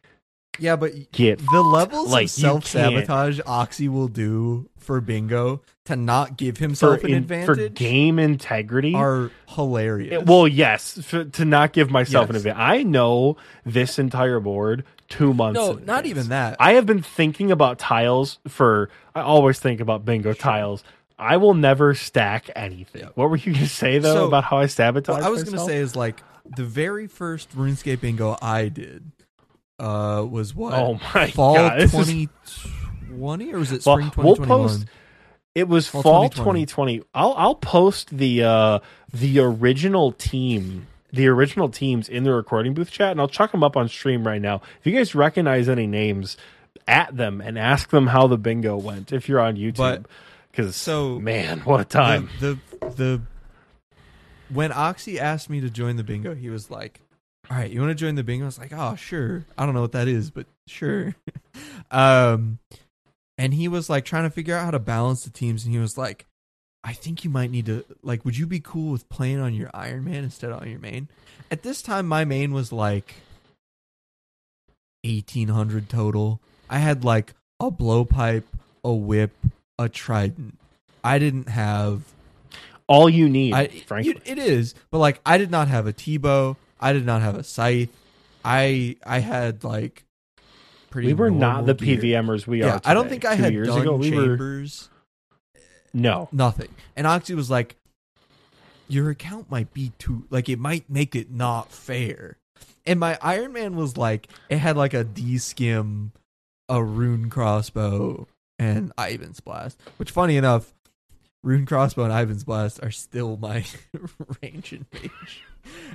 Yeah, but Get the levels Like, of self sabotage Oxy will do for Bingo to not give for, himself an in- advantage for game integrity. are hilarious. It- well, yes, for, to not give myself an advantage. I know this entire board two months. no, not even that. I have been thinking about tiles for. I always think about bingo tiles. I will never stack anything. Yeah. What were you going to say though So, about how I sabotage? what I was going to say is like the very first RuneScape Bingo I did uh was what Oh my fall god! this is- 2020 or was it spring we'll 2021? post- It was Fall fall 2020. 2020. I'll I'll post the uh the original team, the original teams in the recording booth chat, and I'll chuck them up on stream right now. If you guys recognize any names, at them and ask them how the bingo went if you're on YouTube. Because so man, what a time! The, the the when Oxy asked me to join the bingo, he was like, "All right, you want to join the bingo?" I was like, "Oh, sure." I don't know what that is, but sure. um, and he was like trying to figure out how to balance the teams, and he was like, "I think you might need to like. Would you be cool with playing on your Iron Man instead of on your main?" At this time, my main was like eighteen hundred total. I had like a blowpipe, a whip, a trident. I didn't have All you need, I, frankly. it is, but like I did not have a T-bow. I did not have a scythe. I I had like pretty. we were not the gear. PVMers we Yeah, are. I don't think I Two had years ago. We were chambers. no. Nothing. And Oxy was like, "Your account might be too like it might make it not fair." And my Iron Man was like, it had like a D scim, a rune crossbow, and Iban's blast. Which, funny enough, rune crossbow and Iban's blast are still my range and mage.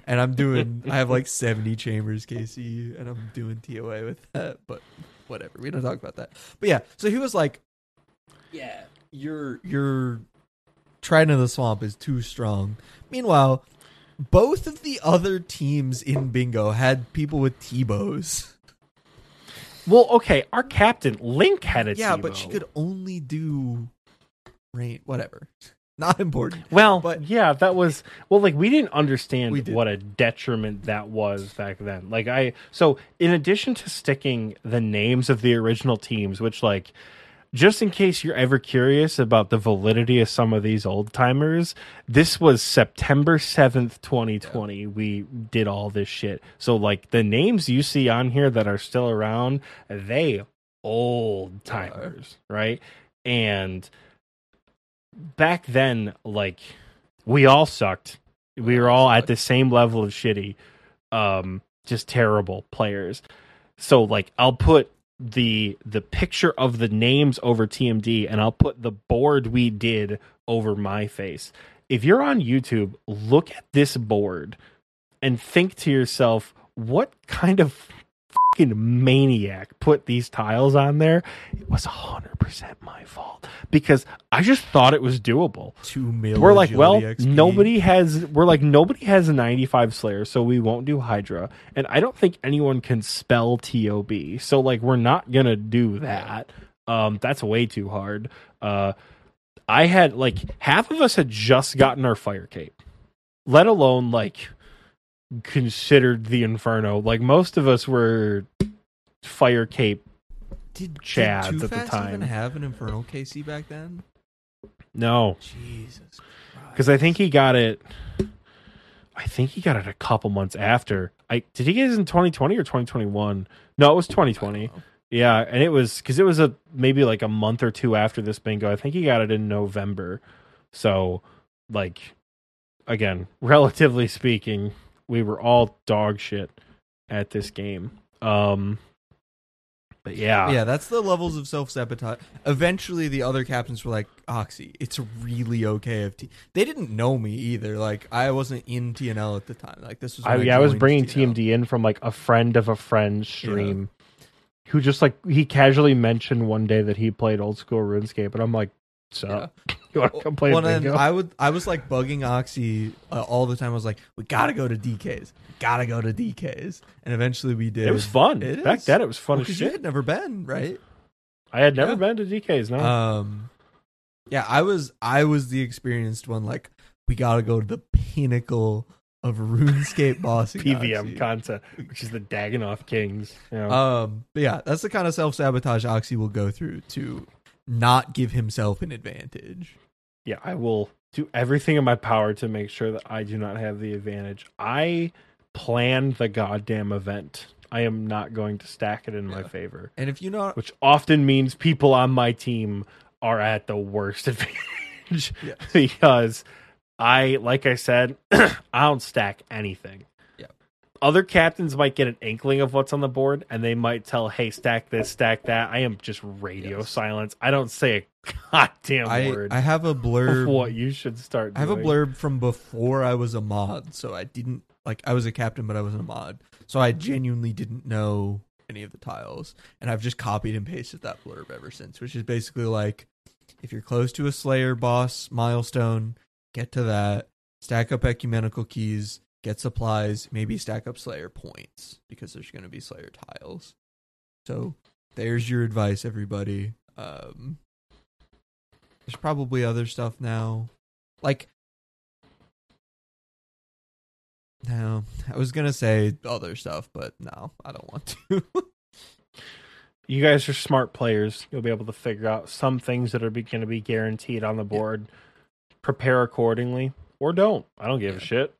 And I'm doing, I have like 70 chambers KC, and I'm doing TOA with that. But whatever, we don't talk about that. But yeah, so he was like, "Yeah, your your Trident of the Swamp is too strong." Meanwhile, both of the other teams in bingo had people with T-bows. Well, okay. Our captain Link had a Yeah, T-bow. but she could only do rain. Whatever, not important. Well, But- yeah, that was well. Like we didn't understand We did. what a detriment that was back then. Like I, so in addition to sticking the names of the original teams, which like, just in case you're ever curious about the validity of some of these old timers, this was September seventh, twenty twenty. We did all this shit. So like the names you see on here that are still around, they old timers, right? And back then, like we all sucked. We were all at the same level of shitty, um, just terrible players. So like I'll put the the picture of the names over TMD and I'll put the board we did over my face. if you're on YouTube, look at this board and think to yourself, what kind of fucking maniac put these tiles on there? It was 100% my fault because I just thought it was doable. Two million. We're like, well, nobody has. We're like, nobody has a 95 Slayer, so we won't do Hydra, and I don't think anyone can spell Tob. So like, we're not gonna do that. Um, that's way too hard. Uh, I had like half of us had just gotten our fire cape, let alone like considered the Inferno. Like most of us were fire cape. Did Chads did at the time. even have an Infernal KC back then? No, Jesus. because I think he got it. I think he got it a couple months after. I did he get it in 2020 or 2021? No, it was 2020. Yeah, and it was because it was a maybe like a month or two after this bingo. I think he got it in November. So, like, again, relatively speaking, we were all dog shit at this game. Um, but yeah, Yeah, that's the levels of self sabotage. Eventually, the other captains were like, "Oxy, it's really okay if T." They didn't know me either. Like, I wasn't in TNL at the time. Like, this was. I, when yeah, I was bringing TNL. TMD in from like a friend of a friend stream, who just like he casually mentioned one day that he played old school RuneScape, and I'm like, so Yeah. You want to come play well, then bingo? I would. I was like bugging Oxy uh, all the time. I was like, "We gotta go to DKs. Gotta go to DKs." And eventually, we did. it was fun It back is. then. It was fun as because you had never been, right? I had never Yeah. been to DKs. No, Um, yeah, I was. I was the experienced one. Like, we gotta go to the pinnacle of RuneScape bossing. PVM Oxy. content, which is the Dagannoth Kings. You know? Um, but yeah, that's the kind of self sabotage Oxy will go through to not give himself an advantage. Yeah, I will do everything in my power to make sure that I do not have the advantage. I planned the goddamn event. I am not going to stack it in my favor, And if you know, which often means people on my team are at the worst advantage Yes. because I, like I said, I don't stack anything. Yeah. Other captains might get an inkling of what's on the board and they might tell, hey, stack this, stack that. I am just radio Yes. silence. I don't say a goddamn I word I have a blurb. what you should start I have a blurb from before I was a mod, so I didn't like I was a captain, but I wasn't a mod, so I genuinely didn't know any of the tiles, and I've just copied and pasted that blurb ever since, which is basically like if you're close to a Slayer boss milestone, get to that, stack up ecumenical keys, get supplies, maybe stack up Slayer points because there's going to be Slayer tiles. So there's your advice, everybody. Um, there's probably other stuff now, like. No, I was gonna say other stuff, but no, I don't want to. You guys are smart players. You'll be able to figure out some things that are going to be guaranteed on the board. Prepare accordingly or don't. I don't give a shit.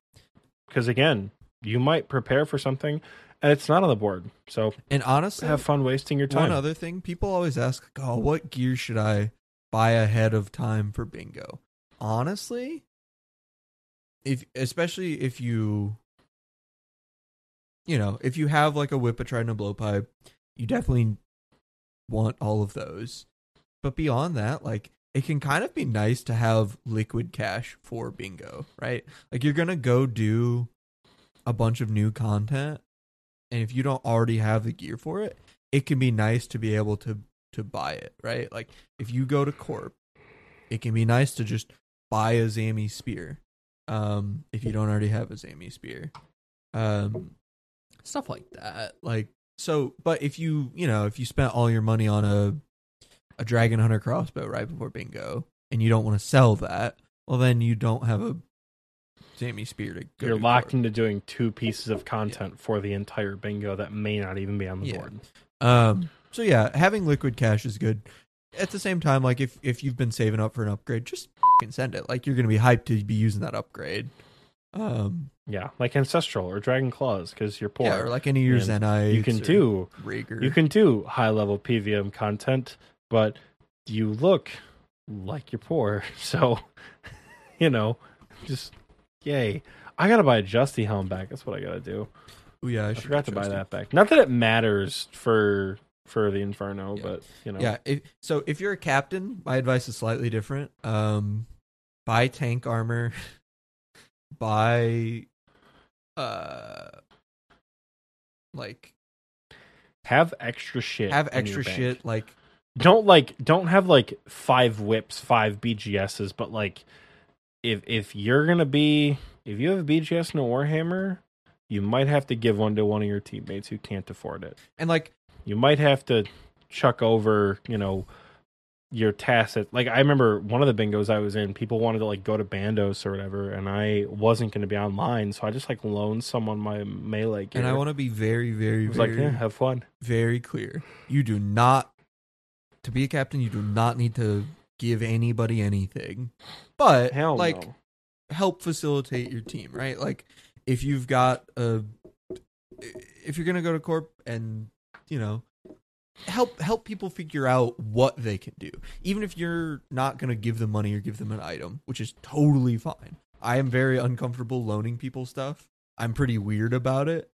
Because again, you might prepare for something and it's not on the board. So and honestly, have fun wasting your time. One other thing, people always ask, "Oh, what gear should I buy ahead of time for bingo?" Honestly, if especially if you, you know, if you have like a whip, a trident, a blowpipe, you definitely want all of those. But beyond that, like it can kind of be nice to have liquid cash for bingo, right? Like you're gonna go do a bunch of new content, and if you don't already have the gear for it, it can be nice to be able to to buy it, right? Like if you go to Corp, it can be nice to just buy a Zammy spear. Um, if you don't already have a Zammy spear. Um stuff like that. Like so but if you you know, if you spent all your money on a a dragon hunter crossbow right before bingo and you don't want to sell that, well then you don't have a Zammy spear to go You're to locked into doing two pieces of content for the entire bingo that may not even be on the Yeah. board. Um. So yeah, having liquid cash is good. At the same time, like if if you've been saving up for an upgrade, just fing send it. Like you're gonna be hyped to be using that upgrade. Um. Yeah, like Ancestral or Dragon Claws because you're poor. Yeah, or like any of your Zenytes. you can do Rager. you can do high level PVM content, but you look like you're poor. So, you know, just yay. I gotta buy a Justy helm back. That's what I gotta do. Oh yeah, I, I forgot to buy that back. Not that it matters for for the Inferno, Yeah. but you know, Yeah. If, so if you're a captain, my advice is slightly different. Um, buy tank armor, buy uh like Have extra shit. have extra shit like Don't like don't have like five whips, five BGSs, but like if if you're gonna be if you have a BGS and a Warhammer, you might have to give one to one of your teammates who can't afford it. and like You might have to chuck over, you know, your tassets. Like I remember one of the bingos I was in, people wanted to like go to Bandos or whatever, and I wasn't going to be online, so I just like loaned someone my melee gear. and I want to be very very I was very like, yeah, have fun. very clear. You do not to be a captain, you do not need to give anybody anything. But Hell like no. help facilitate your team, right? Like if you've got a if you're going to go to corp and, you know, help help people figure out what they can do. Even if you're not going to give them money or give them an item, which is totally fine. I am very uncomfortable loaning people stuff. I'm pretty weird about it.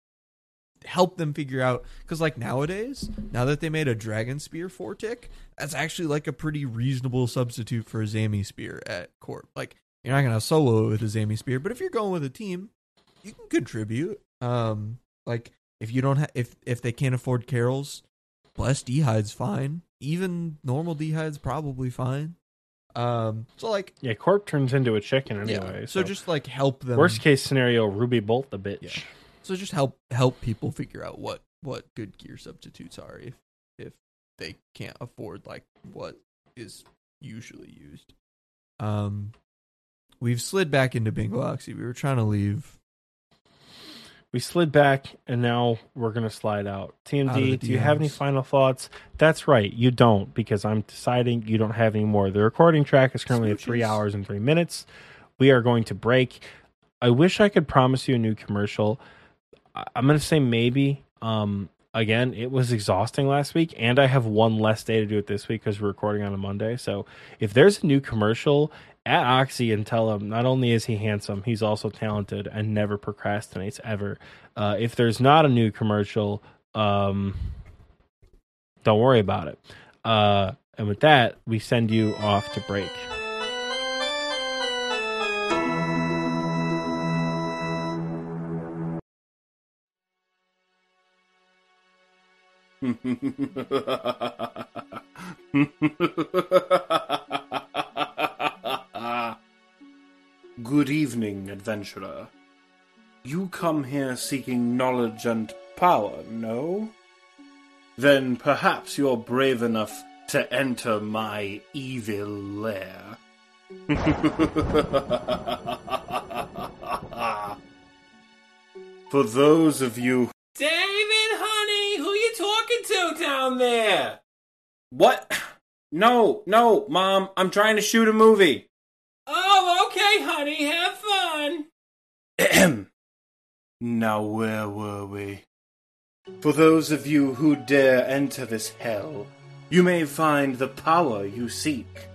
Help them figure out cuz like nowadays, now that they made a dragon spear four tick, that's actually like a pretty reasonable substitute for a Zammy spear at Corp. Like you're not gonna solo with a Zammy spear, but if you're going with a team, you can contribute. Um, like if you don't have if if they can't afford Karil's, blessed dehide's fine. Even normal dehide's probably fine. Um, so like Yeah, Corp turns into a chicken yeah, anyway. so, just like help them. worst case scenario, Ruby Bolt the bitch. Yeah. So just help help people figure out what what good gear substitutes are if if they can't afford like what is usually used. Um, we've slid back into Bingo Oxy. We were trying to leave. We slid back and now we're gonna slide out. Out TMD, do you have any final thoughts? That's right, you don't, because I'm deciding you don't have any more. The recording track is currently at three hours and three minutes. We are going to break. I wish I could promise you a new commercial. I'm gonna say maybe. Um again, it was exhausting last week, and I have one less day to do it this week because we're recording on a Monday. So if there's a new commercial at Oxy and tell him not only is he handsome, he's also talented and never procrastinates ever. Uh, if there's not a new commercial, um, don't worry about it. Uh, and with that, we send you off to break. Good evening, adventurer. You come here seeking knowledge and power, no? Then perhaps you're brave enough to enter my evil lair. For those of you David, honey, who are you talking to down there? What? No, no, Mom, I'm trying to shoot a movie. Honey, have fun. Ahem. now, where were we? For those of you who dare enter this hell, you may find the power you seek.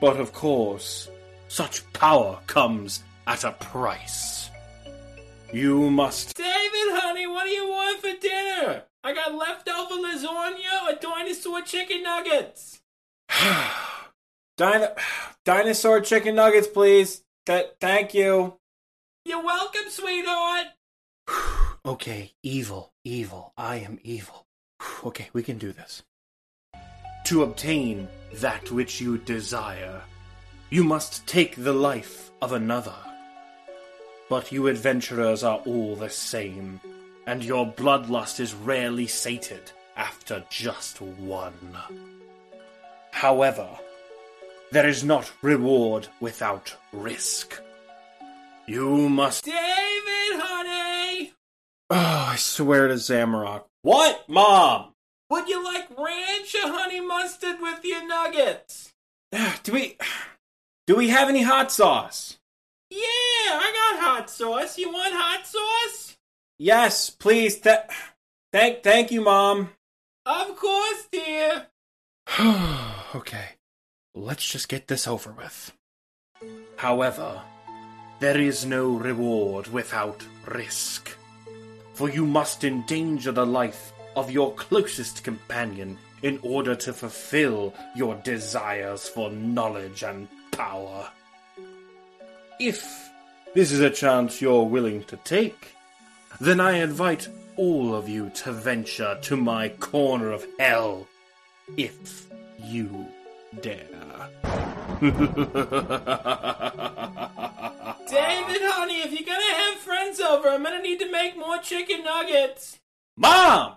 But of course, such power comes at a price. You must. David, honey, what do you want for dinner? I got leftover lasagna or dinosaur chicken nuggets. Dino- dinosaur chicken nuggets, please. Th- thank you. You're welcome, sweetheart. Okay, evil, evil. I am evil. Okay, we can do this. To obtain that which you desire, you must take the life of another. But you adventurers are all the same, and your bloodlust is rarely sated after just one. However, there is not reward without risk. You must David, honey. Oh, I swear to Zamorak. What, Mom? Would you like ranch or honey mustard with your nuggets? Ah, do we do we have any hot sauce? Yeah, I got hot sauce. You want hot sauce? Yes, please. Th- thank thank you, Mom. Of course, dear. okay. Let's just get this over with. However, there is no reward without risk. For you must endanger the life of your closest companion in order to fulfill your desires for knowledge and power. If this is a chance you're willing to take, then I invite all of you to venture to my corner of hell. If you dare. David, honey, if you're gonna have friends over, I'm gonna need to make more chicken nuggets. Mom!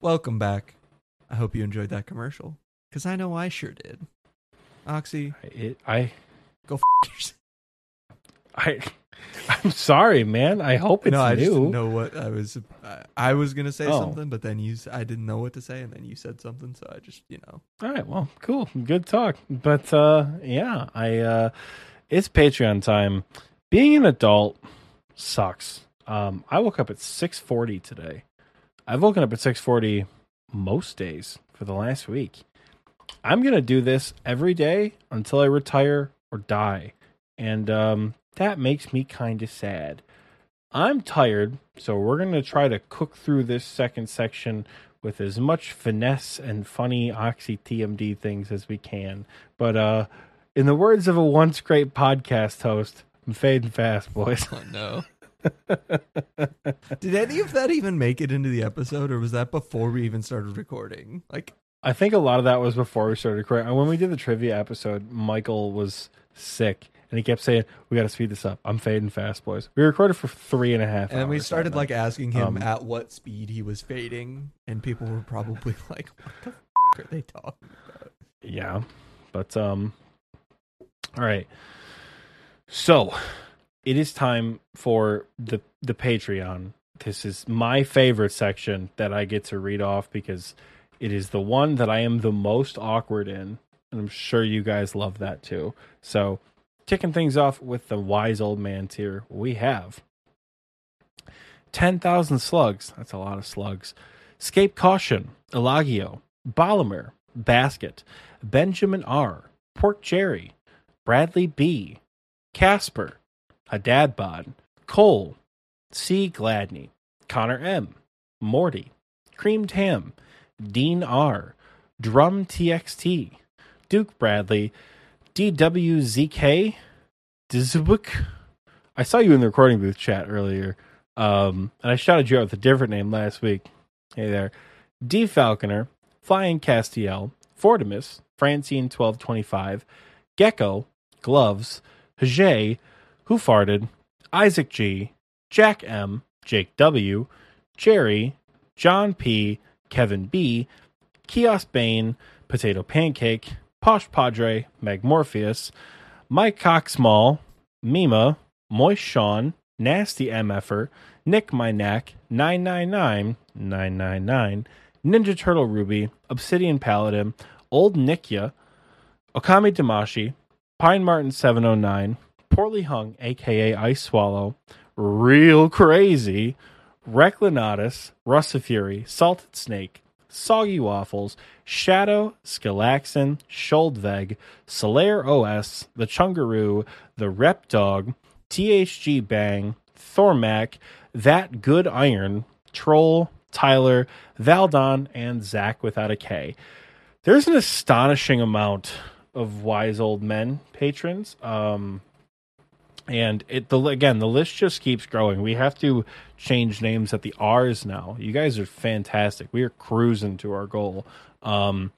Welcome back. I hope you enjoyed that commercial because I know I sure did. Oxy, It, I, go f- yourself. I, I'm sorry, man. I hope it's no, I just new. didn't know what I was. I, I was gonna say Oh. something, but then you, s- I didn't know what to say, and then you said something, so I just, you know, All right, well, cool. Good talk. But uh yeah, I uh it's Patreon time. Being an adult sucks. Um I woke up at 6:40 today. I've woken up at 6:40 most days for the last week. I'm going to do this every day until I retire or die. And um that makes me kind of sad. I'm tired, so we're going to try to cook through this second section with as much finesse and funny oxy TMD things as we can. But uh in the words of a once great podcast host, I'm fading fast, boys. oh no. did any of that even make it into the episode, or was that before we even started recording? Like, I think a lot of that was before we started recording. And When we did the trivia episode, Michael was sick and he kept saying, We gotta speed this up. I'm fading fast, boys. We recorded for three and a half and we started like asking him Um, at what speed he was fading, and people were probably like, "What the f- are they talking about?" Yeah. But um all right. So it is time for the the Patreon. This is my favorite section that I get to read off because it is the one that I am the most awkward in. And I'm sure you guys love that too. So kicking things off with the wise old man tier, we have 10,000 slugs. That's a lot of slugs. Scape Caution, Elagio, Bolimer, Basket, Benjamin R., Pork Jerry, Bradley B., Casper, Hadadbod, Cole, C. Gladney, Connor M., Morty, Cream Tam, Dean R., Drum TXT, Duke Bradley, DWZK, Dizbook. I saw you in the recording booth chat earlier, um, and I shouted you out with a different name last week. Hey there. D. Falconer, Flying Castiel, Fortimus, Francine 1225, Gecko, Gloves, Hajay, Who Farted, Isaac G, Jack M, Jake W, Jerry, John P, Kevin B, Kiosk Bane, Potato Pancake, Posh Padre, Meg Morpheus, Mike Coxmall, Mima, Moist Sean, Nasty MFer, Nick My Knack, 999, 999, Ninja Turtle Ruby, Obsidian Paladin, Old Nikya, Okami Damashi, Pine Martin 709, Poorly Hung, aka Ice Swallow, Real Crazy, Reclinatus, Russifury, Salted Snake, Soggy Waffles, Shadow, Skalaxin, Shuldveg, Solaire OS, The Chungaroo, The Rep Dog, THG Bang, Thormac, That Good Iron, Troll, Tyler, Valdon, and Zach without a K. There's an astonishing amount of wise old men patrons. Um, and it the again the list just keeps growing. We have to change names at the R's now. You guys are fantastic. We are cruising to our goal. Um,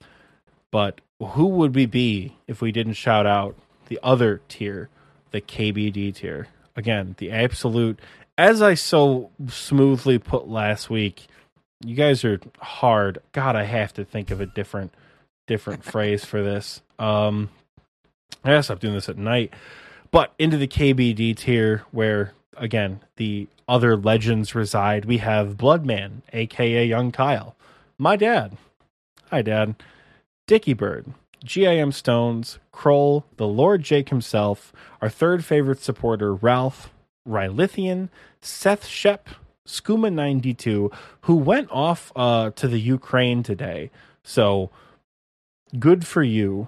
but who would we be if we didn't shout out the other tier, the KBD tier? Again, the absolute. As I so smoothly put last week, you guys are hard. God, I have to think of a different different phrase for this. Um, I gotta stop doing this at night. But into the KBD tier, where again the other legends reside, we have Bloodman, aka Young Kyle, my dad. Hi, Dad. Dicky Bird, GIM Stones, Kroll, the Lord Jake himself, our third favorite supporter, Ralph, Rylithian, Seth Shep, Skooma92, who went off uh, to the Ukraine today. So good for you,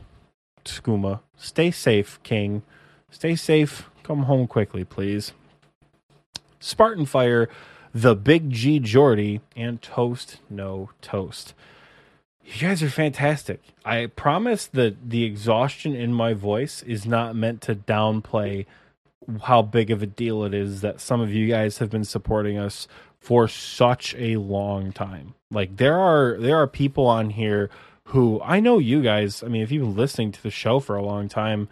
Skooma. Stay safe, King. Stay safe. Come home quickly, please. Spartan Fire, the Big G Jordy, and Toast No Toast. You guys are fantastic. I promise that the exhaustion in my voice is not meant to downplay how big of a deal it is that some of you guys have been supporting us for such a long time. Like there are there are people on here who I know you guys, I mean if you've been listening to the show for a long time,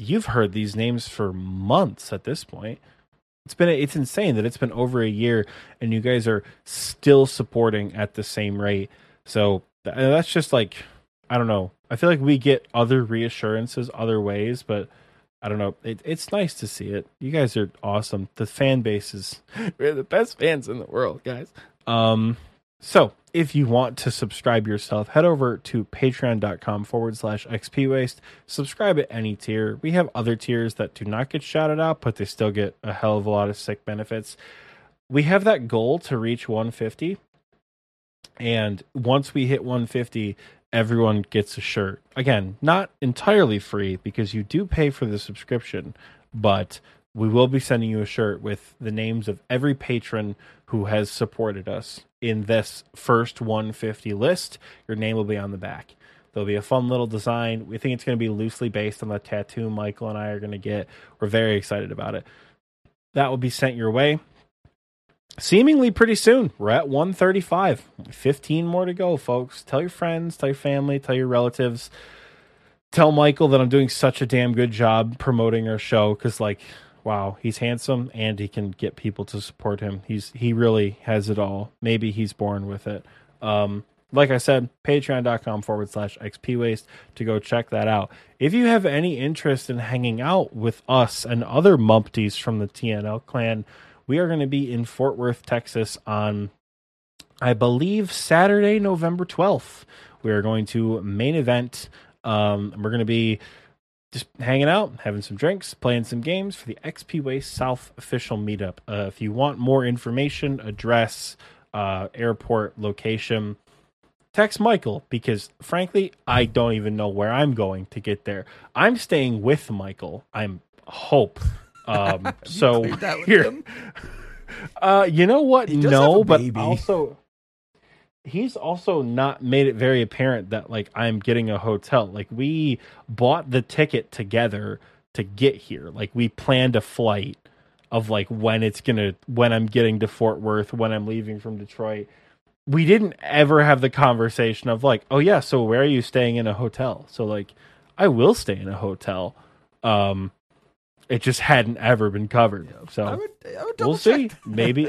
you've heard these names for months at this point. It's been it's insane that it's been over a year and you guys are still supporting at the same rate. So that's just like I don't know. I feel like we get other reassurances other ways, but I don't know. It, it's nice to see it. You guys are awesome. The fan base is we're the best fans in the world, guys. Um, so if you want to subscribe yourself, head over to patreon.com forward slash XP waste. Subscribe at any tier. We have other tiers that do not get shouted out, but they still get a hell of a lot of sick benefits. We have that goal to reach 150. And once we hit 150, everyone gets a shirt. Again, not entirely free because you do pay for the subscription, but we will be sending you a shirt with the names of every patron who has supported us in this first 150 list. Your name will be on the back. There'll be a fun little design. We think it's going to be loosely based on the tattoo Michael and I are going to get. We're very excited about it. That will be sent your way seemingly pretty soon. We're at 135. 15 more to go, folks. Tell your friends, tell your family, tell your relatives. Tell Michael that I'm doing such a damn good job promoting our show cuz like wow, he's handsome and he can get people to support him. He's he really has it all. Maybe he's born with it. Um like I said, patreon.com forward slash XP waste to go check that out. If you have any interest in hanging out with us and other Mumpties from the TNL clan, we are going to be in Fort Worth, Texas on, I believe, Saturday, November 12th. We are going to main event. Um, we're going to be just hanging out, having some drinks, playing some games for the XP Waste South official meetup. Uh, if you want more information, address, uh, airport location, text Michael because frankly, I don't even know where I'm going to get there. I'm staying with Michael. I'm hope um, so here, uh, you know what? No, but also he's also not made it very apparent that like I'm getting a hotel. Like we bought the ticket together to get here. Like we planned a flight of like when it's gonna when I'm getting to Fort Worth, when I'm leaving from Detroit. We didn't ever have the conversation of like, oh yeah, so where are you staying in a hotel? So like I will stay in a hotel. Um it just hadn't ever been covered. So I would, I would we'll see. Maybe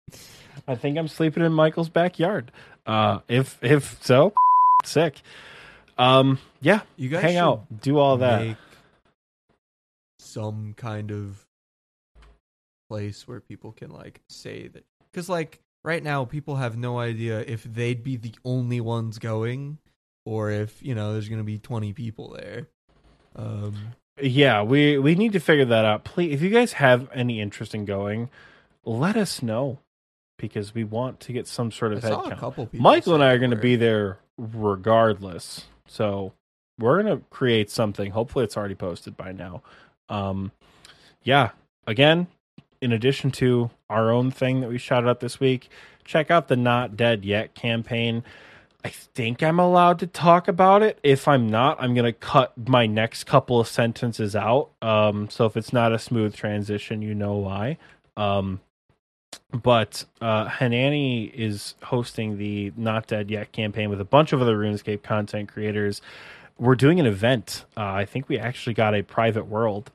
I think I'm sleeping in Michael's backyard. Uh, if if so, sick. Um, yeah, you guys hang out, do all that. Some kind of place where people can like say that because like right now people have no idea if they'd be the only ones going or if you know there's gonna be 20 people there um yeah, we we need to figure that out. Please, if you guys have any interest in going, let us know because we want to get some sort of head count. Michael and I are going to be there regardless, so we're going to create something. Hopefully, it's already posted by now. Um, yeah. Again, in addition to our own thing that we shouted out this week, check out the Not Dead Yet campaign. I think I'm allowed to talk about it. If I'm not, I'm going to cut my next couple of sentences out. Um, so if it's not a smooth transition, you know why. Um, but uh, Hanani is hosting the Not Dead Yet campaign with a bunch of other RuneScape content creators. We're doing an event. Uh, I think we actually got a private world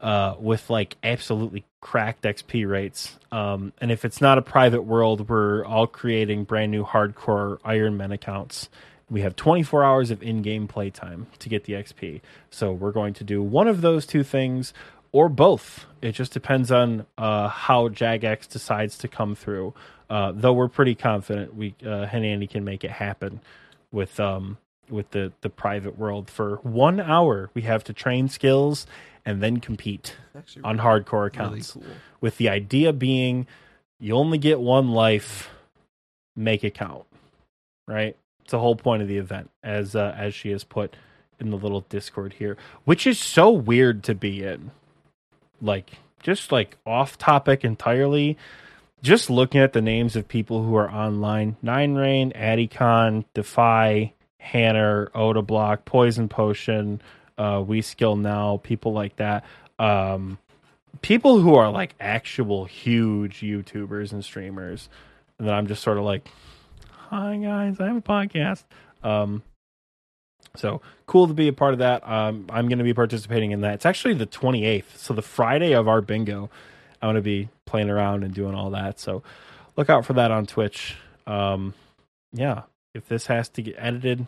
uh, with like absolutely cracked XP rates. Um, and if it's not a private world, we're all creating brand new hardcore Iron Men accounts. We have 24 hours of in-game playtime to get the XP. So we're going to do one of those two things or both. It just depends on uh, how Jagex decides to come through. Uh, though we're pretty confident we uh, Henny can make it happen with um with the the private world for one hour. We have to train skills and then compete on hardcore really accounts. cool. With the idea being, you only get one life, make it count. Right. It's the whole point of the event, as uh, as she has put in the little Discord here, which is so weird to be in. Like just like off topic entirely. Just looking at the names of people who are online: Nine Rain, Adicon, Defy, Hanner, Odablock, Poison Potion, uh, We Skill Now, people like that. Um, people who are like actual huge YouTubers and streamers, and then I'm just sort of like, "Hi guys, I have a podcast." Um, so cool to be a part of that. Um, I'm going to be participating in that. It's actually the 28th, so the Friday of our bingo. I'm going to be playing around and doing all that. So look out for that on Twitch. Um, yeah, if this has to get edited,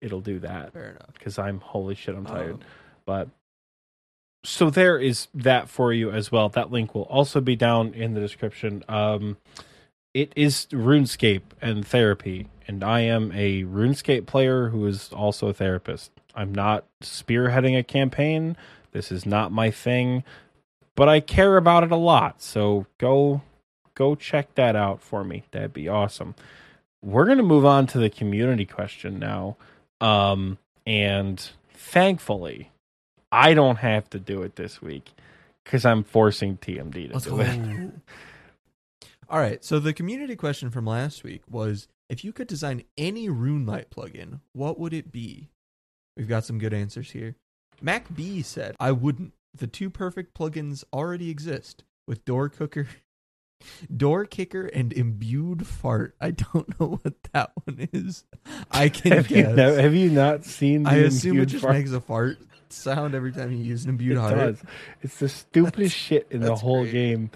it'll do that Fair enough. because I'm holy shit, I'm tired. Um, But so there is that for you as well. That link will also be down in the description. Um, it is RuneScape and therapy, and I am a RuneScape player who is also a therapist. I'm not spearheading a campaign. This is not my thing, but I care about it a lot. So go go check that out for me. That'd be awesome. We're going to move on to the community question now. Um, and thankfully, I don't have to do it this week because I'm forcing TMD to Let's do go. it. All right. So the community question from last week was if you could design any RuneLite plugin, what would it be? We've got some good answers here. Mac B said, I wouldn't. The two perfect plugins already exist with Door Cooker, Door Kicker, and Imbued Fart. I don't know what that one is. I can have, you guess. no- have you not seen? I assume it just fart? makes a fart sound every time you use an imbued It heart. does. It's the stupidest shit in the whole great. game,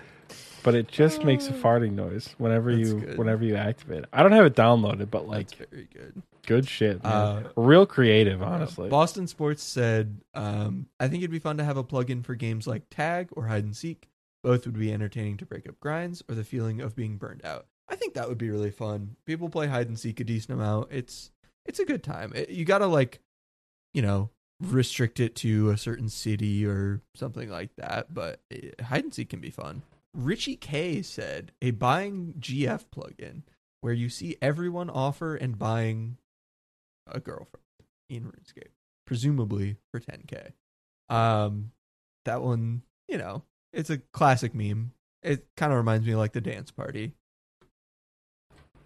but it just makes a Oh. farting noise whenever That's you good. whenever you activate it. I don't have it downloaded, but like That's very good. good shit. Man. Uh, Real creative, Uh, honestly. Boston Sports said, um, I think it'd be fun to have a plugin for games like Tag or Hide and Seek. Both would be entertaining to break up grinds or the feeling of being burned out. I think that would be really fun. People play Hide and Seek a decent amount. It's it's a good time. It- you gotta like, you know, restrict it to a certain city or something like that. But eh, Hide and Seek can be fun. Richie K said a buying GF plugin where you see everyone offer and buying a girlfriend in RuneScape, presumably for 10k. Um, that one, you know, it's a classic meme. It kind of reminds me of like the dance party.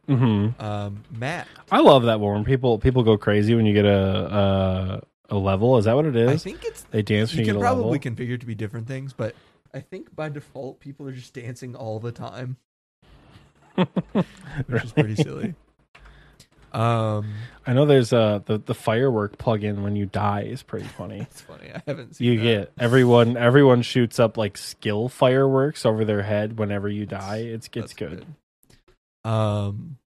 hmm Um, Matt, I love that one people people go crazy when you get a a, a level. Is that what it is? I think it's They dance when you you, can probably level. configure to be different things, but I think by default people are just dancing all the time, which is pretty silly. Um, I know there's a the the firework plugin when you die is pretty funny. it's funny. I haven't seen You that. get everyone everyone shoots up like skill fireworks over their head whenever you die. It's it's That's good. Um,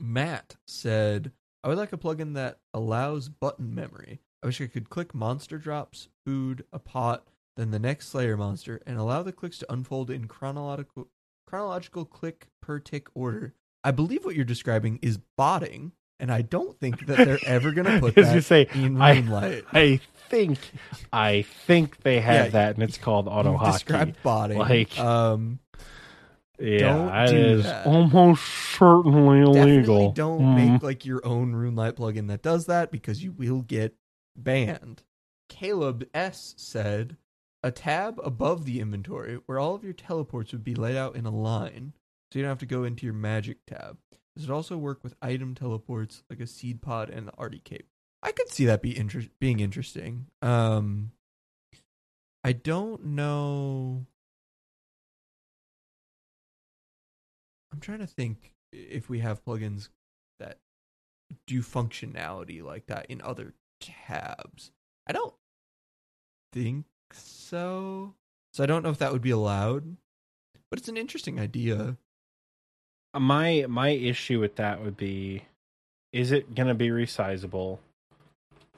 Matt said, "I would like a plugin that allows button memory. I wish I could click monster drops, food, a pot, then the next Slayer monster, and allow the clicks to unfold in chronological chronological click per tick order. I believe what you're describing is botting, and I don't think that they're ever going to put that you say, in I- Moonlight. I think I think they have Yeah, that, and it's called AutoHotkey. described botting. Like- um, yeah, do is that. almost certainly definitely illegal. don't Mhm. make like your own Runelite plugin that does that because you will get banned. Caleb S said a tab above the inventory where all of your teleports would be laid out in a line, so you don't have to go into your magic tab. This would also work with item teleports like a seed pod and the arty cape. I could see that be inter- being interesting. Um, I don't know. I'm trying to think if we have plugins that do functionality like that in other tabs. I don't think so. So I don't know if that would be allowed, but it's an interesting idea. Uh, My my issue with that would be is it going to be resizable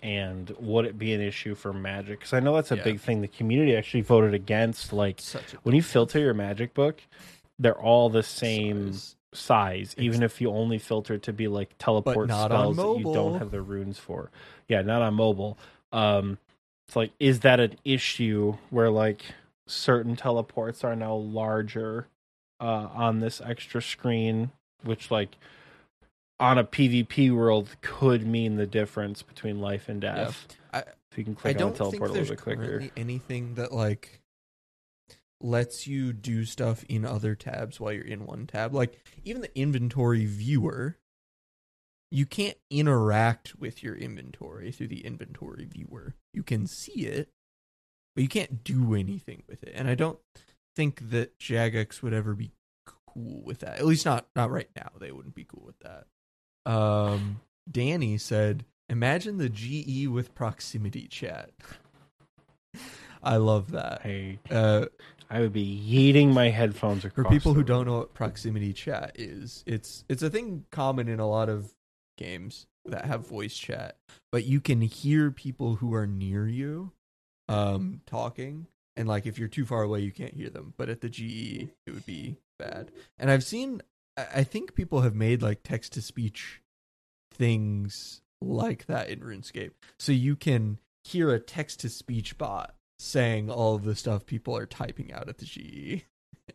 and would it be an issue for magic cuz I know that's a Yeah. big thing the community actually voted against like when you filter your magic book they're all the same size. size, even if you only filter it to be like teleport spells that you don't have the runes for. Yeah, not on mobile. Um, it's like, is that an issue where like certain teleports are now larger uh, on this extra screen, which like on a PvP world could mean the difference between life and death. I- if you can I click on don't the teleport a little bit quicker. anything that like lets you do stuff in other tabs while you're in one tab. Like even the inventory viewer, you can't interact with your inventory through the inventory viewer. You can see it, but you can't do anything with it. And I don't think that Jagex would ever be cool with that. At least not not right now. They wouldn't be cool with that. Um Danny said, "Imagine the GE with proximity chat." I love that. I Uh, I would be yeeting my headphones for people who don't know what proximity chat is, it's it's a thing common in a lot of games that have voice chat, but you can hear people who are near you um talking and like if you're too far away you can't hear them, but at the GE it would be bad. And I've seen I think people have made like text to speech things like that in RuneScape. So you can hear a text to speech bot saying all of the stuff people are typing out at the GE.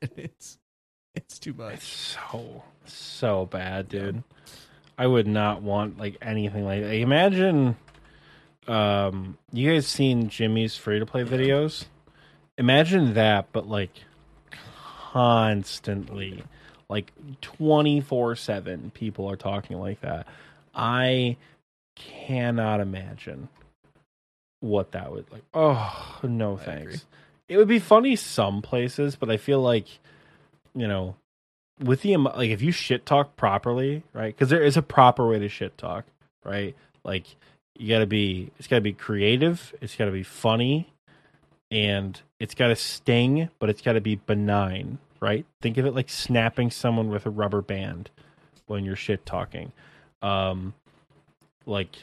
and it's it's too much. It's so so bad, dude. I would not want like anything like that. Imagine um you guys seen Jimmy's free to play videos? Imagine that but like constantly like 24/7 people are talking like that. I cannot imagine what that would like. Oh, no I thanks. agree. It would be funny some places, but I feel like you know, with the like if you shit talk properly, right? Because there is a proper way to shit talk, right? Like you got to be, it's got to be creative, it's got to be funny, and it's got to sting, but it's got to be benign, right? Think of it like snapping someone with a rubber band when you're shit talking. Um, like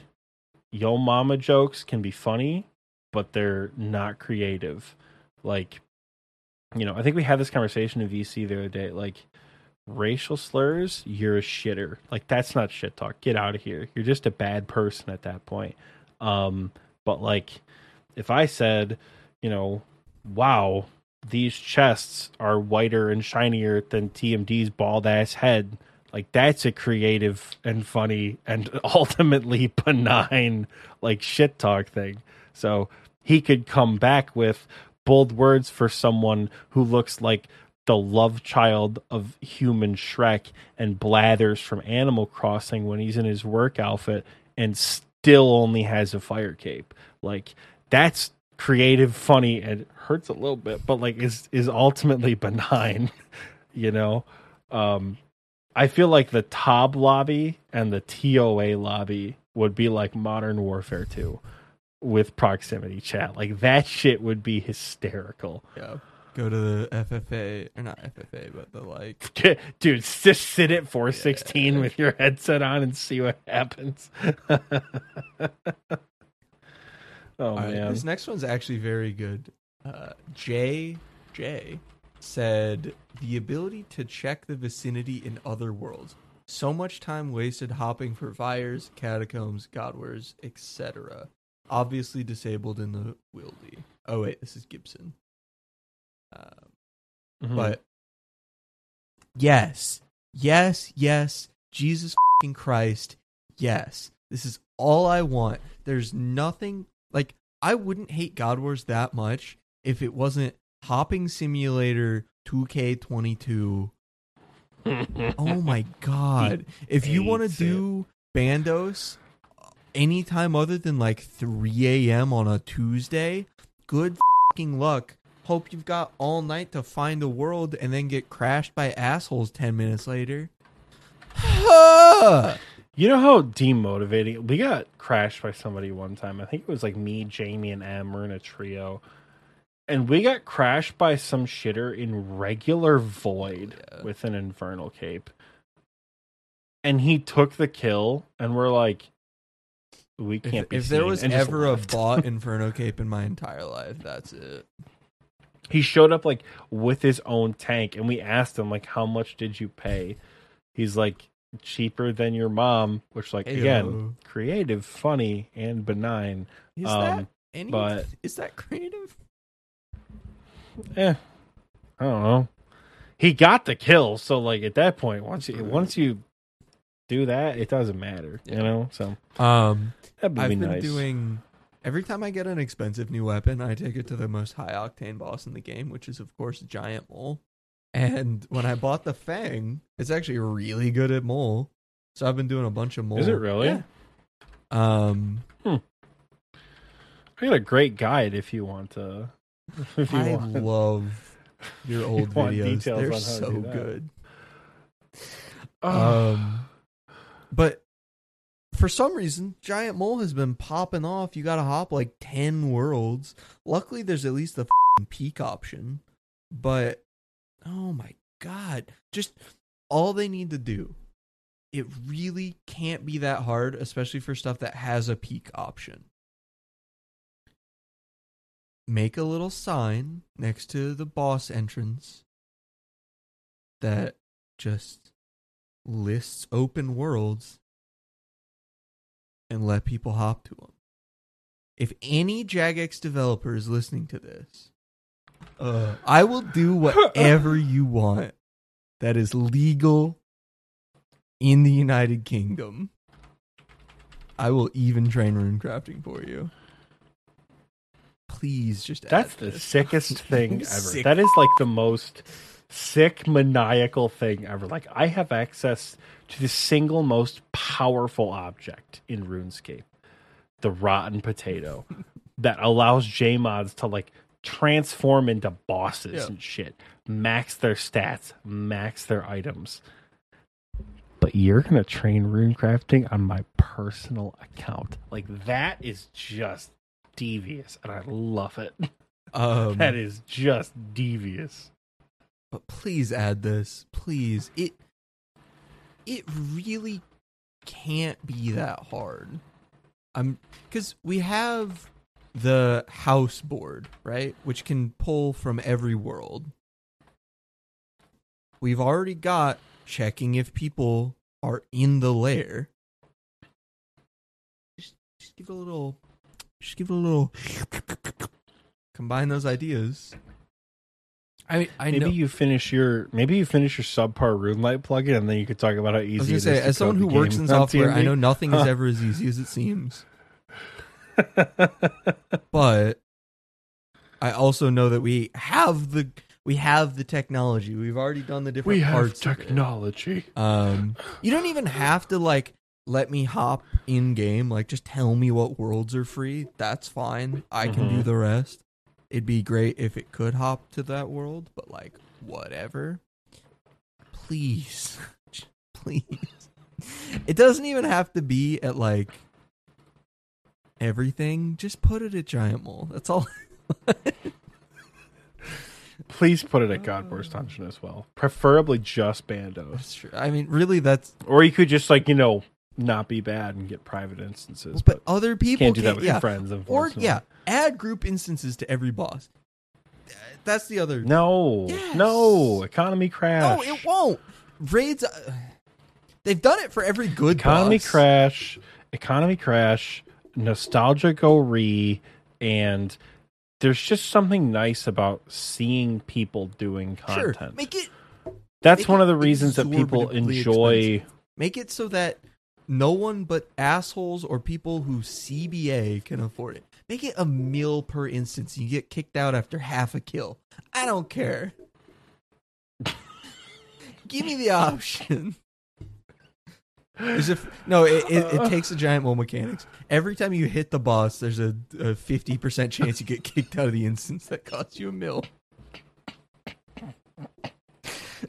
yo mama jokes can be funny, but they're not creative. Like you know, I think we had this conversation in VC the other day. Like, racial slurs, you're a shitter. Like, that's not shit talk. Get out of here. You're just a bad person at that point. Um, but like, if I said, you know, wow, these chests are whiter and shinier than TMD's bald ass head. Like that's a creative and funny and ultimately benign like shit talk thing. So he could come back with bold words for someone who looks like the love child of human Shrek and blathers from Animal Crossing when he's in his work outfit and still only has a fire cape. Like that's creative, funny, and hurts a little bit, but like is is ultimately benign, you know. Um I feel like the Tob lobby and the TOA lobby would be like Modern Warfare 2 with proximity chat. Like that shit would be hysterical. Yeah. Go to the FFA or not FFA, but the like Dude, just sit at 416 with your headset on and see what happens. oh All right, man. this next one's actually very good. Uh, J J said the ability to check the vicinity in other worlds. So much time wasted hopping for fires, catacombs, God Wars, etc. Obviously disabled in the wildy. Oh wait, this is Gibson. Um, Mhm. but yes, yes, yes, Jesus fucking Christ, yes. This is all I want. There's nothing like I wouldn't hate God Wars that much if it wasn't Hopping Simulator 2K22. Oh my god. If you want to do Bandos anytime other than like 3 a.m. on a Tuesday, good fucking luck. Hope you've got all night to find a world and then get crashed by assholes 10 minutes later. You know how demotivating we got crashed by somebody one time. I think it was like me, Jamie, and Em were in a trio, and we got crashed by some shitter in regular void Yeah. with an infernal cape. And he took the kill, and we're like, we If, can't be if there was ever a bought Inferno Cape in my entire life, that's it. He showed up like with his own tank, and we asked him like, how much did you pay? He's like, cheaper than your mom, which like again, creative, funny, and benign. Is Um, that any? but- is that creative? Eh, I don't know. He got the kill, so like at that point, once you once you do that, it doesn't matter, you know. So Um, I've be been nice. doing. Every time I get an expensive new weapon, I take it to the most high octane boss in the game, which is of course Giant Mole. And when I bought the Fang, it's actually really good at mole. So I've been doing a bunch of mole. Is it really? Yeah. Um, I got a great guide if you want to. If you I want. love your old want videos. They're on how to so good. Oh, Um, but for some reason, Giant Mole has been popping off. You got to hop like ten worlds. Luckily, there's at least the peak option. But oh my god, just all they need to do. It really can't be that hard, especially for stuff that has a peak option. Make a little sign next to the boss entrance that just lists open worlds and let people hop to them. If any Jagex developer is listening to this, uh, I will do whatever you want that is legal in the United Kingdom. I will even train rune crafting for you. Please just that's the this. sickest thing ever. Sick. That is like the most sick maniacal thing ever. Like I have access to the single most powerful object in RuneScape, the rotten potato, that allows JMods to like transform into bosses Yeah. and shit, max their stats, max their items. But you're gonna train rune crafting on my personal account. Like that is just devious, and I love it. Um, That is just devious. But please add this please. It it really can't be that hard. I'm because we have the house board right which can pull from every world. We've already got checking if people are in the lair. Just, give a little just give a little combine those ideas I I maybe know you finish your maybe you finish your subpar RuneLite plugin, and then you could talk about how easy. I was it gonna is say, to as someone who works in software, I know nothing is ever as easy as it seems. But I also know that we have the we have the technology. We've already done the different we have parts. of it. technology. Um, you don't even have to like let me hop in game. Like, just tell me what worlds are free. That's fine. I can do Mhm. the rest. It'd be great if it could hop to that world, but like, whatever. Please, please. It doesn't even have to be at like everything. Just put it at Giant Mole. That's all. Please put it at God Wars Dungeon as well, preferably just Bandos, That's. I mean, really, that's or you could just like you know not be bad and get private instances. but other people can't do that with yeah. your friends. Or Unfortunately. yeah, add group instances to every boss. That's the other. no, Yes. no economy crash. No, it won't. Raids. Uh, they've done it for every good economy boss. crash, economy crash, nostalgia go re, and there's just something nice about seeing people doing Sure, content. make it That's make one it of the reasons that people enjoy. expensive. make it so that no one but assholes or people who CBA can afford it. Make it a meal per instance. You get kicked out after half a kill. I don't care. Give me the option. If no, it, it, it takes a giant mole mechanics. Every time you hit the boss, there's a fifty percent chance you get kicked out of the instance that costs you a mill.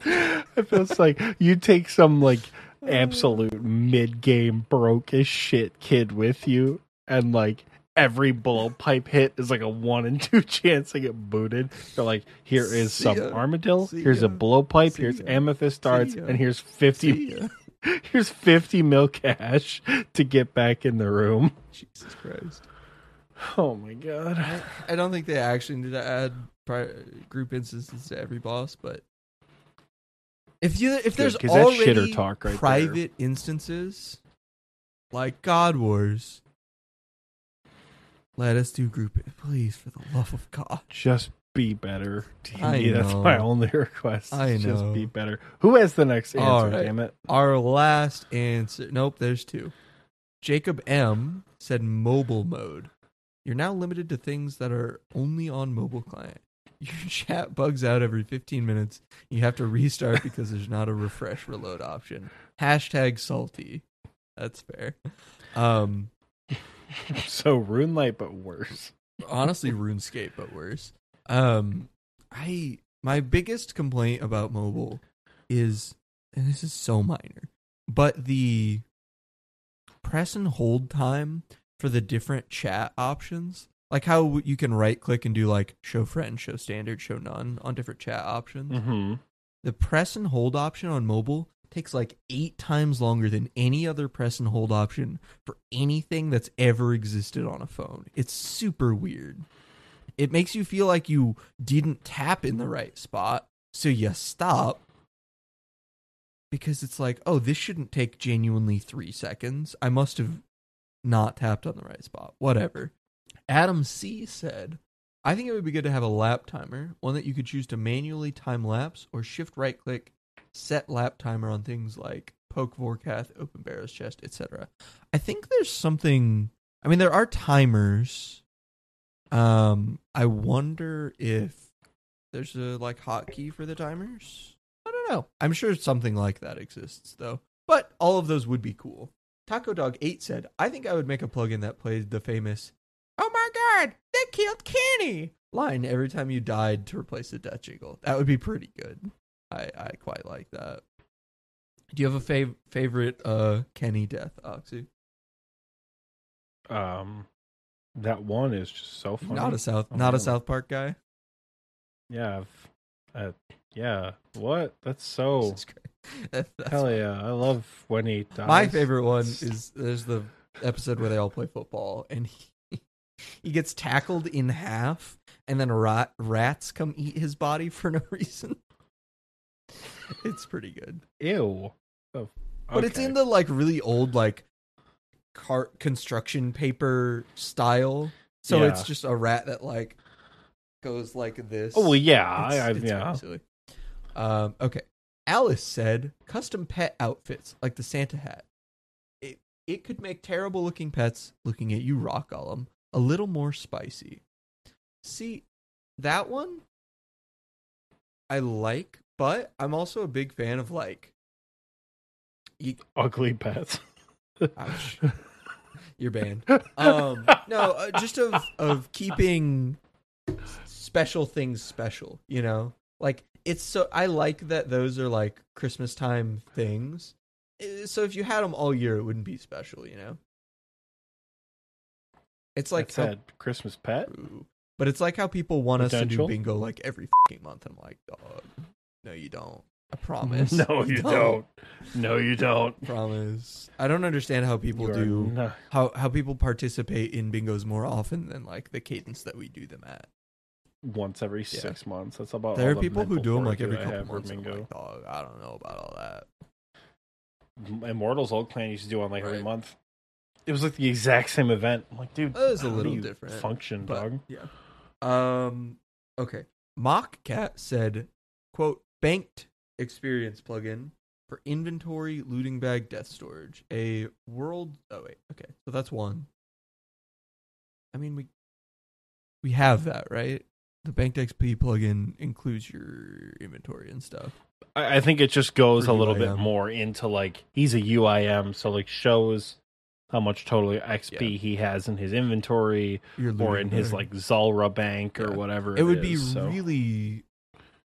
It feels like you take some like absolute mid game broke as shit kid with you, and like every blowpipe hit is like a one in two chance to get booted. They're like, here is See some ya. armadillo, See here's ya. a blowpipe, See here's ya. amethyst darts, and here's fifty here's fifty mil cash to get back in the room. Jesus Christ. Oh my god. I, I don't think they actually need to add pri- group instances to every boss, but if you if there's already shitter talk right there. private instances like God Wars, let us do group. Please, for the love of God. Just be better. I That's know. my only request. I know. Just be better. Who has the next answer, right. damn it? Our last answer. Nope, there's two. Jacob M said mobile mode. You're now limited to things that are only on mobile client. Your chat bugs out every 15 minutes. You have to restart because there's not a refresh reload option. Hashtag salty. That's fair. Um, So RuneLite, but worse. honestly, RuneScape, but worse. Um, I my biggest complaint about mobile is, and this is so minor, but the press and hold time for the different chat options, like how you can right click and do like show friend, show standard, show none on different chat options. Mm-hmm. The press and hold option on mobile takes like eight times longer than any other press and hold option for anything that's ever existed on a phone. It's super weird. It makes you feel like you didn't tap in the right spot, so you stop. Because it's like, oh, this shouldn't take genuinely three seconds. I must have not tapped on the right spot. Whatever. Adam C said, I think it would be good to have a lap timer, one that you could choose to manually time lapse or shift right click, set lap timer on things like poke Vorkath, open Barrows chest, etc. I think there's something I mean there are timers. Um I wonder if there's a like hotkey for the timers. I don't know. I'm sure something like that exists though. But all of those would be cool. Taco Dog 8 said, I think I would make a plugin that played the famous Oh my god, they killed Kenny line every time you died to replace the death jingle. That would be pretty good. I, I quite like that. Do you have a fav- favorite uh Kenny death, Oxy? Um, that one is just so funny. Not a South Oh, not a. South Park guy. Yeah. Uh, yeah. What? That's so. That's Hell fine. yeah! I love when he dies. My favorite one is there's the episode where they all play football and he, he gets tackled in half and then rat, rats come eat his body for no reason. It's pretty good. Ew. Oh, But it's in the like really old like car construction paper style. So Yeah. it's just a rat that like goes like this. Oh well, yeah. It's- I, I, it's yeah. silly. Um, okay. Alice said custom pet outfits like the Santa hat. It it could make terrible looking pets looking at you rock golem a little more spicy. See, that one I like, but I'm also a big fan of like you, Ugly pets. Ouch. You're banned. Um, no, uh, just of of keeping special things special. You know, like it's so. I like that those are like Christmas time things. Uh, So if you had them all year, it wouldn't be special. You know, it's like how- Christmas pet. Ooh. but it's like how people want us to do bingo like every fucking month. I'm like, dog, no, you don't. I promise. No, you don't. No, you don't. Promise. I don't understand how people You do not- how how people participate in bingos more often than like the cadence that we do them at. once every six months. That's about. there all are the people who mental do them like every fortitude I couple have for months. and I'm bingo. like, dog, I don't know about all that. Immortals Old Clan used to do one like every Right. month. It was like the exact same event. I'm like, dude, It was a how do little you different, Function, But dog. yeah. Um. Okay. Mock Cat said, "quote banked experience plugin for inventory looting bag death storage. A world. Oh wait. Okay. So that's one. I mean we we have that right. The banked XP plugin includes your inventory and stuff. I, I think it just goes For a little bit UIM. more into like he's a UIM, so like shows how much total XP Yeah. he has in his inventory Your or looting in his bag. like Zulrah bank or Yeah. whatever. it would be so. really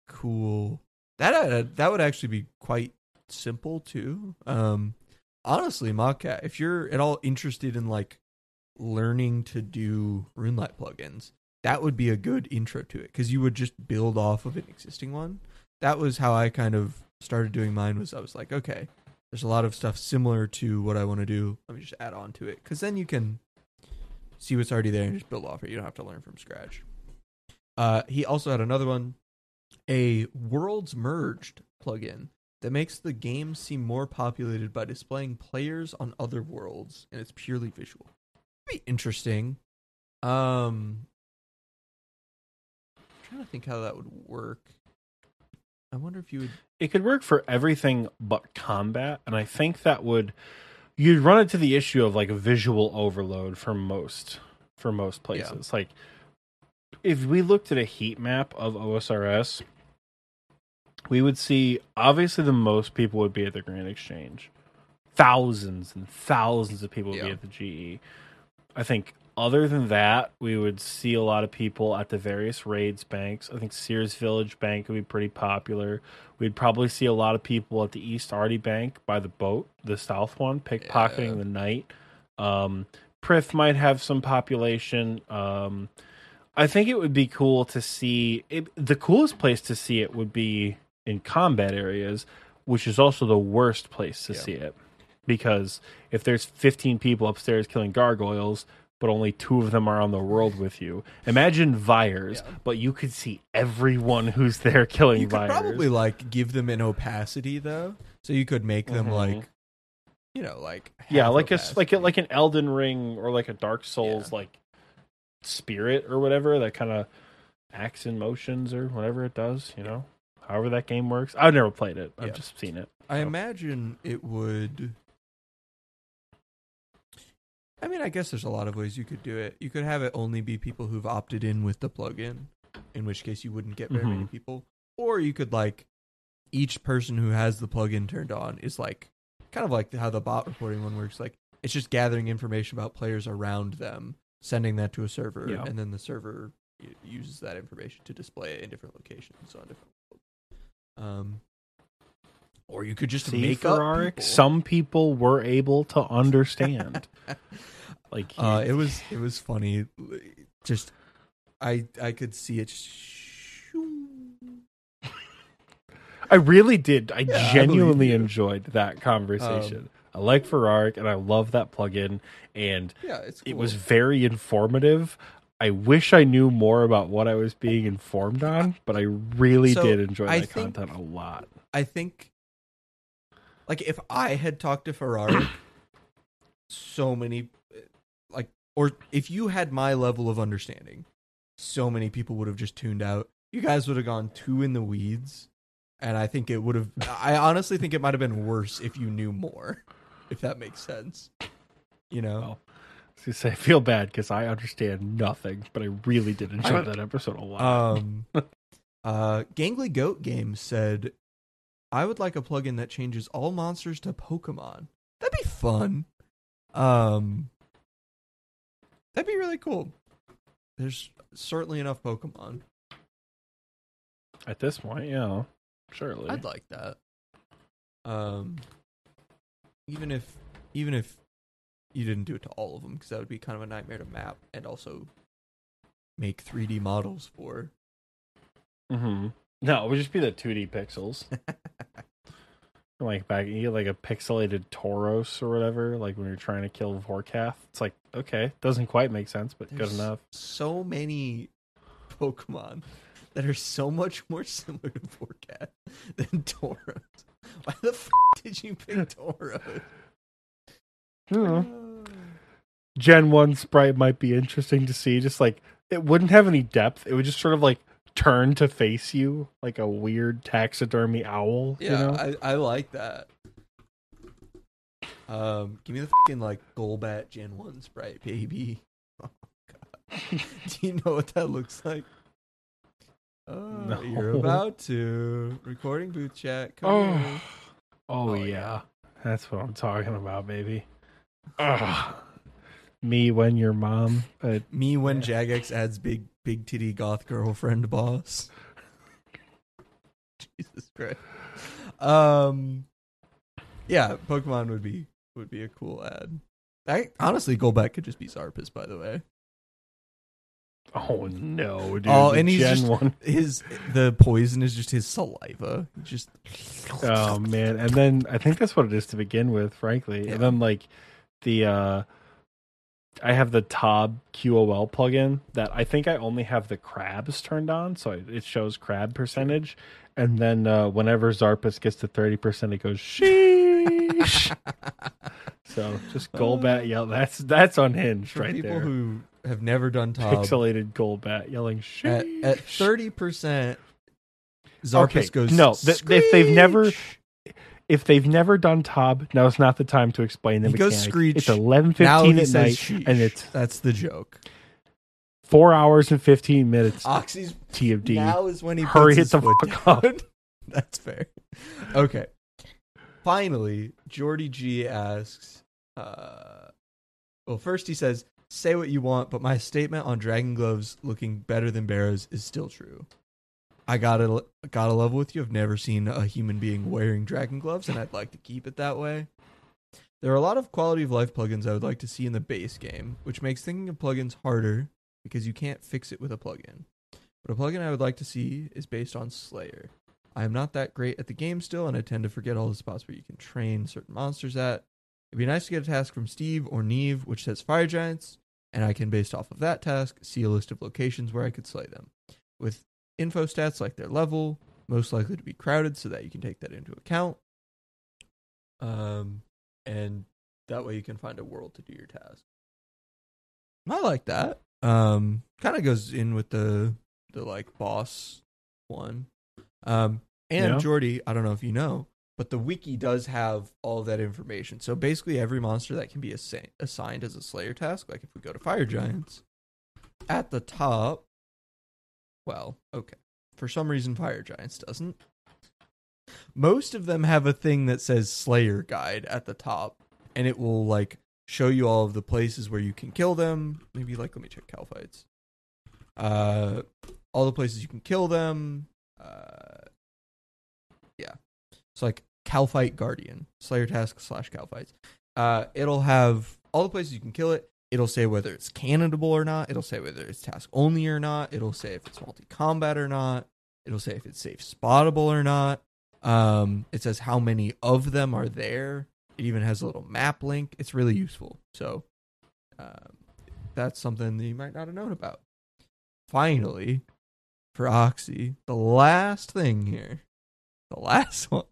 cool. That uh, that would actually be quite simple too. Um, honestly, Mockcat, if you're at all interested in like learning to do RuneLite plugins, that would be a good intro to it because you would just build off of an existing one. That was how I kind of started doing mine. Was I was like, okay, there's a lot of stuff similar to what I want to do. Let me just add on to it because then you can see what's already there and just build off it. You don't have to learn from scratch. Uh, he also had another one, a worlds merged plugin that makes the game seem more populated by displaying players on other worlds, and it's purely visual. Be interesting. Um, I'm trying to think how that would work. I wonder if you would. it could work for everything but combat and i think that would you'd run into the issue of like visual overload for most for most places like if we looked at a heat map of osrs we would see obviously the most people would be at the grand exchange thousands and thousands of people would be at the ge i think other than that we would see a lot of people at the various raids banks i think Seers village bank would be pretty popular We'd probably see a lot of people at the East Ardy Bank by the boat, the south one, pickpocketing Yeah. the night. Um, Prif might have some population. Um, I think it would be cool to see. It, the coolest place to see it would be in combat areas, which is also the worst place to Yeah. see it. Because if there's 15 people upstairs killing gargoyles, but only two of them are on the world with you, imagine Vyres, Yeah. but you could see everyone who's there killing You could Vyres. probably like give them an opacity though, so you could make them Mhm. like, you know, like yeah like a like a, like an elden ring or like a dark souls Yeah. like spirit or whatever that kind of acts in motions or whatever it does you know however that game works i've never played it i've Yeah. just seen it I imagine it would. I mean, I guess there's a lot of ways you could do it. You could have it only be people who've opted in with the plugin, in which case you wouldn't get very many Mhm. people. Or you could like each person who has the plugin turned on is like kind of like how the bot reporting one works. Like it's just gathering information about players around them, sending that to a server, Yeah. and then the server uses that information to display it in different locations on different. Um, or you could just See, make Ferraric, up people. some people were able to understand like Uh, it was it was funny. Just I I could see it. i really did i Yeah, genuinely you. enjoyed that conversation Um, i like Ferraric and i love that plugin and Yeah, it's it was very informative. I wish I knew more about what I was being informed on, but I really So, did enjoy I that think- content a lot. I think, like, if I had talked to Ferrari, so many, like, or if you had my level of understanding, so many people would have just tuned out. You guys would have gone too in the weeds, and I think it would have. I honestly think it might have been worse if you knew more, if that makes sense. You know, Well, I gonna say, I feel bad because I understand nothing, but I really did enjoy that episode a lot. Um, uh, Gangly Goat Game said, "I would like a plugin that changes all monsters to Pokemon. That'd be fun. Um, that'd be really cool. There's certainly enough Pokemon. At this point, yeah, surely. I'd like that. Um, even if even if you didn't do it to all of them, because that would be kind of a nightmare to map and also make 3D models for. Mm-hmm. No, it would just be the 2D pixels. like back, you get like a pixelated Tauros or whatever. Like when you're trying to kill Vorkath, it's like okay, doesn't quite make sense, but There's good enough. So many Pokemon that are so much more similar to Vorkath than Tauros. Why the f- did you pick Tauros? Gen 1 sprite might be interesting to see. Just like it wouldn't have any depth. It would just sort of like turn to face you like a weird taxidermy owl. Yeah, you know? I, I like that. Um, give me the fucking like Golbat Gen One sprite, baby. Oh god, do you know what that looks like? Oh, No. you're about to recording booth chat. Come Oh. here. oh, Oh, yeah. yeah. That's what I'm talking about, baby. Ugh. Me when your mom. Uh, Me when. Jagex adds big big titty goth girlfriend boss. Jesus Christ. Um yeah, Pokemon would be would be a cool ad. I, honestly, Golbat could just be Xarpus, by the way. Oh no, dude! Oh, and he's Gen just- one. His the poison is just his saliva. Just Oh man, and then I think that's what it is to begin with, frankly. Yeah. And then like the uh I have the Tob QOL plugin that I think I only have the crabs turned on, so it shows crab percentage. And then uh, whenever Xarpus gets to thirty percent, it goes sheesh. so just Golbat yell. That's that's unhinged right people there. who have never done Tob Pixelated Golbat yelling sheesh. at thirty percent, Xarpus Okay, goes. no, th- if they've never-! If they've never done Tob, now's not the time to explain the He goes mechanic. screech. It's eleven now fifteen at night, sheesh. and it's that's the joke. four hours and fifteen minutes. Oxy's TFD. now is when he Hurry puts it his the fuck down. That's fair. Okay. Finally, Jordy G asks, uh, well, first he says, say what you want, but my statement on Dragon Gloves looking better than Barrows is still true. I gotta, gotta level with you. I've never seen a human being wearing Dragon Gloves, and I'd like to keep it that way. There are a lot of quality of life plugins I would like to see in the base game, which makes thinking of plugins harder because you can't fix it with a plugin. But a plugin I would like to see is based on Slayer. I am not that great at the game still, and I tend to forget all the spots where you can train certain monsters at. It'd be nice to get a task from Steve or Nieve which says Fire Giants, and I can, based off of that task, see a list of locations where I could slay them. With info stats like their level, most likely to be crowded so that you can take that into account. Um, and that way you can find a world to do your task. I like that. Um, kind of goes in with the the like boss one. Um, and Yeah. Jordy, I don't know if you know, but the wiki does have all that information. So basically, every monster that can be assi- assigned as a Slayer task, like if we go to Fire Giants, at the top, well, okay, for some reason Fire Giants doesn't. Most of them have a thing that says Slayer Guide at the top, and it will like show you all of the places where you can kill them. Maybe like let me check Kalphites. Uh, all the places you can kill them. Uh, yeah, it's like Kalphite Guardian Slayer task slash Kalphites. Uh, it'll have all the places you can kill it. It'll say whether it's cannonable or not. It'll say whether it's task only or not. It'll say if it's multi combat or not. It'll say if it's safe spottable or not. Um, it says how many of them are there. It even has a little map link. It's really useful. So, um, that's something that you might not have known about. Finally, for Oxy, the last thing here, the last one.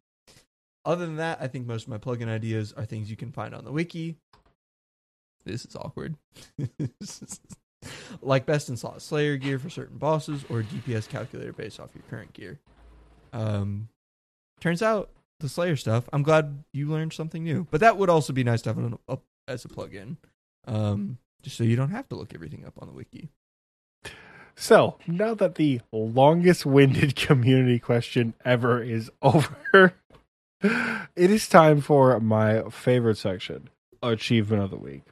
Other than that, I think most of my plugin ideas are things you can find on the wiki. This is awkward. like best in slot Slayer gear for certain bosses or DPS calculator based off your current gear. Um, turns out the Slayer stuff. I'm glad you learned something new, but that would also be nice to have up as a plugin, um, just so you don't have to look everything up on the wiki. So now that the longest winded community question ever is over, it is time for my favorite section Achievement of the Week.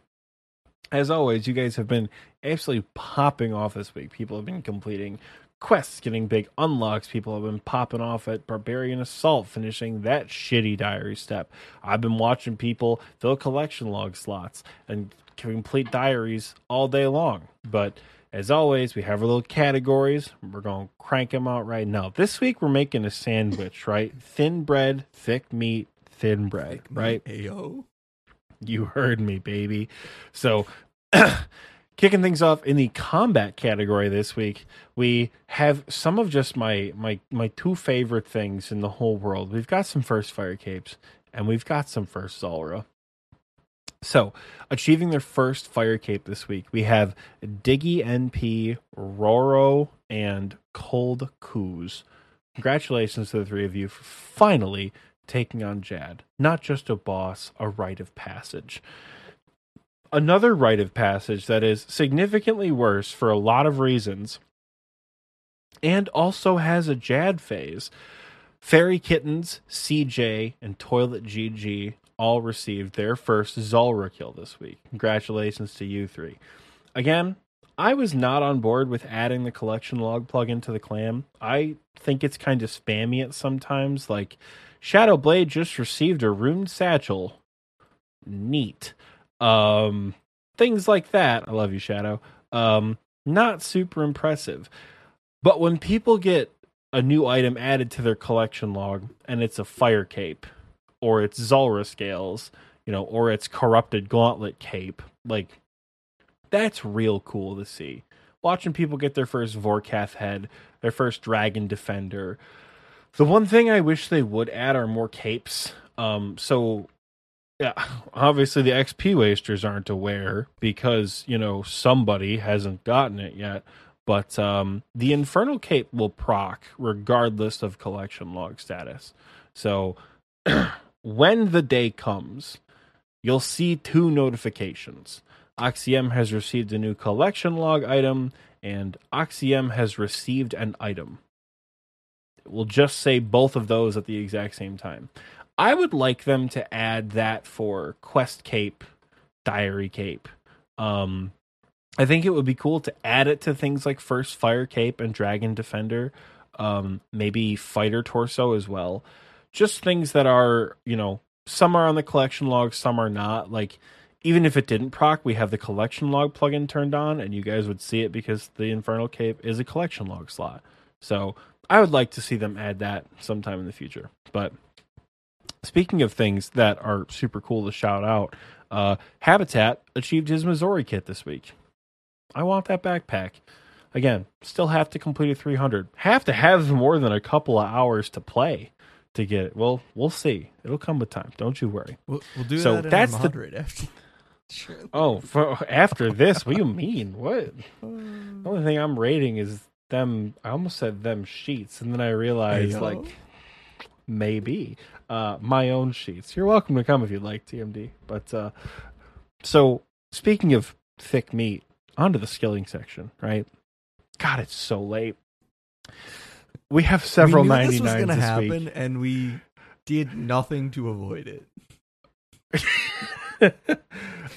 As always, you guys have been absolutely popping off this week. People have been completing quests, getting big unlocks. People have been popping off at Barbarian Assault, finishing that shitty diary step. I've been watching people fill collection log slots and complete diaries all day long. But as always, we have our little categories. We're going to crank them out right now. This week, we're making a sandwich, right? Thin bread, thick meat, thin bread, right? Ayo. You heard me, baby. So, kicking things off in the combat category this week, we have some of just my my my two favorite things in the whole world. We've got some first fire capes, and we've got some first Zulrah. So, achieving their first fire cape this week, we have Diggy NP, Roro, and Cold Coos. Congratulations to the three of you for finally taking on Jad. Not just a boss, a rite of passage. Another rite of passage that is significantly worse for a lot of reasons and also has a Jad phase. Fairy Kittens, CJ, and Toilet GG all received their first Zulrah kill this week. Congratulations to you three. Again, I was not on board with adding the collection log plugin to the clam. I think it's kind of spammy at sometimes. Like, Shadowblade just received a ruined satchel. Neat. Um, things like that. I love you, Shadow. Um, not super impressive. But when people get a new item added to their collection log and it's a fire cape or it's Zulrah scales, you know, or it's corrupted gauntlet cape, like that's real cool to see. Watching people get their first Vorkath head, their first dragon defender. The one thing I wish they would add are more capes. Um, so yeah, obviously the XP wasters aren't aware because you know somebody hasn't gotten it yet. But um, the Infernal Cape will proc regardless of collection log status. So when the day comes, you'll see two notifications. Oxiem has received a new collection log item, and Oxiem has received an item. It will just say both of those at the exact same time. I would like them to add that for Quest Cape, Diary Cape. Um, I think it would be cool to add it to things like First Fire Cape and Dragon Defender, um, maybe Fighter Torso as well. Just things that are, you know, some are on the collection log, some are not. Like, even if it didn't proc, we have the collection log plugin turned on, and you guys would see it because the Infernal Cape is a collection log slot. So I would like to see them add that sometime in the future. But speaking of things that are super cool to shout out, uh, Habitat achieved his Missouri kit this week. I want that backpack. Again, still have to complete a 300. Have to have more than a couple of hours to play to get it. Well, we'll see. It'll come with time. Don't you worry. We'll, we'll do So that in that's the- after. Sure. Oh, for, after this, what do you mean? What? The only thing I'm rating is them. I almost said them sheets, and then I realized Ayo. like maybe uh, my own sheets. You're welcome to come if you'd like, TMD. But uh, so speaking of thick meat, onto the skilling section, right? God, it's so late. We have several ninety this was gonna this happen, week. and we did nothing to avoid it.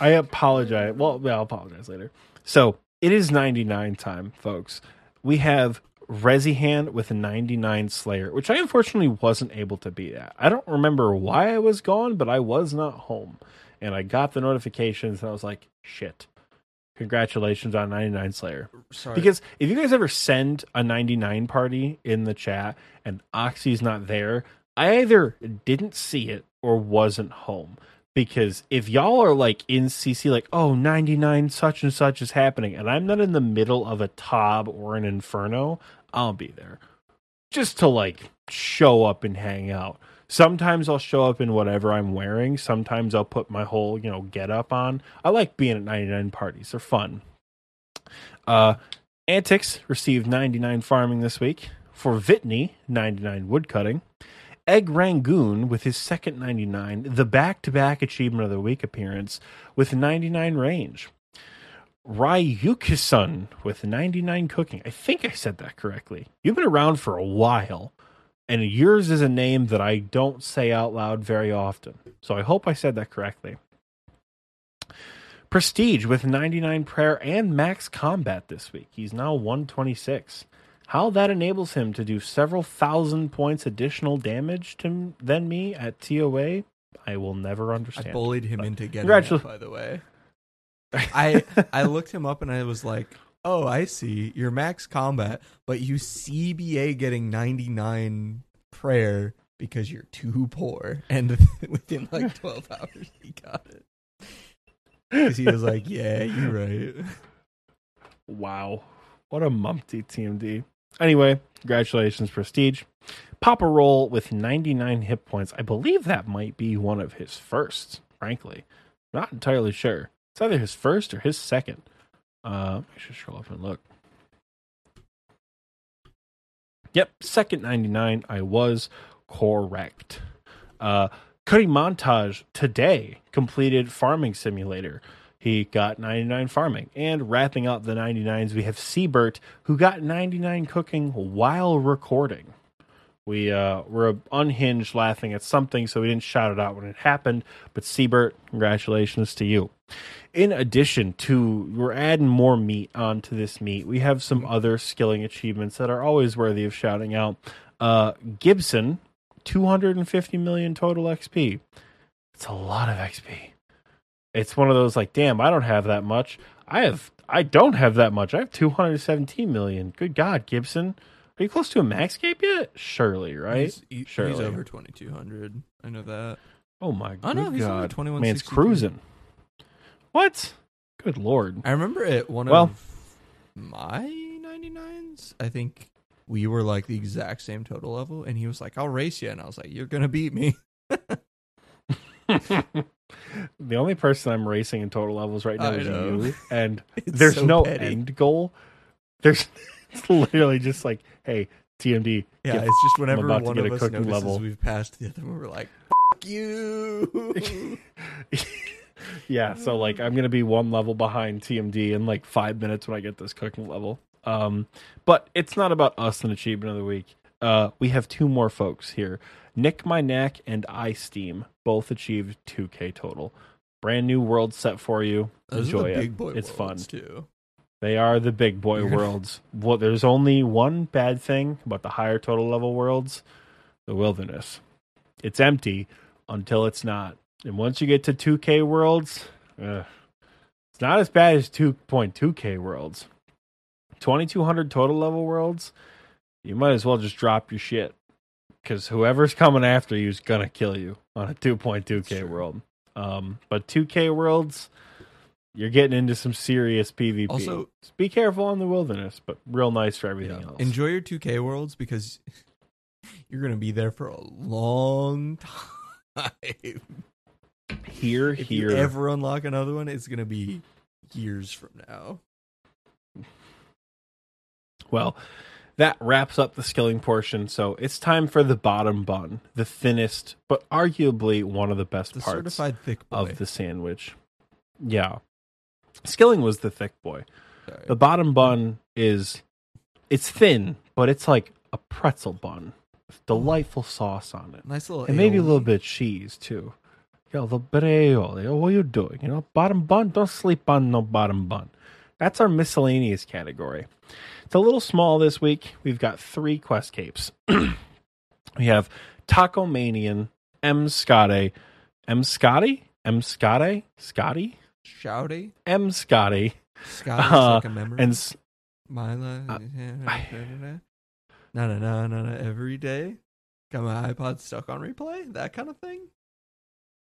I apologize. Well, I'll apologize later. So it is 99 time, folks. We have Rezihan with a 99 Slayer, which I unfortunately wasn't able to beat at. I don't remember why I was gone, but I was not home. And I got the notifications and I was like, shit. Congratulations on 99 Slayer. Sorry, Because if you guys ever send a 99 party in the chat and Oxy's not there, I either didn't see it or wasn't home. Because if y'all are like in CC, like, oh, 99 such and such is happening, and I'm not in the middle of a Tob or an Inferno, I'll be there. Just to like show up and hang out. Sometimes I'll show up in whatever I'm wearing. Sometimes I'll put my whole, you know, get up on. I like being at 99 parties. They're fun. Uh, Antics received 99 farming this week. For Vitney, 99 woodcutting. Egg Rangoon with his second 99, the back to back achievement of the week appearance with 99 range. Ryukisun with 99 cooking. I think I said that correctly. You've been around for a while, and yours is a name that I don't say out loud very often. So I hope I said that correctly. Prestige with 99 prayer and max combat this week. He's now 126. How that enables him to do several thousand points additional damage to than me at TOA, I will never understand. I bullied him into getting it, by the way. I I looked him up and I was like, "Oh, I see. You're max combat, but you CBA getting 99 prayer because you're too poor." And within like 12 hours, he got it because he was like, "Yeah, you're right." Wow. What a mumpty TMD. Anyway, congratulations, Prestige. Papa Roll with 99 hit points. I believe that might be one of his firsts, frankly. Not entirely sure. It's either his first or his second. Uh, I should scroll up and look. Yep, second 99. I was correct. Uh, Cuddy Montage today completed Farming Simulator. He got 99 farming. And wrapping up the 99s, we have Siebert, who got 99 cooking while recording. We uh, were unhinged laughing at something, so we didn't shout it out when it happened. But Siebert, congratulations to you. In addition to, we're adding more meat onto this meat. We have some other skilling achievements that are always worthy of shouting out. Uh, Gibson, 250 million total XP. It's a lot of XP. It's one of those like, damn, I don't have that much. I have, I don't have that much. I have 217 million. Good God, Gibson. Are you close to a max cape yet? Surely, right? He's, he- he's over 2200. I know that. Oh my god. I know he's only God. 21.63. Man's cruising. What? Good Lord. I remember at one Well- of my 99s, I think we were like the exact same total level, and he was like, I'll race you. And I was like, You're going to beat me. the only person I'm racing in total levels right now I is know. you, and It's there's so no petty. end goal. There's it's literally just like, hey, TMD. Yeah, it's just whenever about to one get of a us cooking notices level. we've passed the other one, we're like, Fuck you. yeah, so like I'm gonna be one level behind TMD in like five minutes when I get this cooking level. Um, but it's not about us and achievement of the week. Uh, we have two more folks here. Nick My Knack and I Steam both achieved 2K total. Brand new world set for you. Those Enjoy it. it's fun. too. They are the big boy worlds. Well, there's only one bad thing about the higher total level worlds the wilderness. It's empty until it's not. And once you get to 2K worlds, ugh, it's not as bad as 2.2K worlds. 2200 total level worlds, you might as well just drop your shit. Because whoever's coming after you is going to kill you on a 2.2K true. world. Um, but 2K worlds, you're getting into some serious PvP. Also- Just be careful on the wilderness, but real nice for everything Yeah. else. Enjoy your 2K worlds because you're going to be there for a long time. here, If here. you ever unlock another one, it's going to be years from now. Well, that wraps up the skilling portion. So it's time for the bottom bun, the thinnest, but arguably one of the best The parts certified thick boy. of the sandwich. Yeah. Skilling was the thick boy. Sorry. The bottom bun is it's thin, but it's like a pretzel bun with delightful sauce on it. nice little And maybe a little bit of cheese too. Yo, the bit of aioli. Oh, what are you doing? You know, bottom bun. Don't sleep on no bottom bun. That's our miscellaneous category. It's a little small this week. We've got three quest capes. we have Taco Manian, M. Scotty, M. Scotty, M. Scotty, Scotty, Shouty. M. Scotty, Scott Uh, like a memory. and life. Uh, No, no, no, no, no. Every day. Got my iPod stuck on replay. That kind of thing.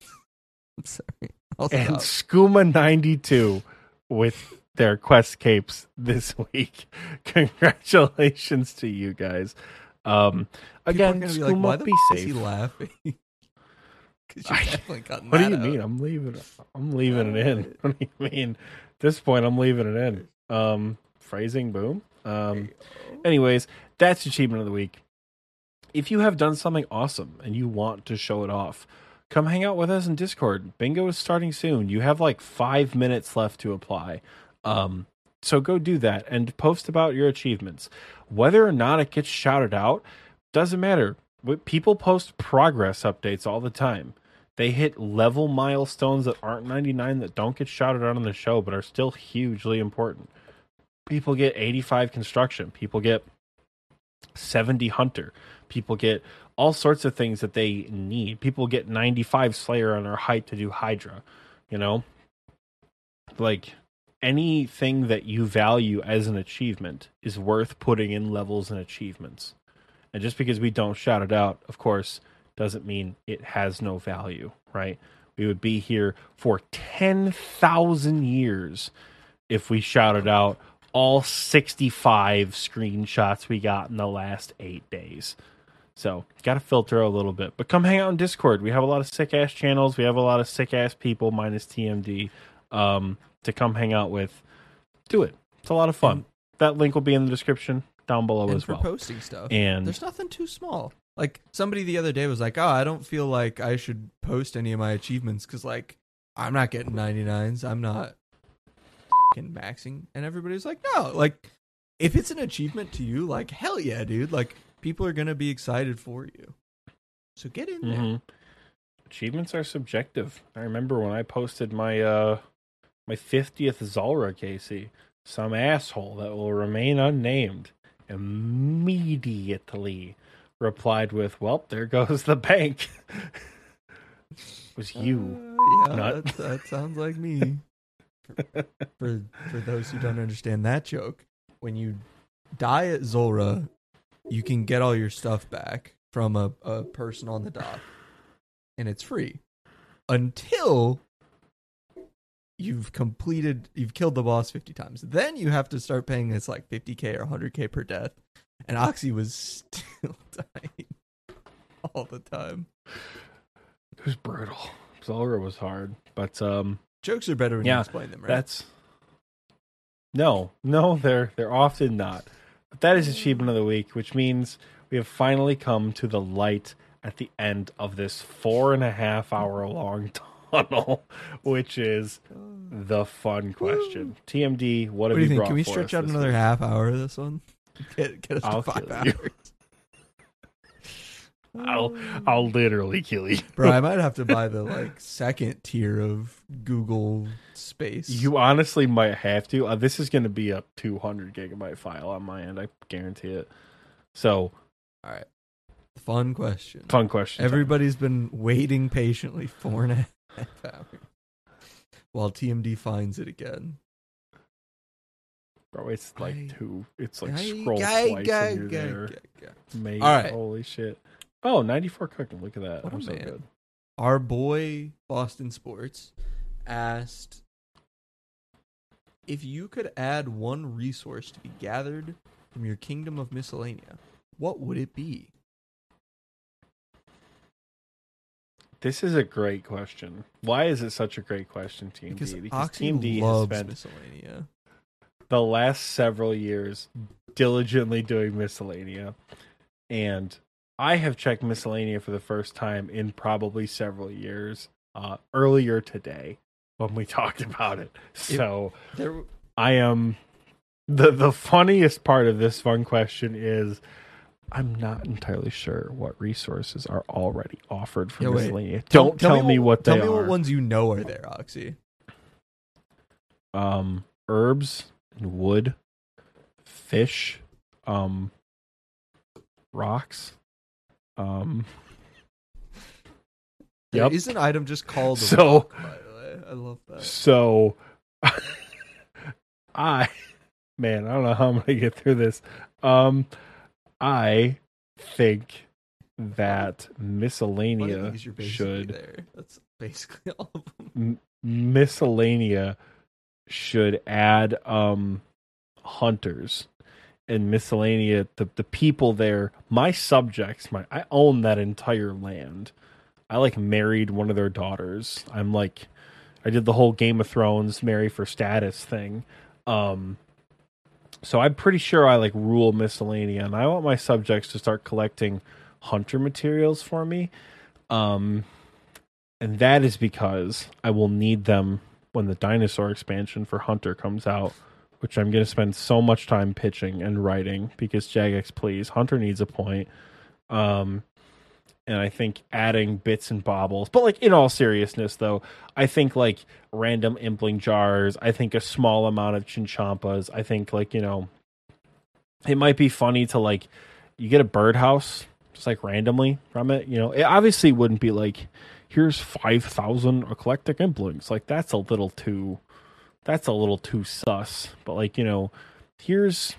I'm sorry. I'll and. Skooma 92 with their quest capes this week. Congratulations to you guys. Um, People are again, gonna be like, why the be f- is safe. he laughing? I- What do you out. mean? I'm leaving. I'm leaving it in. What do you mean? At this point, I'm leaving it in. Um, phrasing, boom. Um, anyways, that's achievement of the week. If you have done something awesome and you want to show it off, come hang out with us in Discord. Bingo is starting soon. You have like five minutes left to apply. Um, so go do that and post about your achievements. Whether or not it gets shouted out doesn't matter. People post progress updates all the time. They hit level milestones that aren't 99 that don't get shouted out on the show but are still hugely important. People get 85 construction. People get 70 hunter. People get all sorts of things that they need. People get 95 slayer on their height to do hydra, you know? Like anything that you value as an achievement is worth putting in levels and achievements. And just because we don't shout it out, of course, doesn't mean it has no value, right? We would be here for 10,000 years if we shouted out all 65 screenshots we got in the last eight days. So, got to filter a little bit. But come hang out in Discord. We have a lot of sick ass channels. We have a lot of sick ass people, minus TMD, um, to come hang out with. Do it. It's a lot of fun. that link will be in the description down below and as for well. posting stuff. And There's nothing too small. Like somebody the other day was like, "Oh, I don't feel like I should post any of my achievements because like I'm not getting 99s. I'm not fucking maxing." And everybody's like, "No, like if it's an achievement to you, like hell yeah, dude. Like people are gonna be excited for you. So get in there. Mhm. Achievements are subjective. I remember when I posted my uh my 50th Zulrah Casey, some asshole that will remain unnamed immediately replied with, "Well, there goes the bank." it was you. Uh, yeah, Nut. that, that sounds like me. For, for for those who don't understand that joke, when you die at Zulrah, you can get all your stuff back from a, a person on the dock, and it's free until you've completed you've killed the boss 50 times. Then you have to start paying this like 50k or 100k per death. And oxy was still dying all the time. It was brutal. Zulrah was hard, but um, jokes are better when Yeah, you explain them right? that's no, no, they're they're often not. But that is achievement of the week, which means we have finally come to the light at the end of this four and a half hour long tunnel, which is the fun question. TMD, what what have do you think can we stretch out another week? half hour of this one get, get us I'll five hours I'll I'll literally kill you. bro i might have to buy the like second tier of google space You honestly might have to. Uh, this is going to be a 200 gigabyte file on my end. I guarantee it. So, all right fun question fun question. Everybody's been waiting patiently for hours while TMD finds it again. Bro, it's like I- two. It's like scroll twice guy, and you're guy, there. guy, guy. Mate, All right. holy shit. Oh, 94 cooking. Look at that. Oh, what a I'm so man. good. Our boy Boston Sports asked if you could add one resource to be gathered from your kingdom of Miscellania, what would it be? This is a great question. Why is it such a great question, Team Because, D? Oxy Team D has spent Miscellania. the last several years diligently doing Miscellania. And I have checked Miscellania for the first time in probably several years. Uh, earlier today when we talked about it. So There, I am the the funniest part of this fun question is I'm not entirely sure what resources are already offered for Yeah, wait. Miscellania. Don't tell, me what tell they tell me are. what ones you know are there, Oxy. um herbs and wood, fish, um rocks. Um There Yep. is an item just called So- rock, by the way. I love that. So I man, I don't know how I'm gonna get through this. Um I think that Miscellania these you're basically should there. That's basically all of them. m- Miscellania should add um hunters and Miscellania the, the people there my subjects my i own that entire land i like married one of their daughters i'm like i did the whole game of thrones marry for status thing um so i'm pretty sure i like rule Miscellania and i want my subjects to start collecting hunter materials for me um and that is because I will need them when the dinosaur expansion for Hunter comes out, which I'm going to spend so much time pitching and writing because Jagex, please, Hunter needs a point. Um, and I think adding bits and bobbles, but like in all seriousness, though, I think like random impling jars. I think a small amount of chinchompas. I think like you know, it might be funny to like you get a birdhouse just like randomly from it. You know, it obviously wouldn't be like here's 5000 eclectic implings like that's a little too that's a little too sus but like you know here's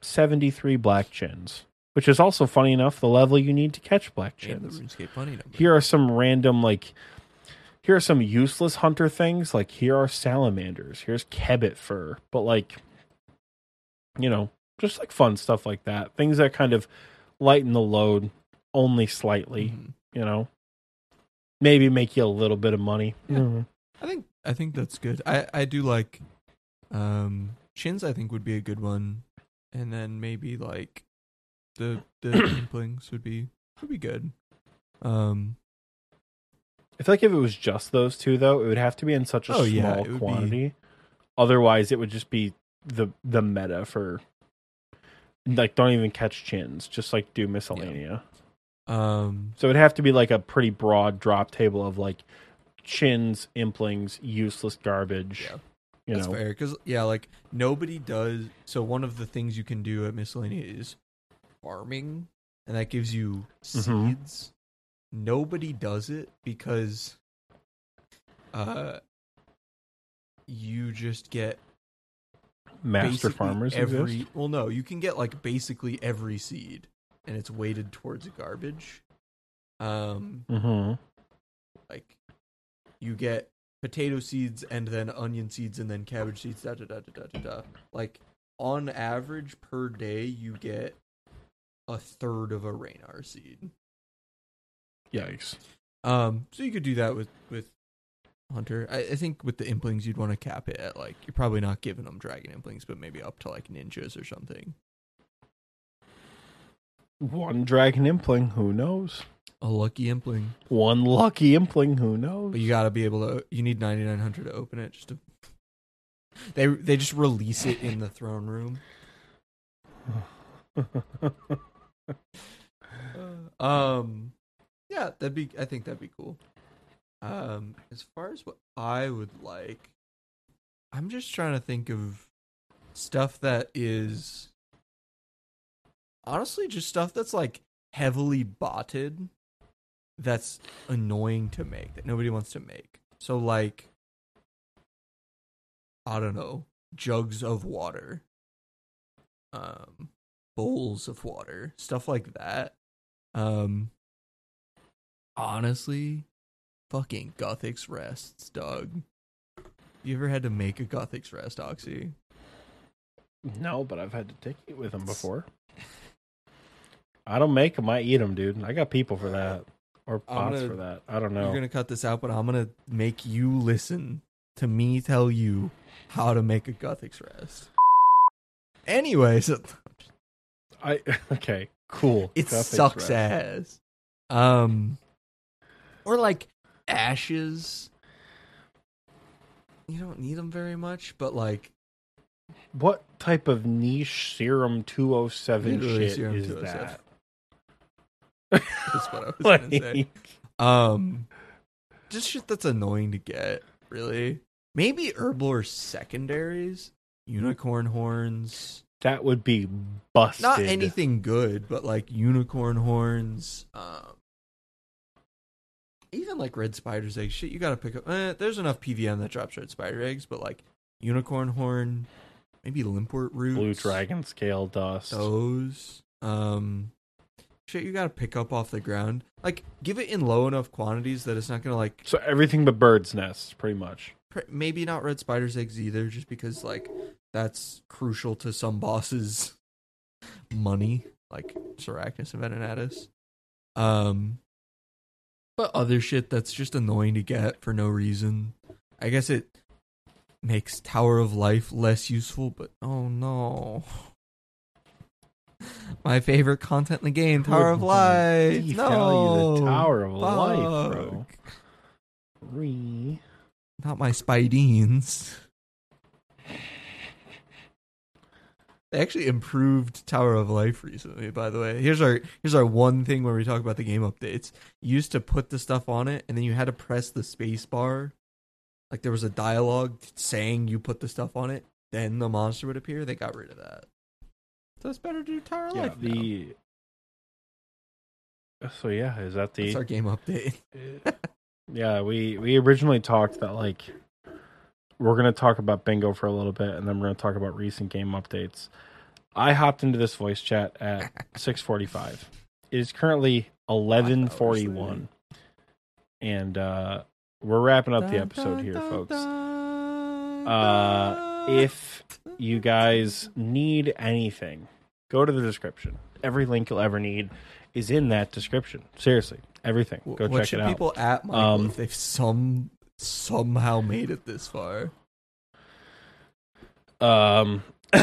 73 black chins which is also funny enough the level you need to catch black chins RuneScape funny number. here are some random like here are some useless hunter things like here are salamanders here's kebbit fur but like you know just like fun stuff like that things that kind of lighten the load only slightly Mhm. you know maybe make you a little bit of money Yeah. Mhm. I think I think that's good. I I do like um chins. I think would be a good one, and then maybe like the the implings would be would be good. Um, i feel like if it was just those two though it would have to be in such a Oh, small yeah, it would be- quantity otherwise it would just be the the meta for like don't even catch chins just like do Miscellania um, So it'd have to be like a pretty broad drop table of like chins, implings, useless garbage. Yeah. you that's know, fair because yeah, like nobody does. So one of the things you can do at miscellaneous is farming, and that gives you Mhm. seeds. Nobody does it because uh, you just get Master farmers every. exist. Well, no, you can get like basically every seed, and it's weighted towards garbage. Um, Mm-hmm. like you get potato seeds and then onion seeds and then cabbage seeds. Da da da da da da. da. Like on average per day, you get a third of a Ranarr seed. Yikes. Um, so you could do that with with Hunter. I, I think with the implings, you'd want to cap it at like you're probably not giving them dragon implings, but maybe up to like ninjas or something. One dragon impling, who knows? A lucky impling, One lucky impling, who knows? but you got to be able to. You need 9900 to open it. Just to. They they just release it in the throne room. Um, yeah, that'd be. I think that'd be cool. Um, as far as what I would like, I'm just trying to think of stuff that is honestly just stuff that's like heavily botted, that's annoying to make that nobody wants to make. So like, I don't know, jugs of water, um, bowls of water, stuff like that. Um, honestly, fucking Guthix rests, dog. You ever had to make a Guthix rest, Oxy? no, but I've had to take it with them before. I don't make them. I eat them, dude. I got people for that, or pots gonna- for that. I don't know. You're gonna cut this out, but I'm gonna make you listen to me tell you how to make a Guthix rest. Anyways. so I okay, cool. it sucks rest. ass. Um, or like ashes. You don't need them very much, but like What type of niche serum two oh seven shit serum is 207. that? that's what I was gonna say. Um, just shit that's annoying to get. Really, maybe herbal or secondaries, unicorn horns. That would be busted. Not anything good, but like unicorn horns. Um, even like red spider's eggs. Shit, you gotta pick up. Eh, there's enough PVM that drops red spider eggs, but like unicorn horn, maybe limpwort roots, blue dragon scale dust. those. Um, shit, you gotta pick up off the ground. Like, give it in low enough quantities that it's not gonna like So everything but birds' nests, pretty much. maybe not red spider's eggs either, just because like that's crucial to some bosses' money, like Sarachnis and Venenatis. Um, but other shit that's just annoying to get for no reason. I guess it makes Tower of Life less useful, but oh no. My favorite content in the game, Tower of Life. No, the Tower of Life, bro. Fuck. Re. Not my Spidines. They actually improved Tower of Life recently, by the way. Here's our here's our one thing where we talk about the game updates. You used to put the stuff on it and then you had to press the space bar. Like there was a dialogue saying you put the stuff on it, then the monster would appear. They got rid of that. So it's better to do Tower of Yeah, Life. now. the. So yeah, is that the? That's our game update. yeah, we we originally talked that like we're gonna talk about bingo for a little bit, and then we're gonna talk about recent game updates. I hopped into this voice chat at six forty five. It is currently eleven forty one, and uh, we're wrapping up the episode here, folks. Uh, if you guys need anything, go to the description. Every link you'll ever need is in that description. Seriously, everything. Go what check it out. people at Michael Um, if they've some somehow made it this far? um,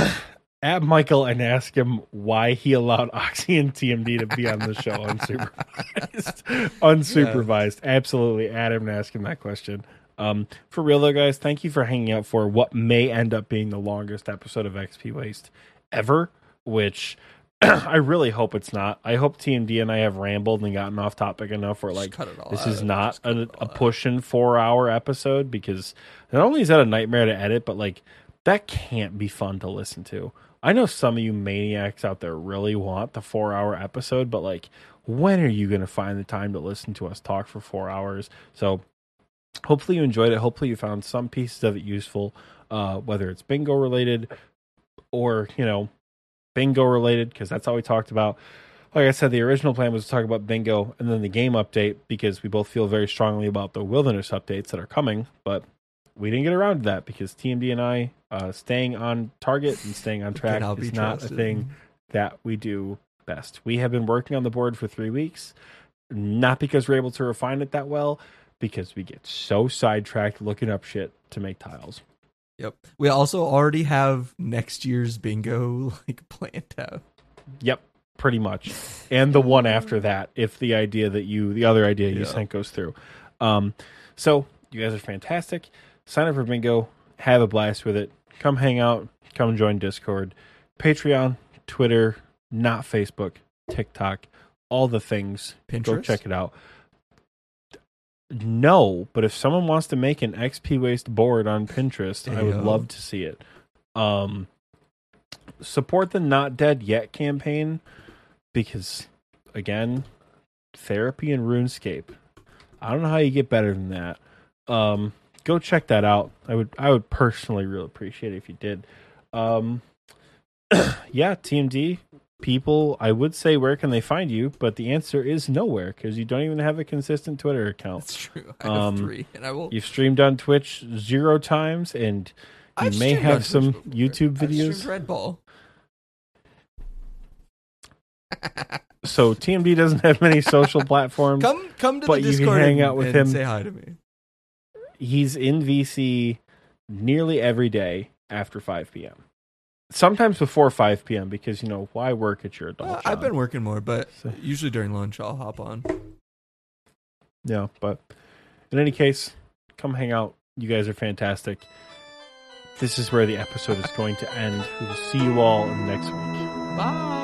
at Michael and ask him why he allowed Oxy and TMD to be on the show unsupervised. unsupervised. Absolutely. Add him and ask him that question. Um, for real though, guys, thank you for hanging out for what may end up being the longest episode of XP Waste ever, which I really hope it's not. I hope TMD and I have rambled and gotten off topic enough where like cut it all this out. is not a, a pushing four hour episode because not only is that a nightmare to edit, but like that can't be fun to listen to. I know some of you maniacs out there really want the four hour episode, but like, when are you going to find the time to listen to us talk for four hours? So hopefully you enjoyed it. Hopefully you found some pieces of it useful, uh, whether it's bingo related or you know bingo related because that's all we talked about. Like I said, the original plan was to talk about bingo and then the game update because we both feel very strongly about the wilderness updates that are coming, but we didn't get around to that because TMD and I uh, staying on target and staying on track is not a thing that we do best. We have been working on the board for three weeks, not because we're able to refine it that well, because we get so sidetracked looking up shit to make tiles. Yep. We also already have next year's bingo like planned out. Yep, pretty much. And the one after that, if the idea that you, the other idea you Yeah. sent goes through. Um, so you guys are fantastic. Sign up for bingo. Have a blast with it. Come hang out. Come join Discord, Patreon, Twitter, not Facebook, TikTok, all the things. Go Pinterest? check it out. No, but if someone wants to make an XP waste board on Pinterest, I would love to see it. Um, support the Not Dead Yet campaign because, again, therapy and RuneScape. I don't know how you get better than that. Um, go check that out. I would, I would personally really appreciate it if you did. Um, yeah, TMD people. I would say where can they find you, but the answer is nowhere because you don't even have a consistent Twitter account. That's true. I have Um, three, and I will. You've streamed on Twitch zero times, and you I've may have some before. YouTube videos. Red Ball. So TMD doesn't have many social platforms. Come, come to But the you can Discord hang and, out with him. Say hi to me. He's in VC nearly every day after 5 p.m. Sometimes before 5 p.m. because you know why work at your adult Uh, job. I've been working more, but So- usually during lunch I'll hop on. Yeah, but in any case, come hang out. You guys are fantastic. This is where the episode is going to end. We will see you all next week. Bye.